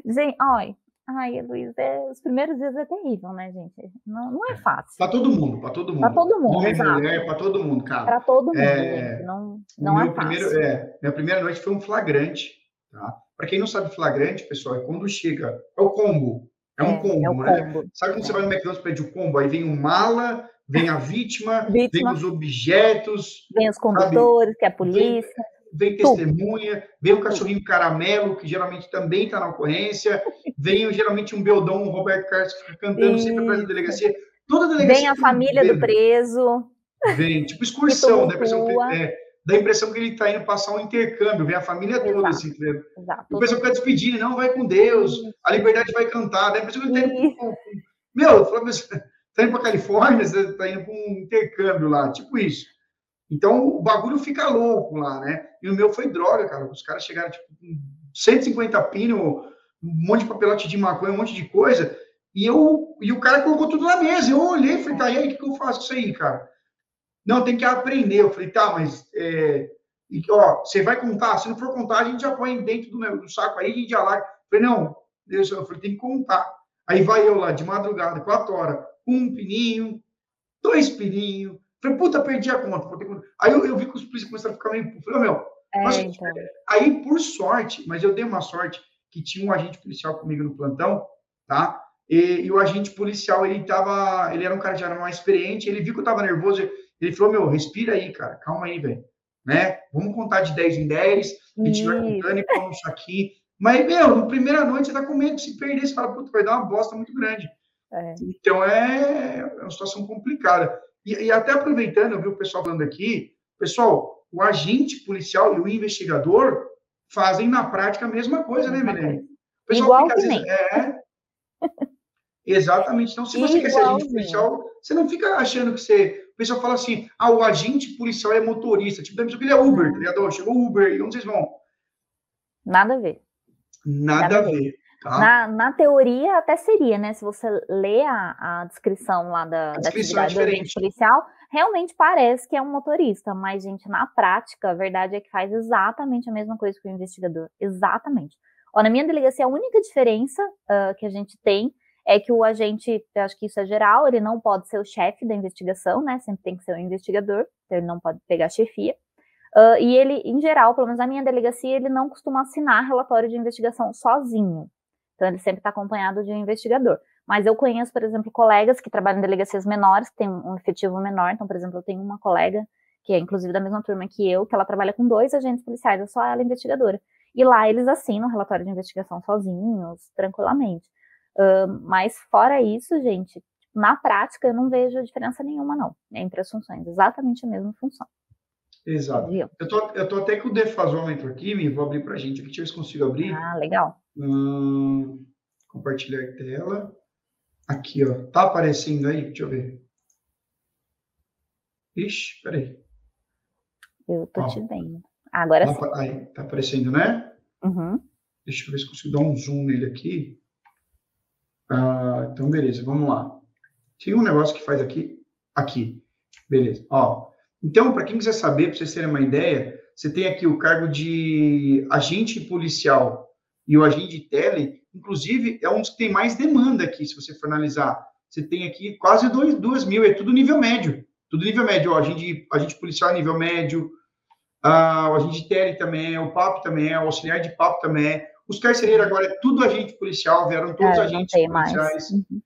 Gente, olha, Ai, Luiz, é, os primeiros dias é terrível, né, gente? Não, não é fácil. Para todo mundo, para todo mundo. Para todo mundo, Homem, exato. mulher, para todo mundo, cara. Para todo mundo, é, gente. Não, não é primeiro, fácil. É, minha primeira noite foi um flagrante, tá? Para quem não sabe flagrante, pessoal, é quando chega, é o combo. É um é, combo, é né? Combo. Sabe quando você vai no McDonald's e pede o combo? Aí vem o mala, vem a vítima, vítima. vem os objetos. Vem os condutores, sabe? que é a polícia vem testemunha, vem um cachorrinho caramelo, que geralmente também está na ocorrência, vem geralmente um beldão, um Roberto Carlos, que fica cantando Isso. sempre atrás da delegacia. Toda a delegacia. Vem a família do preso. Vem, tipo excursão, que, é, dá a impressão que ele está indo passar um intercâmbio, vem a família Exato. toda assim, tá Exato. O pessoal fica despedindo, não, vai com Deus, a liberdade vai cantar, dá a impressão que ele está indo. Meu, está indo para Califórnia, você está indo para um intercâmbio lá, tipo isso. Então o bagulho fica louco lá, né? E o meu foi droga, cara. Os caras chegaram tipo com 150 pino, um monte de papelote de maconha, um monte de coisa. E eu e o cara colocou tudo na mesa. Eu olhei e falei, tá, e aí, o que, eu faço com isso aí, cara? Não, tem que aprender. Eu falei, tá, mas é, e, ó, você vai contar? Se não for contar, a gente já põe dentro do, do saco aí, a gente já larga. Eu falei, não, eu falei, tem que contar. Aí vai eu lá de madrugada, quatro horas, um pininho, dois pininhos, Falei, puta, perdi a conta. Aí eu, eu vi que os polícias começaram a ficar meio. Falei, meu. É, nossa, então. Aí, por sorte, mas eu dei uma sorte que tinha um agente policial comigo no plantão, tá? E, e o agente policial, ele tava. Ele era um cara já mais experiente, ele viu que eu tava nervoso. Ele falou, meu, respira aí, cara, calma aí, velho. Né? Vamos contar de 10 em 10, a gente vai contando e põe isso aqui. Mas, meu, na primeira noite você tá com medo de se perder, você fala, puta, vai dar uma bosta muito grande. É. Então é, é uma situação complicada. E, e até aproveitando, eu vi o pessoal falando aqui, pessoal, o agente policial e o investigador fazem na prática a mesma coisa, né, Milene? Igual fica, vezes, é, Exatamente. Então, se você quer ser agente policial, você não fica achando que você. O pessoal fala assim: ah, o agente policial é motorista. Tipo, que ele é Uber, tá ligado? Chegou Uber, e onde vocês vão? Nada a ver. Nada, Nada a ver. ver. Tá. Na, na, teoria até seria, né? Se você lê a, a descrição lá da, da é atividade é policial, realmente parece que é um motorista, mas, gente, na prática, a verdade é que faz exatamente a mesma coisa que o investigador. Exatamente. Ó, na minha delegacia, a única diferença uh, que a gente tem é que o agente, eu acho que isso é geral, ele não pode ser o chefe da investigação, né? Sempre tem que ser o investigador, então ele não pode pegar chefia. Uh, e ele, em geral, pelo menos na minha delegacia, ele não costuma assinar relatório de investigação sozinho. Então, ele sempre está acompanhado de um investigador. Mas eu conheço, por exemplo, colegas que trabalham em delegacias menores, que têm um efetivo menor. Então, por exemplo, eu tenho uma colega, que é inclusive da mesma turma que eu, que ela trabalha com dois agentes policiais, é só ela investigadora. E lá eles assinam o relatório de investigação sozinhos, tranquilamente. Uh, mas fora isso, gente, na prática eu não vejo diferença nenhuma, não, entre as funções. Exatamente a mesma função. Exato. Eu tô, eu tô até com o defasômetro aqui, me vou abrir para a gente aqui, deixa eu ver se consigo abrir. Ah, legal. Hum, compartilhar tela. Aqui, ó. Tá aparecendo aí? Deixa eu ver. Ixi, peraí. Eu tô ó. te vendo. Agora tá, sim. Aí, tá aparecendo, né? Uhum. Deixa eu ver se consigo dar um zoom nele aqui. Ah, então, beleza, vamos lá. Tem um negócio que faz aqui. Aqui. Beleza. Ó, então, para quem quiser saber, para vocês terem uma ideia, você tem aqui o cargo de agente policial e o agente de tele, inclusive, é um dos que tem mais demanda aqui, se você for analisar. Você tem aqui quase 2 mil, é tudo nível médio. Tudo nível médio, ó, agente, agente policial é nível médio, uh, o agente de tele também é, o PAP também é, o auxiliar de PAP também é. Os carcereiros agora é tudo agente policial, vieram todos é, agentes policiais. Uhum.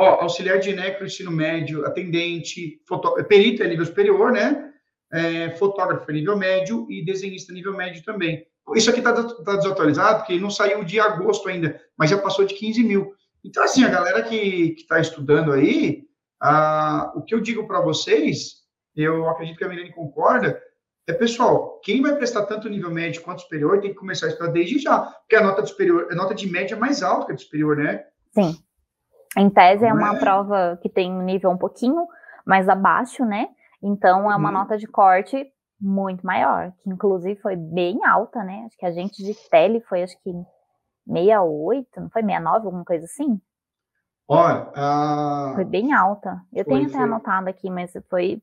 Ó, auxiliar de necro, ensino médio, atendente, foto... perito é nível superior, né? É, fotógrafo é nível médio e desenhista nível médio também. Isso aqui está tá desatualizado, porque não saiu de agosto ainda, mas já passou de 15 mil. Então, assim, a galera que está estudando aí, ah, o que eu digo para vocês, eu acredito que a Milene concorda, é, pessoal, quem vai prestar tanto nível médio quanto superior tem que começar a estudar desde já, porque a nota de superior, a nota de média é mais alta que a de superior, né? Sim. Em tese é uma é? prova que tem um nível um pouquinho mais abaixo, né? Então é uma uhum. nota de corte muito maior, que inclusive foi bem alta, né? Acho que a gente de tele foi acho que 68, não foi 69, alguma coisa assim? Olha, a... foi bem alta. Eu foi, tenho até foi. anotado aqui, mas foi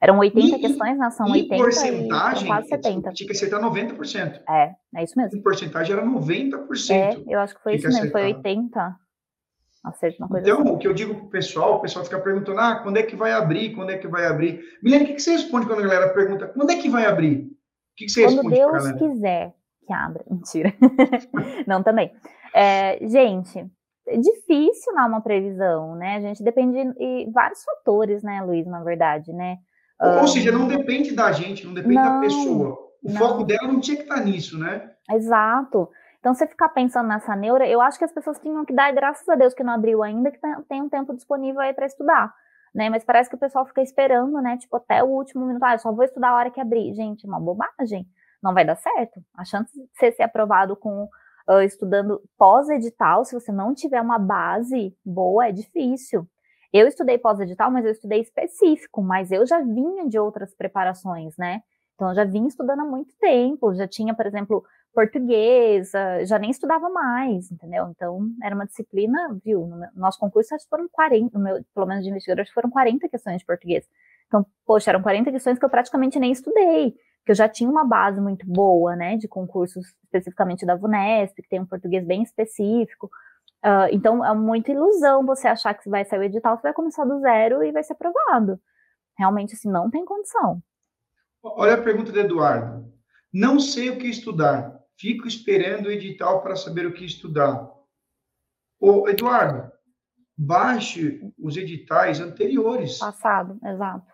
eram 80 e, questões, né? São 80 porcentagem, e quase 70. Tinha que acertar 90%. É, é isso mesmo. Em porcentagem era 90%. É, eu acho que foi isso mesmo, foi 80 acerte uma coisa Então, assim. o que eu digo para o pessoal, o pessoal fica perguntando, ah, quando é que vai abrir, quando é que vai abrir? Milene, o que, que você responde quando a galera pergunta, quando é que vai abrir? O que, que você quando responde Deus quiser que abra. Mentira. Não, também. É, gente, é difícil dar uma previsão, né? A gente depende de vários fatores, né, Luiz, na verdade, né? Ou, um, seja, não depende da gente, não depende não, da pessoa. O não. foco dela não tinha que estar nisso, né? Exato. Então, você ficar pensando nessa neura, eu acho que as pessoas tinham que dar graças a Deus que não abriu ainda, que tem um tempo disponível aí para estudar, né? Mas parece que o pessoal fica esperando, né? Tipo, até o último minuto, ah, eu só vou estudar a hora que abrir. Gente, é uma bobagem. Não vai dar certo. A chance de você ser aprovado com uh, estudando pós-edital, se você não tiver uma base boa, é difícil. Eu estudei pós-edital, mas eu estudei específico, mas eu já vinha de outras preparações, né? Então, eu já vinha estudando há muito tempo, já tinha, por exemplo, português, já nem estudava mais, entendeu? Então, era uma disciplina, viu? No nosso concurso, acho que foram 40, no meu, pelo menos de investigador, acho que foram 40 questões de português. Então, poxa, eram 40 questões que eu praticamente nem estudei, que eu já tinha uma base muito boa, né, de concursos especificamente da VUNESP, que tem um português bem específico. Uh, então, é muita ilusão você achar que vai sair o edital, você vai começar do zero e vai ser aprovado. Realmente, assim, não tem condição. Olha a pergunta do Eduardo. Não sei o que estudar. Fico esperando o edital para saber o que estudar. Ô, Eduardo, baixe os editais anteriores. Passado, exato.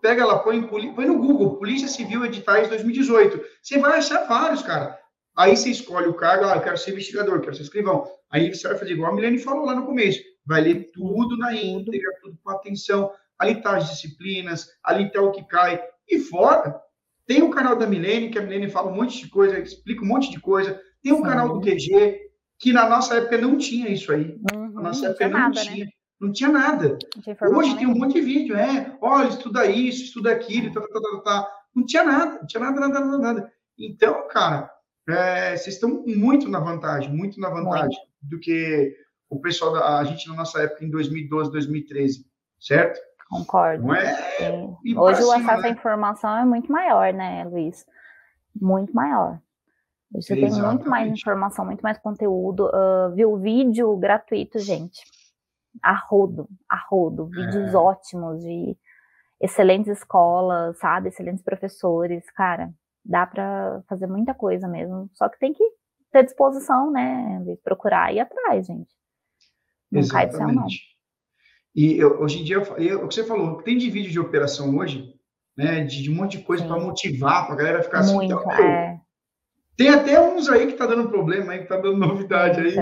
Pega lá, põe, põe no Google, Polícia Civil Editais 2018. Você vai achar vários, cara. Aí você escolhe o cargo, ah, eu quero ser investigador, quero ser escrivão. Aí você vai fazer igual a Milene falou lá no começo. Vai ler tudo na íntegra, tudo com atenção. Ali tá as disciplinas, ali tá o que cai. E fora, tem o canal da Milene, que a Milene fala um monte de coisa, explica um monte de coisa. Tem o um canal do QG, que na nossa época não tinha isso aí. Uhum, na nossa época não, nada, tinha. Né? Não tinha nada. Hoje tem um monte de vídeo, é, olha, estuda isso, estuda aquilo, tá, tá, tá, tá, tá. Não tinha nada, não tinha nada, nada, nada, nada. Então, cara, é, vocês estão muito na vantagem, muito na vantagem muito. do que o pessoal da a gente na nossa época em 2012, 2013, certo? Concordo. É... Hoje o acesso né? à informação é muito maior, né, Luiz? Muito maior. Você Exatamente. tem muito mais informação, muito mais conteúdo. Uh, viu vídeo gratuito, gente. A rodo, a rodo. Vídeos é. ótimos de excelentes escolas, sabe? Excelentes professores, cara, dá para fazer muita coisa mesmo. Só que tem que ter disposição, né? Procurar ir atrás, gente. Não Exatamente. cai do céu, não. E eu, hoje em dia, eu, o que você falou, tem de vídeo de operação hoje, né? De, de um monte de coisa para motivar, para a galera ficar assim. Muito, então, é. Tem até uns aí que tá dando problema aí, que tá dando novidade aí.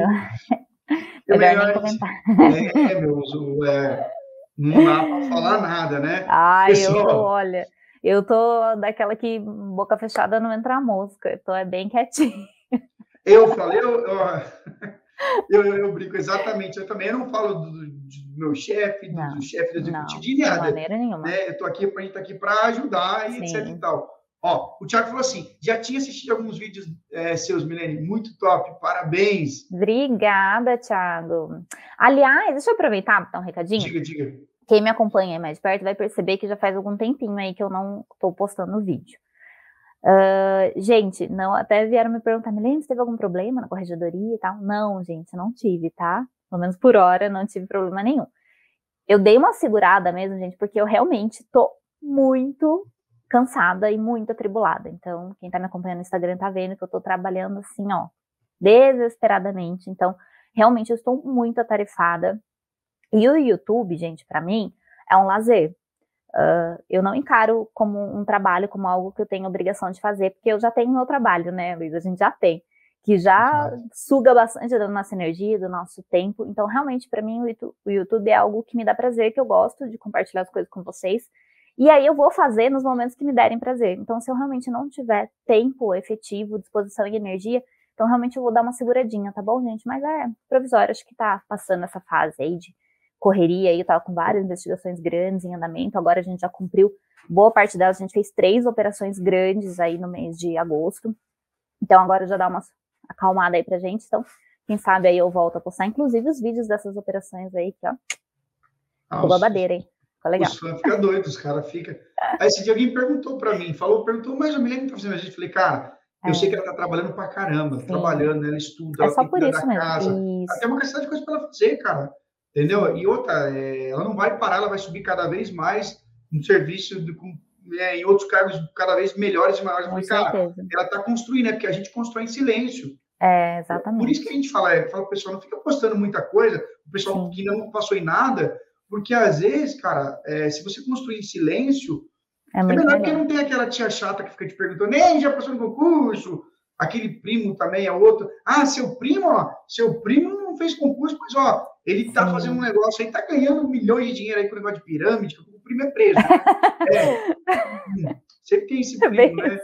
Então, melhor comentar. É, meu, é, não dá para falar nada, né? Ah, Pessoal, eu, olha, eu tô daquela que boca fechada não entra mosca, eu tô é bem quietinho. Eu falei, eu, eu, eu, eu, brinco exatamente, eu também não falo do, do meu chefe, do, do chefe do executivo, de nada. De maneira nenhuma. Né? Eu tô aqui, a gente tá aqui para ajudar e Sim. etc e tal. Ó, o Thiago falou assim: já tinha assistido alguns vídeos é, seus, Milene, muito top, parabéns. Obrigada, Thiago. Aliás, deixa eu aproveitar dar um recadinho. Diga, diga. Quem me acompanha mais de perto vai perceber que já faz algum tempinho aí que eu não estou postando vídeo. Uh, gente, não, até vieram me perguntar, Milene, você teve algum problema na corregedoria e tal? Não, gente, não tive, tá? Pelo menos por hora, não tive problema nenhum. Eu dei uma segurada mesmo, gente, porque eu realmente tô muito cansada e muito atribulada. Então, quem tá me acompanhando no Instagram tá vendo que eu tô trabalhando assim, ó, desesperadamente. Então, realmente eu estou muito atarefada. E o YouTube, gente, para mim, é um lazer. Uh, eu não encaro como um trabalho, como algo que eu tenho obrigação de fazer, porque eu já tenho meu trabalho, né, Luiz? A gente já tem, que já suga bastante da nossa energia, do nosso tempo. Então, realmente, para mim, o YouTube é algo que me dá prazer, que eu gosto de compartilhar as coisas com vocês. E aí eu vou fazer nos momentos que me derem prazer. Então, se eu realmente não tiver tempo efetivo, disposição e energia, então realmente eu vou dar uma seguradinha, tá bom, gente? Mas é provisório, acho que tá passando essa fase aí de correria aí, eu tava com várias investigações grandes em andamento, agora a gente já cumpriu boa parte delas, a gente fez três operações grandes aí no mês de agosto. Então agora já dá uma acalmada aí pra gente, então quem sabe aí eu volto a postar, inclusive os vídeos dessas operações aí, que ó, ficou babadeira, hein? Ficou legal. Os fãs ficam doidos, os caras ficam. Aí esse dia alguém perguntou para mim, falou, perguntou, mas a mulher tá fazendo a gente? Falei, cara, eu é. sei que ela tá trabalhando pra caramba, Sim. trabalhando, ela estuda, é ela só por isso mesmo. casa. Isso. Tem uma questão de coisa para ela fazer, cara. Entendeu? E outra, é, ela não vai parar, ela vai subir cada vez mais no serviço de, com, é, em outros cargos cada vez melhores e maiores. Com cara, ela está construindo, é porque a gente constrói em silêncio. É, exatamente. Por isso que a gente fala, é, fala, pessoal, não fica postando muita coisa, o pessoal Sim. que não passou em nada, porque às vezes, cara, é, se você construir em silêncio, é, é melhor que não tem aquela tia chata que fica te perguntando, nem já passou no concurso, aquele primo também é outro. Ah, seu primo, ó, seu primo não fez concurso, mas ó, ele está fazendo um negócio aí, está ganhando milhões de dinheiro aí com o negócio de pirâmide, que o primo é preso. Né? é. Sempre tem esse primo, né?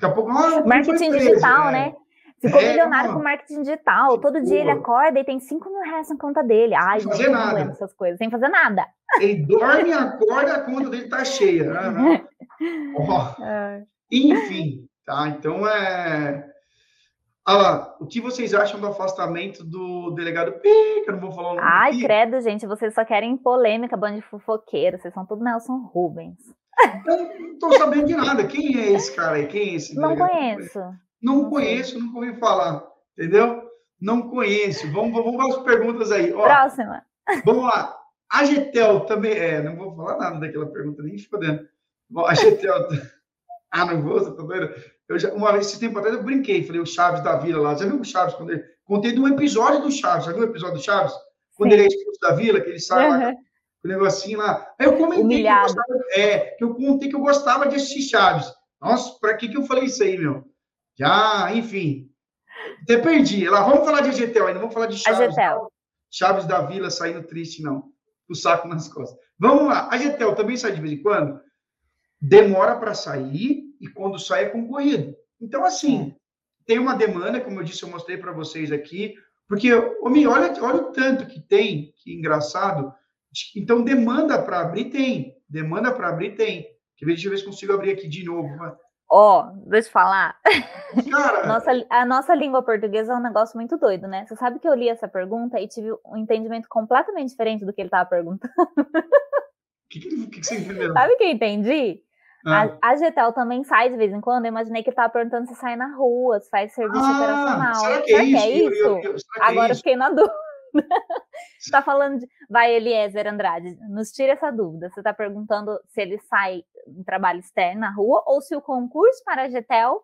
Daqui a pouco, ah, Marketing preso, digital, né? né? Ficou é, milionário com marketing digital. Todo dia ele acorda e tem 5 mil reais na conta dele. Ai, sem fazer nada. essas coisas, sem fazer nada. Ele dorme, acorda, a conta dele tá cheia. Né? oh. Enfim, tá? Então é. Ah, o que vocês acham do afastamento do delegado P? Que eu não vou falar o nome. Ai, aqui. credo, gente, vocês só querem polêmica, bando de fofoqueiro. Vocês são tudo Nelson Rubens. Eu não estou sabendo de nada. Quem é esse cara aí? Quem é esse Não conheço. Não, conheço, nunca ouvi falar, entendeu? Não conheço. Vamos, vamos para as perguntas aí. Ó, Próxima. Vamos lá. A Getel também. É, não vou falar nada daquela pergunta, nem fodendo. A Getel. ah, não vou, você tá doido? Eu já, uma vez, esse tempo atrás, eu brinquei, falei o Chaves da Vila lá. Já viu o Chaves? Quando ele, contei de um episódio do Chaves. Já viu o episódio do Chaves? Quando Sim. ele é expulso da Vila, que ele sai uhum. lá com o negocinho lá. Aí eu comentei Humilhado. que eu, gostava, é, que eu contei que eu gostava de assistir Chaves. Nossa, para que, que eu falei isso aí, meu? Já, enfim. Até perdi. Lá, vamos falar de Egetel ainda, vamos falar de Chaves. Chaves da Vila saindo triste, não. O saco nas costas. Vamos lá. A Getel também sai de vez em quando? Demora para sair e quando sai é concorrido. Então, assim, tem uma demanda, como eu disse, eu mostrei para vocês aqui, porque, homem, olha, olha o tanto que tem, que engraçado. Então, demanda para abrir tem. Demanda para abrir tem. Deixa eu ver se consigo abrir aqui de novo. Ó, oh, deixa eu falar. Cara, nossa, a nossa língua portuguesa é um negócio muito doido, né? Você sabe que eu li essa pergunta e tive um entendimento completamente diferente do que ele estava perguntando. O que, que, que, você entendeu? Sabe o que eu entendi? Ah. A, a Getel também sai de vez em quando. Eu imaginei que ele estava perguntando se sai na rua, se faz serviço ah, operacional. Será que é será isso? Que é isso? Eu, que Agora é isso? fiquei na dúvida. está falando de. Vai, Eliezer Andrade, nos tira essa dúvida. Você está perguntando se ele sai em trabalho externo na rua ou se o concurso para a GETEL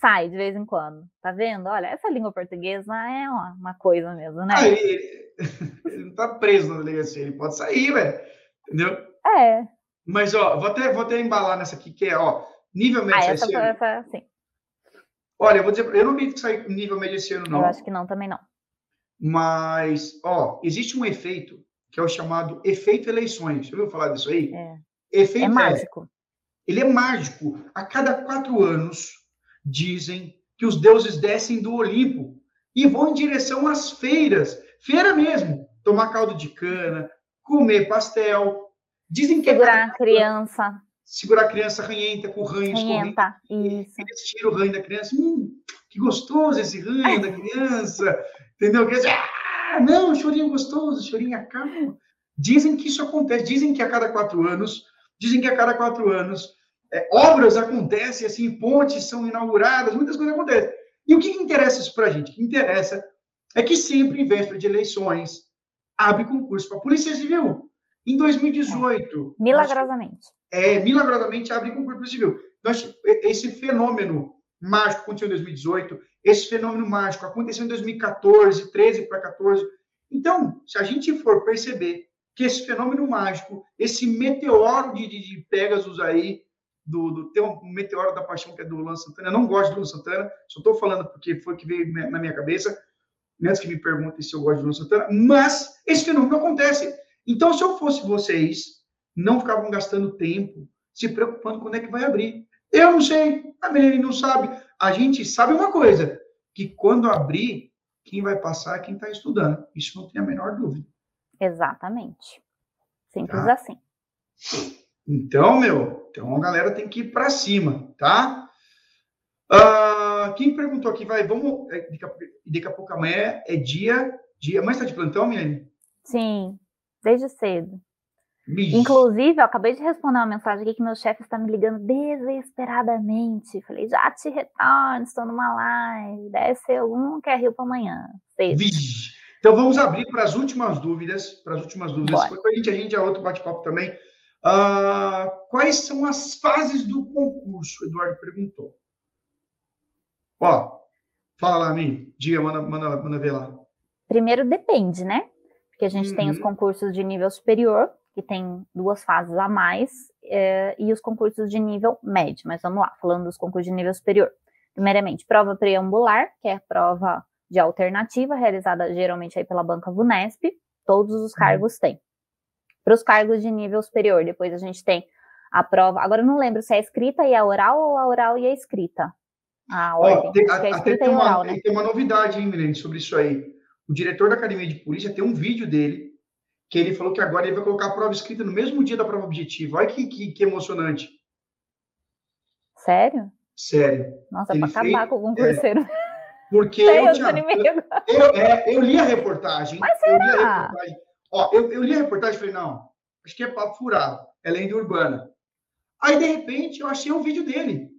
sai de vez em quando. Tá vendo? Olha, essa língua portuguesa é uma, uma coisa mesmo, né? Ah, ele, ele, não tá preso na delegacia, ele pode sair, velho. Entendeu? É. Mas, ó, vou até, vou até embalar nessa aqui, que é, ó, nível médio ah, essa, essa, sim. Olha, eu vou dizer, eu não vi que sair nível médio esse ano, não. Eu acho que não, também não. Mas, ó, existe um efeito que é o chamado efeito eleições. Você ouviu falar disso aí? É. Efeito é mágico. É, ele é mágico. A cada quatro anos, dizem que os deuses descem do Olimpo e vão em direção às feiras, feira mesmo, tomar caldo de cana, comer pastel. Dizem que é segurar a criança, segurar a criança ranhenta com ranho ranhenta, isso. Eles tiram o ranho da criança. Hum, que gostoso esse ranho da criança. Entendeu? Ah, não, chorinho gostoso, chorinho acalma. Dizem que isso acontece. Dizem que a cada quatro anos, dizem que a cada quatro anos, é, obras acontecem, assim, pontes são inauguradas, muitas coisas acontecem. E o que interessa isso para a gente? O que interessa é que sempre, em véspera de eleições, abre concurso para a Polícia Civil. Em 2018. Milagrosamente. É, milagrosamente abre para a Polícia Civil. Então, esse fenômeno mágico aconteceu em 2018, esse fenômeno mágico aconteceu em 2014, 13 para 14. Então, se a gente for perceber que esse fenômeno mágico, esse meteoro de, de, de Pegasus aí, do, do tem um meteoro da paixão que é do Luan Santana. Eu não gosto do Luan Santana, só estou falando porque foi que veio na minha cabeça, antes que me perguntem se eu gosto do Luan Santana, mas esse fenômeno acontece. Então, se eu fosse vocês, não ficavam gastando tempo se preocupando quando é que vai abrir. Eu não sei, a Melanie não sabe. A gente sabe uma coisa, que quando abrir, quem vai passar é quem está estudando. Isso não tem a menor dúvida. Exatamente. Simples tá? assim. Então, meu, então a galera tem que ir para cima, tá? Uh, quem perguntou aqui, vai, vamos. É, daqui a, daqui a pouco amanhã é dia. dia amanhã está de plantão, Milene? Sim, desde cedo. Inclusive, eu acabei de responder uma mensagem aqui que meu chefe está me ligando desesperadamente. Falei, já te retorno, estou numa live. Deve ser algum que é Rio para amanhã. Então vamos abrir para as últimas dúvidas. Para as últimas dúvidas. A gente, a gente já outro bate-papo também. Uh, quais são as fases do concurso? Eduardo perguntou. Ó, fala lá, mim. Diga, manda, manda, manda ver lá. Primeiro depende, né? Porque a gente uhum. tem os uhum. concursos de nível superior, que tem duas fases a mais, é, e os concursos de nível médio. Mas vamos lá, falando dos concursos de nível superior. Primeiramente, prova preambular, que é a prova de alternativa, realizada geralmente aí pela banca VUNESP. Todos os uhum. cargos uhum. têm para os cargos de nível superior. Depois a gente tem a prova. Agora eu não lembro se é a escrita e a oral ou a oral e a escrita. A ordem. Oh, tem, a, é escrita tem, e oral, uma, né? tem uma novidade, hein, Milene, sobre isso aí. O diretor da Academia de Polícia tem um vídeo dele que ele falou que agora ele vai colocar a prova escrita no mesmo dia da prova objetiva. Olha que, que, que emocionante. Sério? Sério. Nossa, para acabar com o concurseiro. É, porque eu, eu, eu, eu, é, eu, li a reportagem. Mas será? Eu li a reportagem. Ó, eu, eu li a reportagem e falei, não, acho que é papo furado, é lenda urbana. Aí, de repente, eu achei um vídeo dele.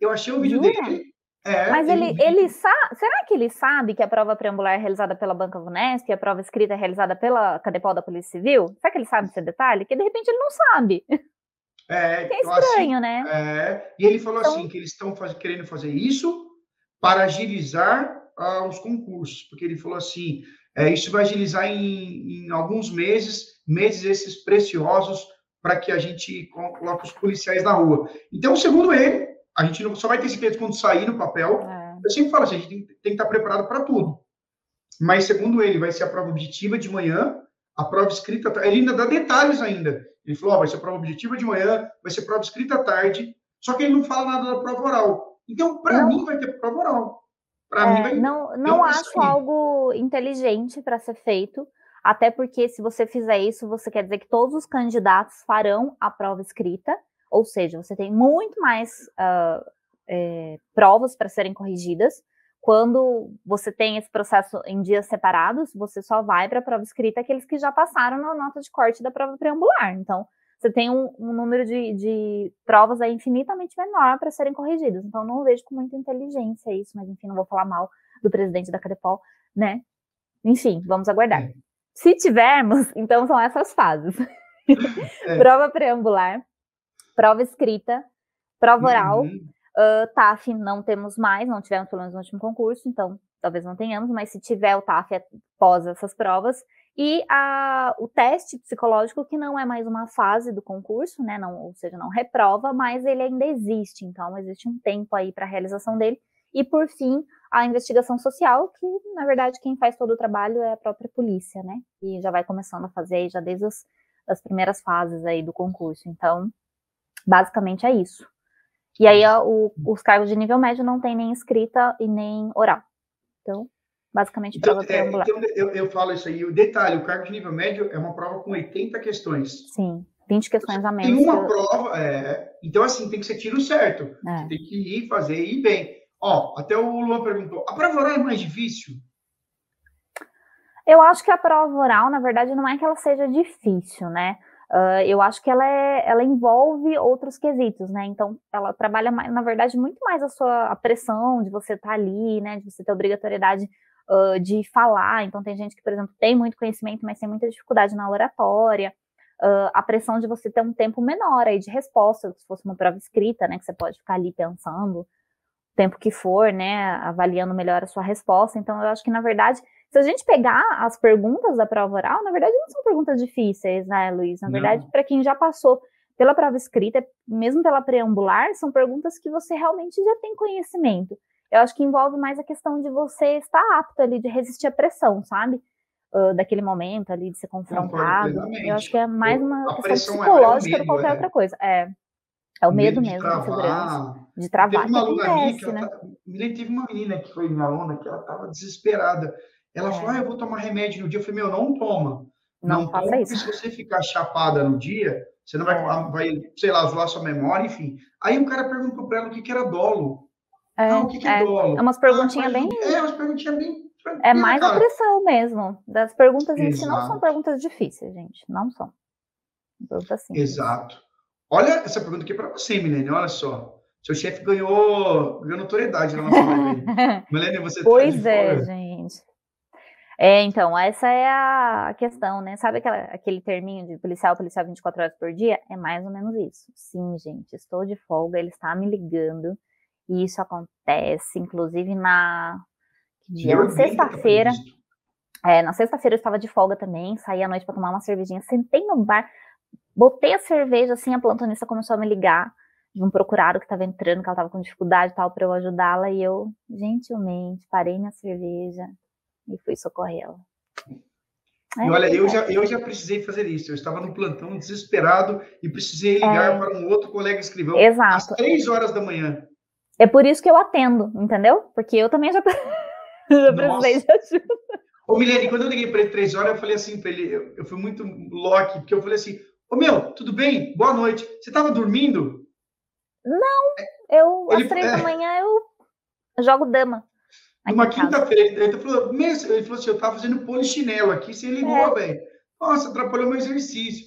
Eu achei um vídeo Jura? dele. É, Mas ele, um ele sabe. Será que ele sabe que a prova preambular é realizada pela Banca Vunesp e a prova escrita é realizada pela Cadepol da Polícia Civil? Será que ele sabe esse detalhe? Que de repente ele não sabe. É, que é estranho, assim, né? É, e ele falou então... assim: que eles estão faz, querendo fazer isso para agilizar ah, os concursos, porque ele falou assim: é, isso vai agilizar em, em, alguns meses, meses esses preciosos para que a gente coloque os policiais na rua. Então, segundo ele, a gente não, só vai ter certeza quando sair no papel. É. Eu sempre falo assim, a gente tem, tem que estar preparado para tudo. Mas, segundo ele, vai ser a prova objetiva de manhã, a prova escrita, ele ainda dá detalhes ainda. Ele falou, oh, vai ser prova objetiva de manhã, vai ser prova escrita à tarde, só que ele não fala nada da prova oral. Então, para mim, vai ter prova oral. Para é, mim, vai, não, não acho algo inteligente para ser feito, até porque se você fizer isso, você quer dizer que todos os candidatos farão a prova escrita, ou seja, você tem muito mais uh, é, provas para serem corrigidas. Quando você tem esse processo em dias separados, você só vai para a prova escrita aqueles que já passaram na nota de corte da prova preambular. Então, você tem um, um número de, de, provas aí infinitamente menor para serem corrigidas. Então, não vejo com muita inteligência isso, mas enfim, não vou falar mal do presidente da Cadepol, né? enfim, vamos aguardar. É. Se tivermos, então são essas fases. É. prova preambular, prova escrita, prova oral, uhum. uh, TAF não temos mais, não tivemos pelo menos no último concurso, então talvez não tenhamos, mas se tiver o TAF após essas provas, e a, o teste psicológico, que não é mais uma fase do concurso, né, não, ou seja, não reprova, mas ele ainda existe, então existe um tempo aí para a realização dele, e por fim, a investigação social, que na verdade quem faz todo o trabalho é a própria polícia, né? E já vai começando a fazer já desde as, as primeiras fases aí do concurso. Então, basicamente é isso. E aí o, os cargos de nível médio não tem nem escrita e nem oral. Então, basicamente então, é, então eu, eu, falo isso aí. O detalhe, o cargo de nível médio é uma prova com 80 questões. Sim, 20 questões a menos. Tem uma prova, é, então assim, tem que ser tiro certo. É. Tem que ir fazer e ir bem. Ó, até o Luan perguntou: a prova oral é mais difícil? Eu acho que a prova oral, na verdade, não é que ela seja difícil, né? Uh, eu acho que ela, é, ela envolve outros quesitos, né? Então, ela trabalha, mais, na verdade, muito mais a sua a pressão de você estar tá ali, né? De você ter obrigatoriedade uh, de falar. Então, tem gente que, por exemplo, tem muito conhecimento, mas tem muita dificuldade na oratória. Uh, a pressão de você ter um tempo menor aí de resposta, se fosse uma prova escrita, né? Que você pode ficar ali pensando tempo que for, né, avaliando melhor a sua resposta. Então, eu acho que, na verdade, se a gente pegar as perguntas da prova oral, na verdade, não são perguntas difíceis, né, Luiz? Na verdade, para quem já passou pela prova escrita, mesmo pela preambular, são perguntas que você realmente já tem conhecimento. Eu acho que envolve mais a questão de você estar apto ali, de resistir à pressão, sabe? Uh, daquele momento ali, de ser confrontado. Eu acho que é mais uma questão é psicológica do que qualquer é. outra coisa. É. É o medo, medo mesmo de travar. De travar. Teve uma aluna acontece, que né? Tá, teve uma menina que foi minha aluna que ela estava desesperada. Ela é. falou: ah, eu vou tomar remédio no dia. Eu falei: meu, não toma. Não, não faça toma, isso. se você ficar chapada no dia, você não vai, é. vai, sei lá, zoar sua memória, enfim. Aí um cara perguntou para ela o que, que era dolo. É, ah, o que, que é, é dolo? É umas perguntinhas ah, bem. É, umas perguntinhas bem. É mais cara. pressão mesmo. Das perguntas em si não são perguntas difíceis, gente. Não são. Perguntas simples. Exato. Olha essa pergunta aqui para você, Milene, olha só. Seu chefe ganhou, ganhou notoriedade na nossa live. Milene, você tá Pois tá é, fora. gente. É, então, essa é a questão, né? Sabe aquela, aquele terminho de policial, policial 24 horas por dia? É mais ou menos isso. Sim, gente, estou de folga, ele está me ligando. E isso acontece, inclusive, na. Que dia? Na sexta-feira. É, na sexta-feira eu estava de folga também, saí à noite para tomar uma cervejinha, sentei no bar. Botei a cerveja, assim, a plantonista começou a me ligar de um procurado que estava entrando, que ela estava com dificuldade e tal, para eu ajudá-la, e eu, gentilmente, parei minha cerveja e fui socorrer ela. É, e olha, eu já, eu já precisei fazer isso. Eu estava no plantão desesperado e precisei ligar é, para um outro colega escrivão exato. às três horas da manhã. É por isso que eu atendo, entendeu? Porque eu também já, já precisei de ajuda. Ô, Milene, quando eu liguei para ele três horas, eu falei assim para ele, eu, eu fui muito Loki, porque eu falei assim, Ô meu, tudo bem? Boa noite. Você estava dormindo? Não, eu ele, às três é, da manhã eu jogo dama. Numa quinta-feira, ele falou, ele falou assim, eu estava fazendo polichinelo aqui, você ligou, é. velho. Nossa, atrapalhou meu exercício.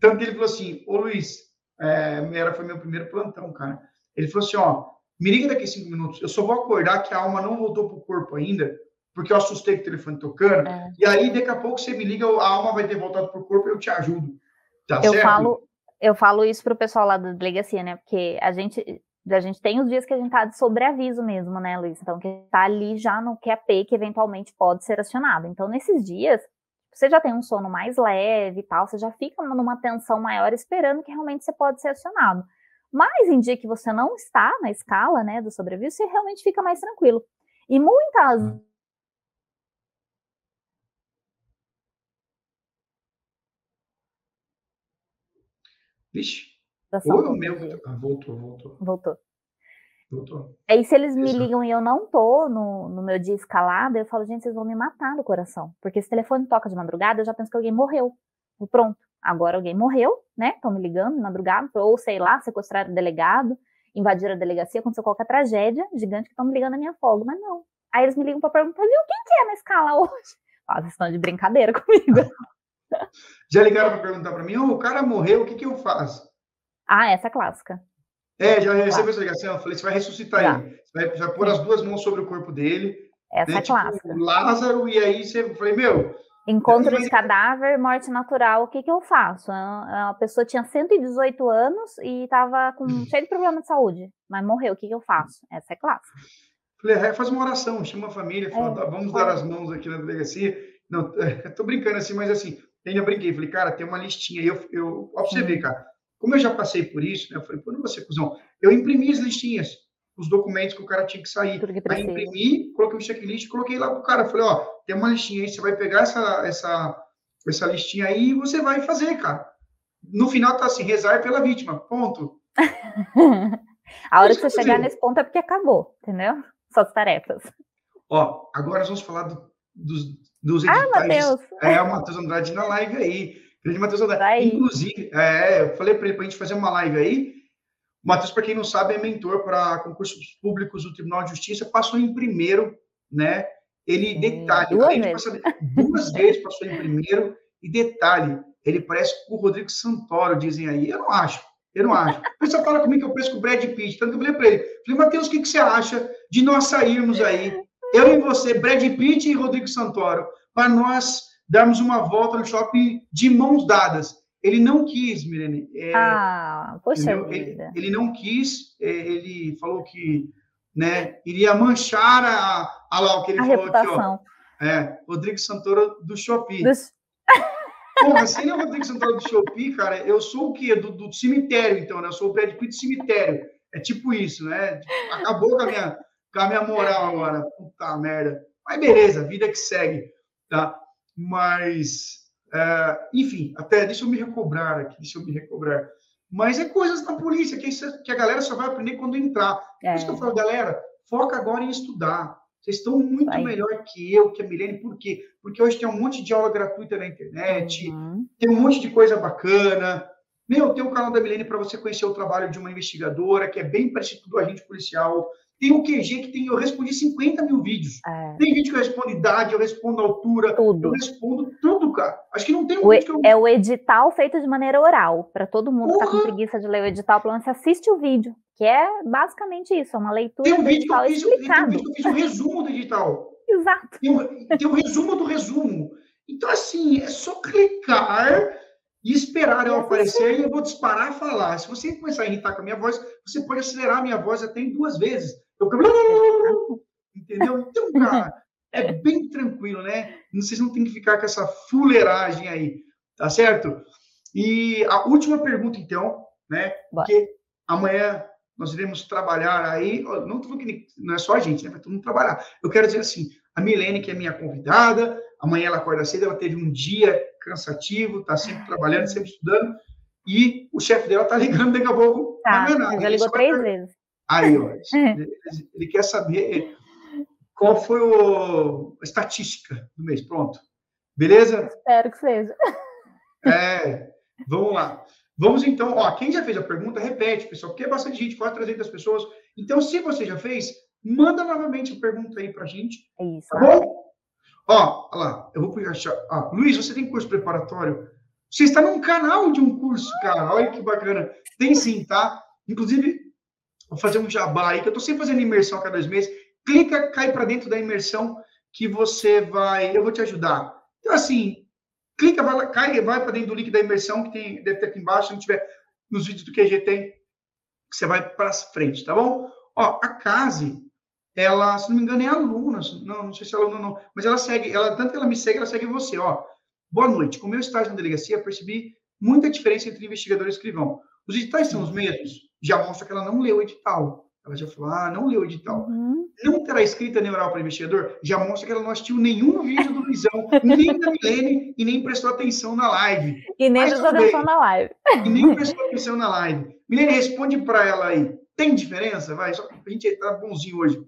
Tanto que ele falou assim, ô Luiz, é, era, foi meu primeiro plantão, cara. Ele falou assim, ó, me liga daqui cinco minutos, eu só vou acordar que a alma não voltou pro corpo ainda, porque eu assustei com o telefone tocando, é. e aí daqui a pouco você me liga, a alma vai ter voltado pro corpo e eu te ajudo. Tá eu certo? falo, eu falo isso pro pessoal lá da delegacia, né? Porque a gente a gente tem os dias que a gente tá de sobreaviso mesmo, né, Luiz? Então, que tá ali já no QAP que eventualmente pode ser acionado. Então, nesses dias, você já tem um sono mais leve e tal, você já fica numa tensão maior esperando que realmente você pode ser acionado. Mas em dia que você não está na escala, né, do sobreaviso, você realmente fica mais tranquilo. E muitas Vixe. Ou é o meu. Ah, voltou, voltou. Voltou. Voltou. Aí, se eles me ligam e eu não tô no, no meu dia escalado, eu falo, gente, vocês vão me matar do coração. Porque se o telefone toca de madrugada, eu já penso que alguém morreu. E pronto. Agora alguém morreu, né? Estão me ligando de madrugada, ou sei lá, sequestraram o delegado, invadiram a delegacia, aconteceu qualquer tragédia gigante que estão me ligando na minha folga. Mas não. Aí eles me ligam para perguntar, viu, quem que é na escala hoje? Ah, vocês estão de brincadeira comigo. Já ligaram para perguntar para mim, oh, o cara morreu, o que, que eu faço? Ah, essa é clássica. É, já recebeu essa ligação. Eu falei, você vai ressuscitar já. ele. Você vai, vai pôr as duas mãos sobre o corpo dele Essa né? é tipo, clássica. Lázaro, e aí você falei, meu. Encontro de cadáver, morte natural, o que, que eu faço? A pessoa tinha 118 anos e estava com cheio de problema de saúde, mas morreu, o que, que eu faço? Essa é clássica. Falei, é, faz uma oração, chama a família, fala, é, vamos dar as mãos aqui na delegacia. Não, tô brincando assim, mas assim, ainda brinquei, falei, cara, tem uma listinha aí, eu, eu, ó, pra você ver, cara, como eu já passei por isso, né, eu falei, pô, não vou ser cuzão, eu imprimi as listinhas, os documentos que o cara tinha que sair. Que aí imprimi, coloquei um checklist, coloquei lá pro cara, falei, ó, tem uma listinha aí, você vai pegar essa, essa, essa listinha aí e você vai fazer, cara. No final tá assim, rezar pela vítima, ponto. A hora que você chegar nesse ponto é porque acabou, entendeu? Suas tarefas. Ó, agora nós vamos falar do, dos, dos editais. Ah, Matheus! É, o Matheus Andrade na live aí. Grande Matheus Andrade. Vai. Inclusive, é, eu falei para ele para a gente fazer uma live aí. O Matheus, para quem não sabe, é mentor para concursos públicos do Tribunal de Justiça, passou em primeiro, né? Ele, detalhe, duas, vezes. Duas vezes passou em primeiro, e detalhe, ele parece com o Rodrigo Santoro, dizem aí. Eu não acho. Eu não acho. O pessoal fala comigo que eu penso com o Brad Pitt. Tanto que eu falei para ele. Falei, Matheus, o que, que você acha de nós sairmos aí, eu e você, Brad Pitt e Rodrigo Santoro, para nós darmos uma volta no shopping de mãos dadas? Ele não quis, Milene. É, ah, poxa ele, ele, não quis, é, ele falou que né, iria manchar a, a lá o que ele a falou reputação. aqui, ó. É, Rodrigo Santoro do Shopping. Dos... Porra, se ele é o Rodrigo Santoro do Shopee, cara, eu sou o quê? Do, do cemitério, então, né? Eu sou o Brad Pitt do cemitério. É tipo isso, né? Acabou com a minha, a minha moral agora. Puta merda. Mas beleza, vida que segue, tá? Mas, é, enfim, até deixa eu me recobrar aqui, deixa eu me recobrar. Mas é coisas da polícia que, isso, que a galera só vai aprender quando entrar. É. Por isso que eu falo, galera, foca agora em estudar. Vocês estão muito Vai. melhor que eu, que a Milene, por quê? Porque hoje tem um monte de aula gratuita na internet, uhum. tem um monte de coisa bacana. Meu, tem o canal da Milene para você conhecer o trabalho de uma investigadora, que é bem parecido do agente policial. Tem o QG que tem, eu respondi 50 mil vídeos. É. Tem vídeo que eu respondo idade, eu respondo altura, tudo. eu respondo tudo, cara. Acho que não tem um o, vídeo que eu... É o edital feito de maneira oral. Para todo mundo que tá com preguiça de ler o edital, pelo menos você assiste o vídeo, que é basicamente isso, é uma leitura tem um vídeo que eu fiz, explicado. Tem um vídeo que eu fiz um resumo do edital. Exato. Tem um, tem um resumo do resumo. Então, assim, é só clicar e esperar eu aparecer e eu vou disparar a falar. Se você começar a irritar com a minha voz, você pode acelerar a minha voz até em duas vezes. Eu... Entendeu? Então, cara, é bem tranquilo, né? Vocês não tem que ficar com essa fuleiragem aí, tá certo? E a última pergunta, então, né? Porque amanhã nós iremos trabalhar aí, não não é só a gente, né? Vai todo mundo trabalhar. Eu quero dizer assim, a Milene, que é minha convidada, amanhã ela acorda cedo, ela teve um dia cansativo, tá sempre trabalhando, sempre estudando, e o chefe dela tá ligando daqui a pouco. Tá, não já ligou três vezes. Aí, ó, ele, ele, quer saber qual foi o, a estatística do mês. Pronto. Beleza? Espero que seja. É, vamos lá. Vamos então, ó, quem já fez a pergunta, repete, pessoal, porque é bastante gente, quase 300 pessoas. Então, se você já fez, manda novamente a pergunta aí pra gente. É isso. Tá bom? Ó, lá, eu vou pegar. Ah, Luiz, você tem curso preparatório? Você está num canal de um curso, cara. Olha que bacana. Tem sim, tá? Inclusive, vou fazer um jabá aí, que eu estou sempre fazendo imersão a cada dois meses. Clica, cai para dentro da imersão que você vai. Eu vou te ajudar. Então, assim, clica, vai, cai, vai para dentro do link da imersão que tem, deve ter aqui embaixo. Se não tiver nos vídeos do QG, tem. Você vai para frente, tá bom? Ó, a Case, ela, se não me engano, é aluna. Não, não sei se é aluna ou não. Mas ela segue, ela, tanto que ela me segue, ela segue você, ó. Boa noite. Com meu estágio na delegacia, percebi muita diferença entre investigador e escrivão. Os editais são os mesmos? Já mostra que ela não leu o edital. Ela já falou, ah, não leu o edital. Uhum. Não terá escrita neural para investigador? Já mostra que ela não assistiu nenhum vídeo do Luizão, nem da Milene, e nem prestou atenção na live. E nem prestou atenção na live. E nem prestou atenção na live. Milene, responde para ela aí. Tem diferença? Vai, só a gente tá bonzinho hoje.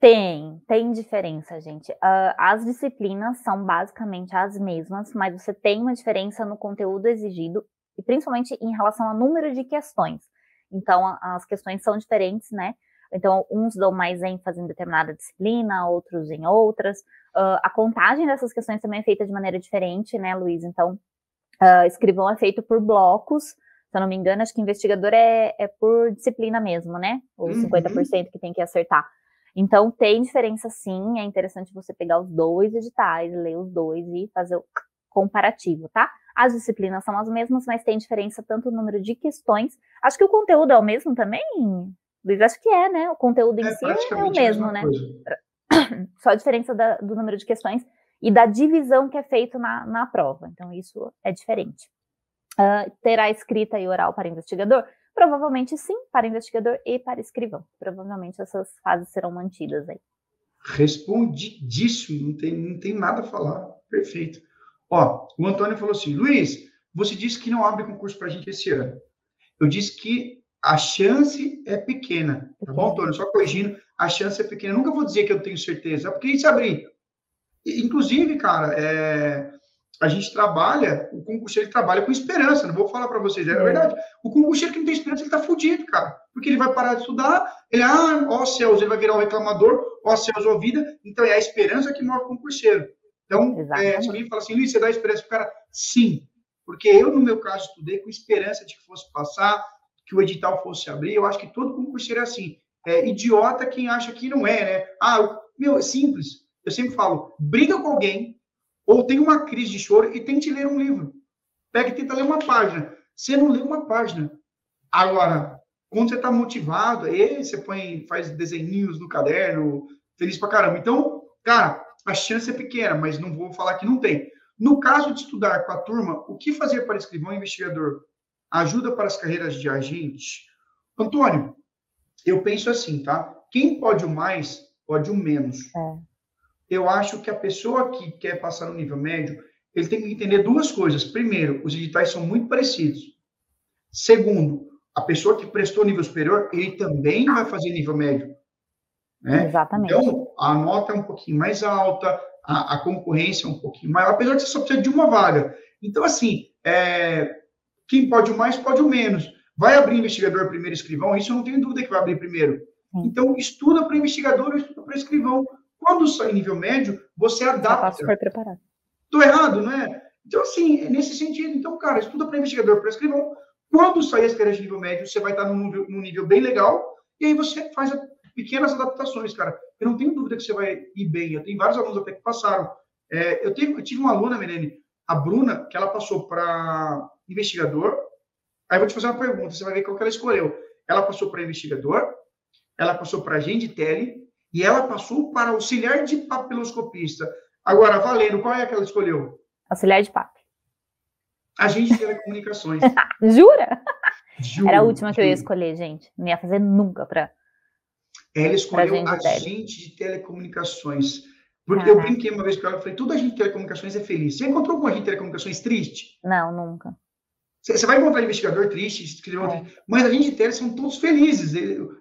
Tem, tem diferença, gente. Uh, as disciplinas são basicamente as mesmas, mas você tem uma diferença no conteúdo exigido, e principalmente em relação ao número de questões. Então, as questões são diferentes, né? Então, uns dão mais ênfase em determinada disciplina, outros em outras. Uh, a contagem dessas questões também é feita de maneira diferente, né, Luiz? Então, uh, escrivão é feito por blocos. Se eu não me engano, acho que investigador é, é por disciplina mesmo, né? Os uhum. 50% que tem que acertar. Então, tem diferença sim, é interessante você pegar os dois editais, ler os dois e fazer o comparativo, tá? As disciplinas são as mesmas, mas tem diferença tanto no número de questões. Acho que o conteúdo é o mesmo também, Luiz, acho que é, né? O conteúdo em é, si é o mesmo, né? Coisa. Só a diferença da, do número de questões e da divisão que é feito na, na prova. Então, isso é diferente. Uh, terá escrita e oral para investigador? Provavelmente sim, para investigador e para escrivão. Provavelmente essas fases serão mantidas aí. Respondidíssimo, não tem, não tem nada a falar. Perfeito. Ó, o Antônio falou assim: Luiz, você disse que não abre concurso para a gente esse ano. Eu disse que a chance é pequena, tá bom, Antônio? Só corrigindo, a chance é pequena. Eu nunca vou dizer que eu tenho certeza, porque se abrir. Inclusive, cara, é, a gente trabalha, o concurseiro trabalha com esperança, não vou falar para vocês, é, é verdade. O concurseiro que não tem esperança, ele tá fudido, cara. Porque ele vai parar de estudar, ele, ah, ó céus, ele vai virar o reclamador, ó céus, ó vida. Então, é a esperança que move o concurseiro. Então, é, se alguém fala assim, Luiz, você dá esperança pro cara? Sim. Porque eu, no meu caso, estudei com esperança de que fosse passar, que o edital fosse abrir. Eu acho que todo concurseiro é assim. É idiota quem acha que não é, né? Ah, meu, é simples. Eu sempre falo, briga com alguém, ou tem uma crise de choro e tente ler um livro. Pega e tenta ler uma página. Você não lê uma página. Agora, quando você está motivado, aí você põe, faz desenhinhos no caderno, feliz pra caramba. Então, cara, a chance é pequena, mas não vou falar que não tem. No caso de estudar com a turma, o que fazer para escrivão e investigador? Ajuda para as carreiras de agente? Antônio, eu penso assim, tá? Quem pode o mais, pode o menos. É eu acho que a pessoa que quer passar no nível médio, ele tem que entender duas coisas. Primeiro, os editais são muito parecidos. Segundo, a pessoa que prestou nível superior, ele também vai fazer nível médio. Né? Exatamente. Então, a nota é um pouquinho mais alta, a, a, concorrência é um pouquinho maior, apesar de você só precisar de uma vaga. Então, assim, é, quem pode o mais, pode o menos. Vai abrir investigador primeiro escrivão? Isso eu não tenho dúvida que vai abrir primeiro. Sim. Então, estuda para investigador estuda para escrivão. Quando sai nível médio, você adapta. super preparado. Estou errado, não é? Então, assim, é nesse sentido. Então, cara, estuda para investigador, para escrivão. Quando sair as carreiras de nível médio, você vai estar num nível, num nível bem legal. E aí você faz pequenas adaptações, cara. Eu não tenho dúvida que você vai ir bem. Eu tenho vários alunos até que passaram. É, eu, tenho, eu tive uma aluna, Melene, a Bruna, que ela passou para investigador. Aí eu vou te fazer uma pergunta, você vai ver qual que ela escolheu. Ela passou para investigador, ela passou para agente tele e ela passou para auxiliar de papiloscopista. Agora, Valendo, qual é que ela escolheu? Auxiliar de pap. Agente de telecomunicações. Jura? Juro, Era a última juro. que eu ia escolher, gente. Não ia fazer nunca para. Ela escolheu agente de telecomunicações. Porque eu brinquei uma vez com ela, falei, tudo agente de telecomunicações é feliz. Você encontrou algum agente de telecomunicações triste? Não, nunca. Você vai encontrar investigador triste, é. mas a gente tele são todos felizes.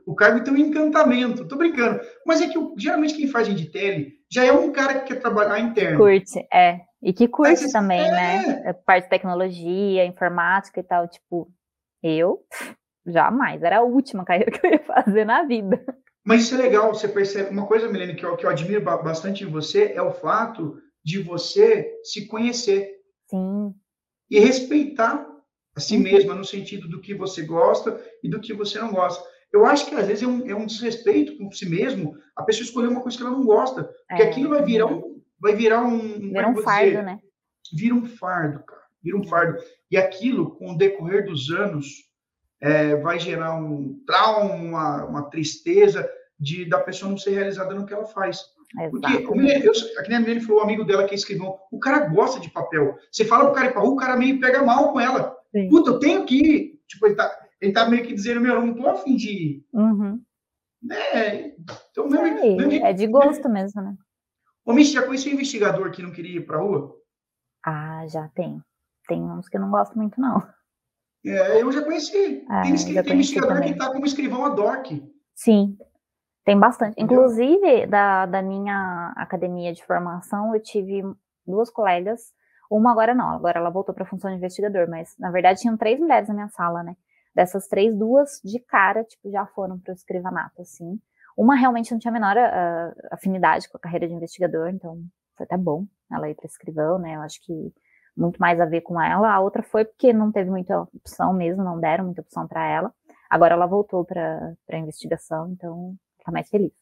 o cargo tem um encantamento. Tô brincando. Mas é que geralmente quem faz gente tele já é um cara que quer trabalhar interno. Curte, é. E que curte também, é... né? É parte de tecnologia, informática e tal. Tipo, eu jamais. Era a última carreira que eu ia fazer na vida. Mas isso é legal. Você percebe uma coisa, Milene, que eu, que eu admiro bastante em você é o fato de você se conhecer. Sim. E respeitar a si uhum. mesma no sentido do que você gosta e do que você não gosta. Eu acho que às vezes é um, é um desrespeito com si mesmo a pessoa escolher uma coisa que ela não gosta, porque é, aquilo vai virar um, vai virar um, vira um fardo, dizer, né? Vira um fardo, cara, vira um fardo. E aquilo, com o decorrer dos anos, é, vai gerar um trauma, uma, uma tristeza de da pessoa não ser realizada no que ela faz. Porque, como ele, eu, nem a menina falou, o amigo dela que é escrivão, o cara gosta de papel. Você fala pro cara ir pra rua, o cara meio pega mal com ela. Sim. Puta, eu tenho que ir. Tipo, ele tá, ele tá meio que dizendo, meu, eu não tô afim de ir. Uhum. Né? Então, mesmo, é de gosto mesmo, né? Ô, Michi, já conheceu um investigador que não queria ir pra rua? Ah, já tem. Tem uns que eu não gosto muito, não. É, eu já conheci. É, tem, já tem investigador também. que tá como escrivão ad hoc. Sim, tem bastante. Inclusive, da, da minha academia de formação, eu tive duas colegas uma agora não, agora ela voltou para a função de investigador, mas na verdade tinham três mulheres na minha sala, né? Dessas três, duas de cara, tipo, já foram para o escrivanato, assim. Uma realmente não tinha a menor uh, afinidade com a carreira de investigador, então foi até bom ela ir para escrivão, né? Eu acho que muito mais a ver com ela. A outra foi porque não teve muita opção mesmo, não deram muita opção para ela. Agora ela voltou para a investigação, então está mais feliz.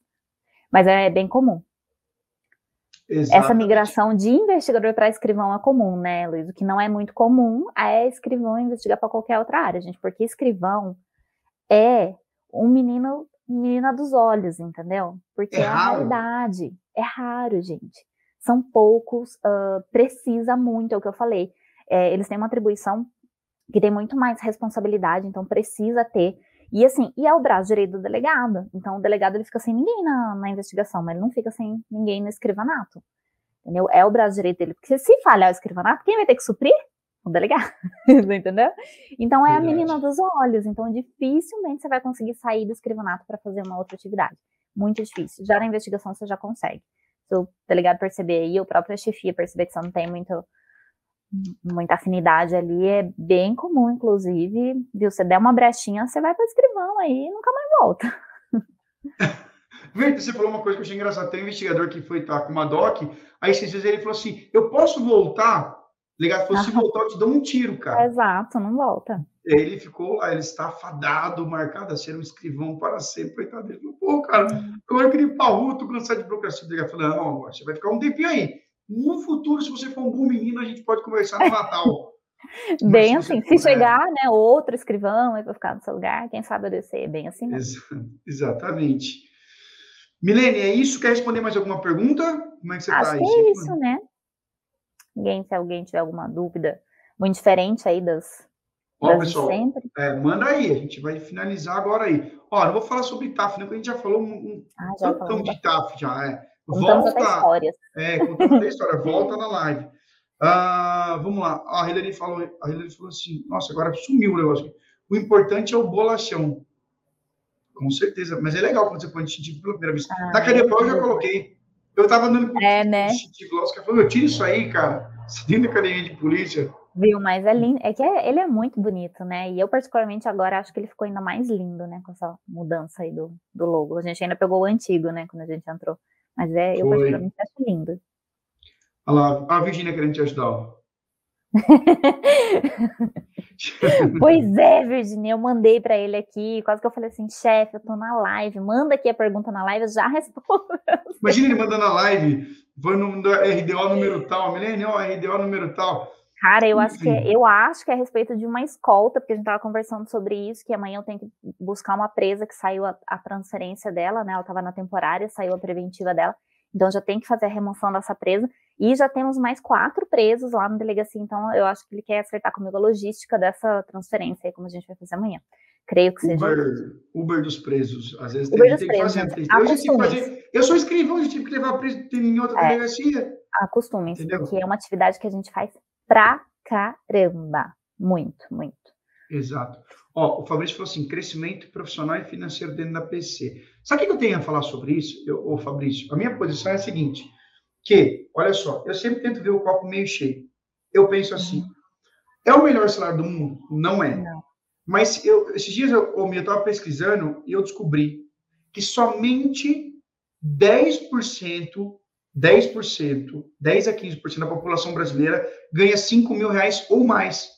Mas é bem comum. Exatamente. Essa migração de investigador para escrivão é comum, né, Luiz? O que não é muito comum é escrivão investigar para qualquer outra área, gente, porque escrivão é um menino, menina dos olhos, entendeu? Porque é, é a realidade. É raro, gente. São poucos, uh, precisa muito, é o que eu falei. É, eles têm uma atribuição que tem muito mais responsabilidade, então precisa ter. E assim, e é o braço direito do delegado. Então o delegado ele fica sem ninguém na, na investigação, mas ele não fica sem ninguém no escrivanato. Entendeu? É o braço direito dele. Porque se falhar o escrivanato, quem vai ter que suprir? O delegado. entendeu? Então é Verdade. a menina dos olhos. Então dificilmente você vai conseguir sair do escrivanato para fazer uma outra atividade. Muito difícil. Já na investigação você já consegue. O delegado perceber e o próprio chefia perceber que você não tem muito muita afinidade ali, é bem comum, inclusive, viu? Você der uma brechinha, você vai para escrivão aí e nunca mais volta. Verde, você falou uma coisa que eu achei engraçada. Tem um investigador que foi estar tá, com uma DOC, aí esses dias ele falou assim: Eu posso voltar? Ligado, falou: Se voltar, eu te dou um tiro, cara. Exato, não volta. Aí ele ficou lá, ele está fadado, marcado a ser um escrivão para sempre. Coitado dele. Pô, cara, agora eu para rua, tô cansado de burocracia. Delegado falou: Não, você vai ficar um tempinho aí. No futuro, se você for um bom menino, a gente pode conversar no Natal. bem Mas, assim, se, se chegar, né, outro escrivão vai ficar no seu lugar, quem sabe eu descer, bem assim. Ex exatamente. Milene, é isso? Quer responder mais alguma pergunta? Como é que você está aí? é isso, né? Ninguém, se alguém tiver alguma dúvida muito diferente aí das, Ó, das pessoal, sempre. É, manda aí, a gente vai finalizar agora aí. Ó, não vou falar sobre TAF, né? Porque a gente já falou um, um ah, já tantão de TAF já, é. Contamos volta, até histórias. É, contamos até história. Volta na live. Uh, vamos lá. A Hilary falou, a Hilary falou assim, nossa, agora sumiu o negócio. O importante é o bolachão. Com certeza. Mas é legal quando você põe distintivo pela primeira vez. Ah, Na academia eu já coloquei. Eu tava andando com é, né? distintivo lá, os caras falaram, eu tiro isso aí, cara. Academia de polícia. Viu, mas é lindo, é que é, ele é muito bonito, né? E eu, particularmente, agora acho que ele ficou ainda mais lindo, né? Com essa mudança aí do, do logo. A gente ainda pegou o antigo, né? Quando a gente entrou. Mas é, eu particularmente acho lindo. Olha lá, a Virginia querendo te ajudar. pois é, Virginia, eu mandei para ele aqui, quase que eu falei assim, chefe, eu tô na live, manda aqui a pergunta na live, eu já respondo. Imagina ele mandando na live, foi no RDO número tal, milênio, RDO número tal. Cara, eu acho, que é, eu acho que é a respeito de uma escolta, porque a gente estava conversando sobre isso, que amanhã eu tenho que buscar uma presa que saiu a, a transferência dela, né? Ela estava na temporária, saiu a preventiva dela. Então já tem que fazer a remoção dessa presa. E já temos mais quatro presos lá na delegacia, então eu acho que ele quer acertar comigo a logística dessa transferência aí, como a gente vai fazer amanhã. Creio que seja. Uber, Uber dos presos. Às vezes Uber tem, tem que fazer. Eu, já fazer. eu sou escrivão, a gente tive que levar preso em outra é, delegacia. Acostume, porque é uma atividade que a gente faz pra caramba. Muito, muito. Exato. Ó, o Fabrício falou assim: crescimento profissional e financeiro dentro da PC. Sabe o que eu tenho a falar sobre isso, eu, ô Fabrício? A minha posição é a seguinte: que, olha só, eu sempre tento ver o copo meio cheio. Eu penso assim: é o melhor salário do mundo? Não é. Não. Mas eu, esses dias eu, estava pesquisando e eu descobri que somente 10% 10%, 10 a 15% da população brasileira ganha 5 mil reais ou mais.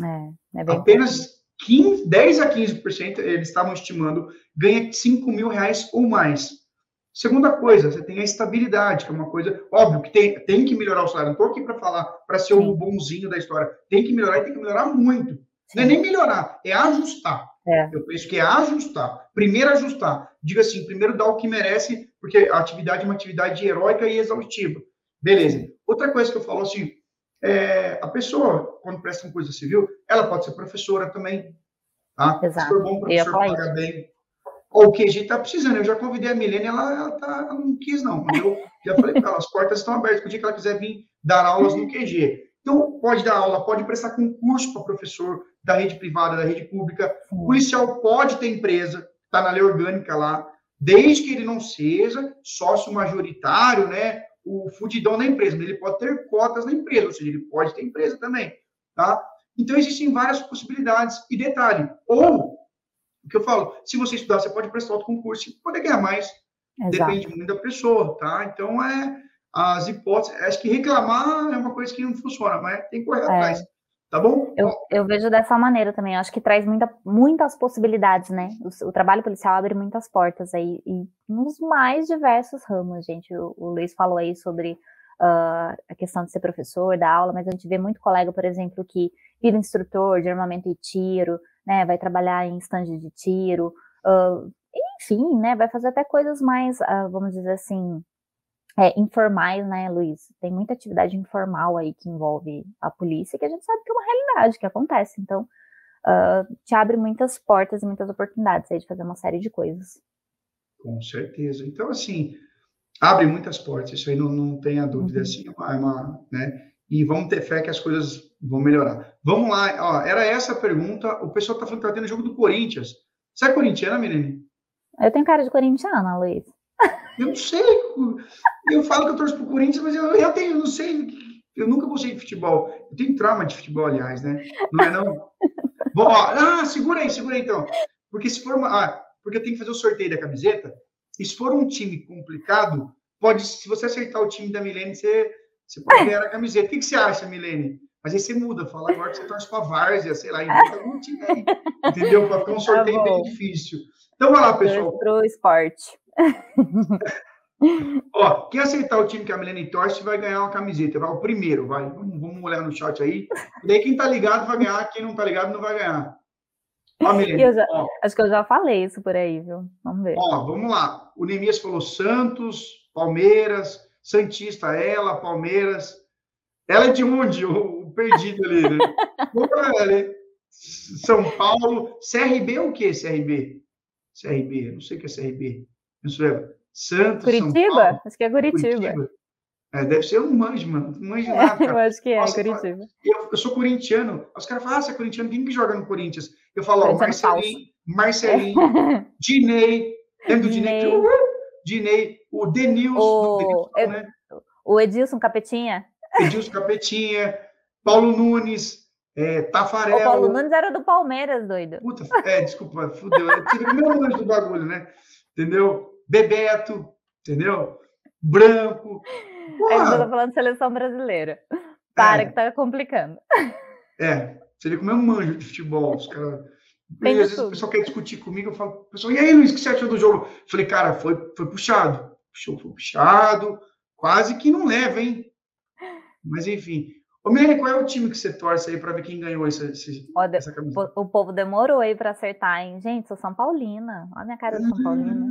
É, é Apenas 15, 10 a 15%, eles estavam estimando, ganha 5 mil reais ou mais. Segunda coisa, você tem a estabilidade, que é uma coisa, óbvio que tem, tem que melhorar o salário. Não estou aqui para falar, para ser o bonzinho da história. Tem que melhorar e tem que melhorar muito. Não é nem melhorar, é ajustar. É. Eu penso que é ajustar. Primeiro ajustar. Diga assim, primeiro dar o que merece, porque a atividade é uma atividade heróica e exaustiva. Beleza. Outra coisa que eu falo assim, é, a pessoa, quando presta um coisa civil, ela pode ser professora também. Tá? Exato. Se for bom, professor paga bem. Ou o QG está precisando. Eu já convidei a Milene, ela, ela, tá, ela não quis, não. Eu já falei para ela, as portas estão abertas. O dia que ela quiser vir dar aulas no QG. Então, pode dar aula, pode prestar concurso para professor da rede privada, da rede pública. O policial pode ter empresa, está na lei orgânica lá, desde que ele não seja sócio majoritário, né? O fudidão da empresa, mas ele pode ter cotas na empresa, ou seja, ele pode ter empresa também, tá? Então, existem várias possibilidades. E detalhe, ou, o que eu falo, se você estudar, você pode prestar outro concurso e poder ganhar mais. Exato. Depende muito da pessoa, tá? Então, é as hipóteses. Acho que reclamar é uma coisa que não funciona, mas tem que correr é. atrás. Tá bom? Eu, eu vejo dessa maneira também. Eu acho que traz muita, muitas possibilidades, né? O, o, trabalho policial abre muitas portas aí, e nos mais diversos ramos, gente. O, o Luiz falou aí sobre uh, a questão de ser professor, da aula, mas a gente vê muito colega, por exemplo, que vira instrutor de armamento e tiro, né? Vai trabalhar em estande de tiro, uh, enfim, né? Vai fazer até coisas mais, uh, vamos dizer assim, é, informais, né, Luiz? Tem muita atividade informal aí que envolve a polícia, que a gente sabe que é uma realidade, que acontece. Então, uh, te abre muitas portas e muitas oportunidades aí de fazer uma série de coisas. Com certeza. Então, assim, abre muitas portas, isso aí não, não tenha dúvida, uhum. assim, é uma, né? E vamos ter fé que as coisas vão melhorar. Vamos lá, ó, era essa a pergunta, o pessoal tá falando que tá tendo jogo do Corinthians. Você é corintiana, menina? Eu tenho cara de corintiana, Luiz. Eu não sei. Eu falo que eu torço pro Corinthians, mas eu, eu tenho, eu não sei. Eu nunca gostei de futebol. Eu tenho trauma de futebol, aliás, né? Não é não? Bom, ó, ah, segura aí, segura aí então. Porque se for uma. Ah, porque eu tenho que fazer o sorteio da camiseta. E se for um time complicado, pode. Se você acertar o time da Milene, você, você pode ganhar a camiseta. O que, que você acha, Milene? Mas aí você muda, fala agora que você torce pra Várzea, sei lá, inventa algum time aí. Entendeu? Para ficar um tá sorteio tá bem difícil. Então vai lá, pessoal. Pro esporte. Ó, quem aceitar o time que a Milene torce vai ganhar uma camiseta. Vai o primeiro, vai. Vamos, vamos olhar no chat aí. Daí quem tá ligado vai ganhar, quem não tá ligado não vai ganhar. Milene, já, acho que eu já falei isso por aí, viu? Vamos ver. Ó, vamos lá. O Nemias falou Santos, Palmeiras, Santista, ela, Palmeiras. Ela é de onde? O, o perdido ali, né? ela, São Paulo. CRB é o quê, CRB? CRB, não sei o que é CRB. Isso é Santos, Curitiba? Acho que é Curitiba. Curitiba. É, deve ser um manjo, mano. Não manjo nada, cara. eu acho que é, Nossa, Curitiba. Eu, eu, sou corintiano. Os caras falam, ah, você é corintiano, quem que joga no Corinthians? Eu falo, ó, Marcelinho, Marcelinho, Dinei, lembra do Dinei? Dinei, o Denilson, o, Denilson, né? o Edilson Capetinha. Edilson Capetinha, Paulo Nunes, é, Tafarel. O Paulo Nunes era do Palmeiras, doido. Puta, é, desculpa, fudeu. Eu tive o mesmo nome do bagulho, né? Entendeu? Bebeto, entendeu? Branco. Aí você tá falando de seleção brasileira. Para, é. que tá complicando. É, você vê como é um manjo de futebol. Os caras. às vezes o pessoal quer discutir comigo, eu falo, pessoal, e aí, Luiz, o que você achou do jogo? Eu falei, cara, foi, foi puxado. Puxou, foi puxado, quase que não leva, hein? Mas enfim. Ô, Milene, qual é o time que você torce aí para ver quem ganhou esse, esse, Olha, essa camisa? O, o, povo demorou aí para acertar, hein? Gente, sou São Paulina. Olha a minha cara de São Paulina.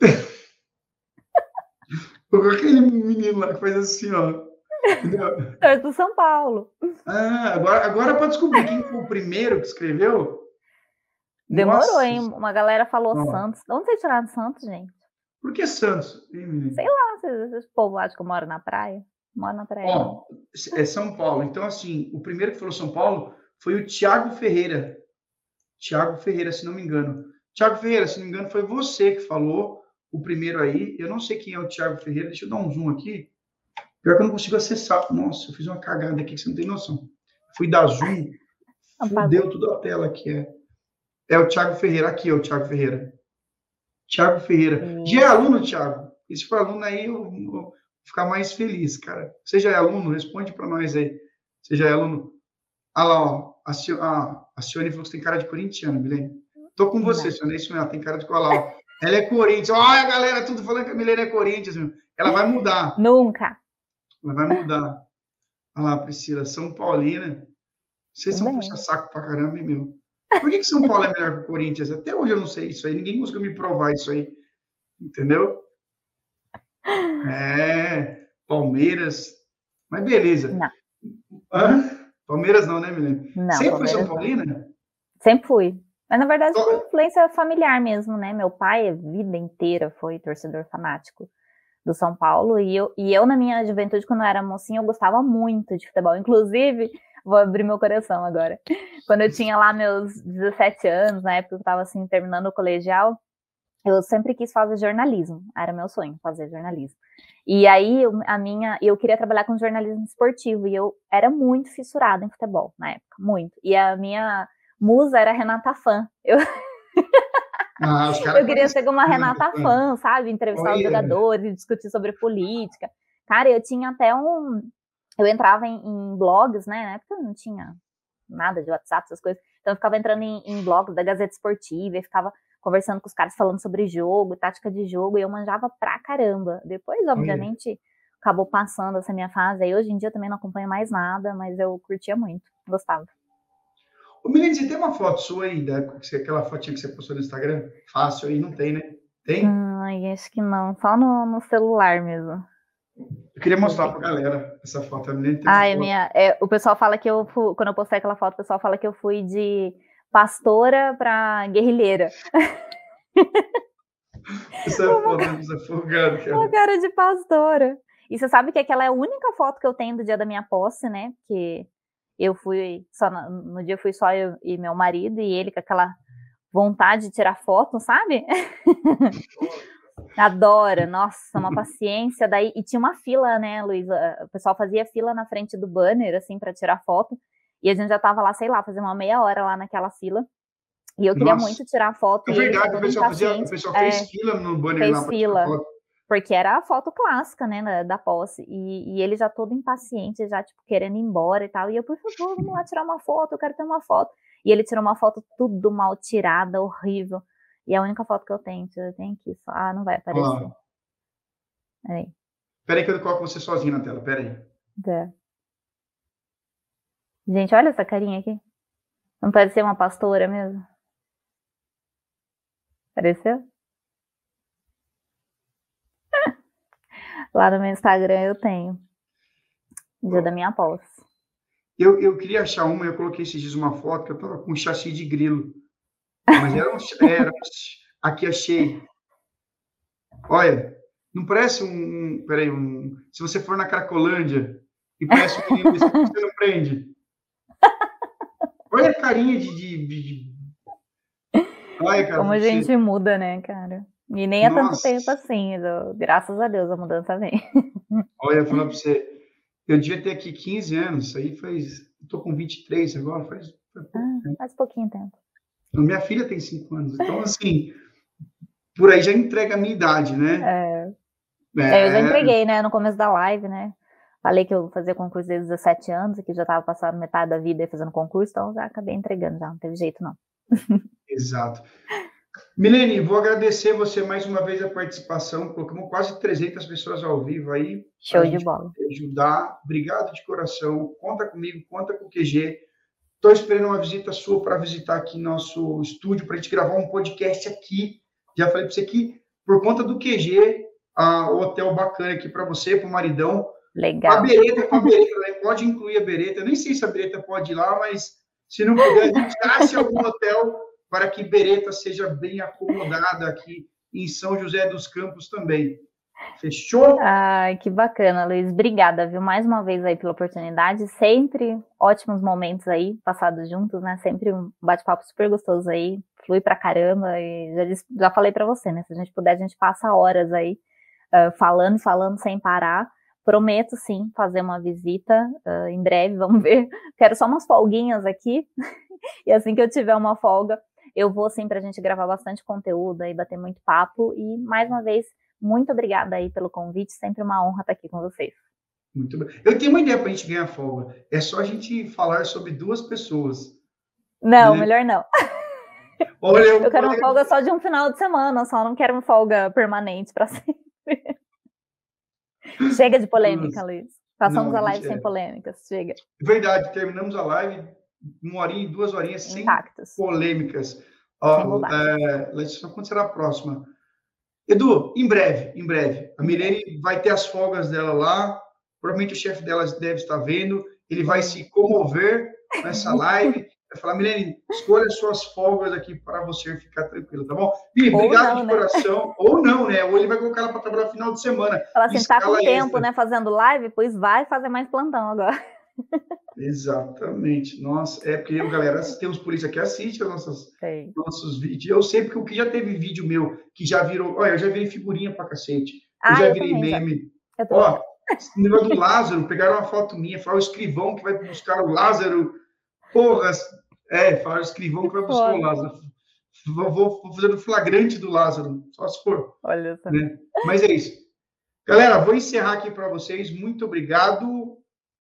Hum. Aquele menino lá que faz assim, ó. É do São Paulo. Ah, agora, agora para descobrir quem foi o primeiro que escreveu. Demorou, Nossa. hein? Uma galera falou Santos. De onde vocês tiraram Santos, gente? Por que Santos? Sei lá, esse povo acha que eu moro na praia. Moro na praia. Ó, é São Paulo. Então, assim, o primeiro que falou São Paulo foi o Tiago Ferreira. Tiago Ferreira, se não me engano. Tiago Ferreira, se não me engano, foi você que falou o primeiro aí. Eu não sei quem é o Tiago Ferreira. Deixa eu dar um zoom aqui. Pior que eu não consigo acessar. Nossa, eu fiz uma cagada aqui que você não tem noção. Fui dar zoom. Fudeu tudo a tela aqui. É, é o Tiago Ferreira. Aqui é o Tiago Ferreira. Tiago Ferreira. Hum. Já é aluno, Tiago? E se for aluno aí, eu vou ficar mais feliz, cara. Você já é aluno? Responde para nós aí. Você já é aluno? Ah lá, ó. A, a, a Cione falou que você tem cara de corintiano, Milene. Tô com você, Cione. É isso mesmo. Tem cara de colar. Ela é Corinthians. Olha a galera tudo falando que a Milene é Corinthians, meu. Ela vai mudar. Nunca. Ela vai mudar. Olha lá, Priscila. São Paulina. Vocês são puxa-saco pra caramba, hein, meu? Por que, que São Paulo é melhor que o Corinthians? Até hoje eu não sei isso aí. Ninguém conseguiu me provar isso aí. Entendeu? É. Palmeiras. Mas beleza. Não. Hã? Palmeiras não, né, Milene? Não. Sempre foi São Paulina? Sempre fui. Mas, na verdade, foi influência familiar mesmo, né? Meu pai, a vida inteira, foi torcedor fanático do São Paulo. E eu, e eu na minha juventude, quando eu era mocinha, eu gostava muito de futebol. Inclusive, vou abrir meu coração agora. Quando eu tinha lá meus 17 anos, na época eu estava assim, terminando o colegial, eu sempre quis fazer jornalismo. Era meu sonho, fazer jornalismo. E aí, a minha, eu queria trabalhar com jornalismo esportivo. E eu era muito fissurada em futebol na época, muito. E a minha musa era Renata Fã. Eu, ah, eu queria ser como uma Renata Fã, sabe? Entrevistar Olha. os jogadores, discutir sobre política. Cara, eu tinha até um, eu entrava em, em blogs, né? Na época não tinha nada de WhatsApp, essas coisas. Então eu ficava entrando em, em blogs da Gazeta Esportiva e ficava conversando com os caras falando sobre jogo, tática de jogo, e eu manjava pra caramba. Depois, obviamente, acabou passando essa minha fase. Aí hoje em dia também não acompanho mais nada, mas eu curtia muito, gostava. Ô, Milene, você tem uma foto sua aí, da, aquela fotinha que você postou no Instagram? Fácil aí, não tem, né? Tem? Ai, acho que não, só no, no celular mesmo. Eu queria mostrar pra galera essa foto. A Milene tem Ai, minha, é, o pessoal fala que eu, quando eu postei aquela foto, o pessoal fala que eu fui de pastora para guerrilheira. Isso é foda, desafogado, cara. Uma cara de pastora. E você sabe que aquela é a única foto que eu tenho do dia da minha posse, né? Que eu fui só no dia fui só eu e meu marido e ele com aquela vontade de tirar foto, sabe? Adora, nossa, uma paciência. Daí e tinha uma fila, né, Luísa? O pessoal fazia fila na frente do banner assim para tirar foto. E a gente já tava lá, sei lá, fazendo uma meia hora lá naquela fila. E eu queria Nossa. muito tirar foto. É verdade, o pessoal, fazia, o pessoal fez é, fila no banner fez lá. fila. Porque era a foto clássica, né, da, da posse. E, e, ele já todo impaciente, já, tipo, querendo ir embora e tal. E eu, por favor, vamos lá tirar uma foto, eu quero ter uma foto. E ele tirou uma foto tudo mal tirada, horrível. E é a única foto que eu tenho, eu tenho aqui só. Ah, não vai aparecer. Ah. Peraí. Peraí que eu coloco você sozinho na tela, peraí. Tá. Gente, olha essa carinha aqui. Não pode ser uma pastora mesmo? Apareceu? Lá no meu Instagram eu tenho. Dia da minha posse. Eu, eu queria achar uma, eu coloquei esses dias uma foto que eu tava com um chassi de grilo. Mas era um. Era, aqui achei. Olha, não parece um. um peraí, um. Se você for na Cracolândia e parece um menino, você não prende. Olha a carinha de. de, de... Ai, cara, Como a gente você... muda, né, cara? E nem há tanto tempo assim. Graças a Deus a mudança vem. Olha, eu falar pra você. Eu devia ter aqui 15 anos, isso aí faz. Eu tô com 23 agora, faz. Faz, ah, faz pouquinho tempo. Minha filha tem 5 anos. Então, assim, por aí já entrega a minha idade, né? É. é. eu já entreguei, né, no começo da live, né? Falei que eu fazia concurso desde 17 anos, que já estava passando metade da vida fazendo concurso, então já acabei entregando, já não teve jeito, não. Exato. Milene, vou agradecer você mais uma vez a participação. Colocamos quase 300 pessoas ao vivo aí. Show de bola. Ajudar. Obrigado de coração. Conta comigo, conta com o QG. Estou esperando uma visita sua para visitar aqui nosso estúdio, para a gente gravar um podcast aqui. Já falei para você que, por conta do QG, a, o hotel bacana aqui para você, para o maridão. Legal. A bereta, a bereta, né? pode incluir a bereta. Eu nem sei se a bereta pode ir lá, mas se não puder, a gente acha algum hotel para que bereta seja bem acomodada aqui em São José dos Campos também. Fechou? Ai, que bacana, Luiz. Obrigada, viu, mais uma vez aí pela oportunidade. Sempre ótimos momentos aí, passados juntos, né? Sempre um bate-papo super gostoso aí, flui pra caramba. E já, disse, já falei para você, né? Se a gente puder, a gente passa horas aí uh, falando, falando sem parar. Prometo sim fazer uma visita uh, em breve, vamos ver. Quero só umas folguinhas aqui. e assim que eu tiver uma folga, eu vou sim para a gente gravar bastante conteúdo e bater muito papo. E mais uma vez, muito obrigada aí pelo convite. Sempre uma honra estar aqui com vocês. Muito bem. Eu tenho uma ideia para a gente ganhar folga. É só a gente falar sobre duas pessoas. Não, né? melhor não. Olha, eu, eu quero uma folga só de um final de semana, só não quero uma folga permanente para sempre. Chega de polêmica, Luiz. Passamos não, a live sem é. polêmicas. Chega. Verdade, terminamos a live uma horinha, duas horinhas Impactos. sem polêmicas. Ó, é, quando será a próxima? Edu, em breve, em breve. A Mirene vai ter as folgas dela lá. Provavelmente o chefe dela deve estar vendo. Ele vai se comover nessa live vai falar, Milene, escolha suas folgas aqui para você ficar tranquilo, tá bom? E obrigado não, de né? coração. Ou não, né? Ou ele vai colocar ela para trabalhar no final de semana. Fala assim, tá com tempo, extra. né, fazendo live, pois vai fazer mais plantão agora. Exatamente. Nossa, é porque, galera, temos polícia que assiste os nossos, nossos vídeos. Eu sei porque o que já teve vídeo meu que já virou. Olha, eu já virei figurinha pra cacete. Eu ah, já virei eu meme. Já. Ó, o negócio do Lázaro, pegaram uma foto minha, falaram o escrivão que vai buscar o Lázaro. Porra, é, falaram o escrivão que vai buscar o Lázaro. Vou, vou, vou fazer o flagrante do Lázaro, só se for. Olha só. Né? Mas é isso. Galera, vou encerrar aqui para vocês. Muito obrigado.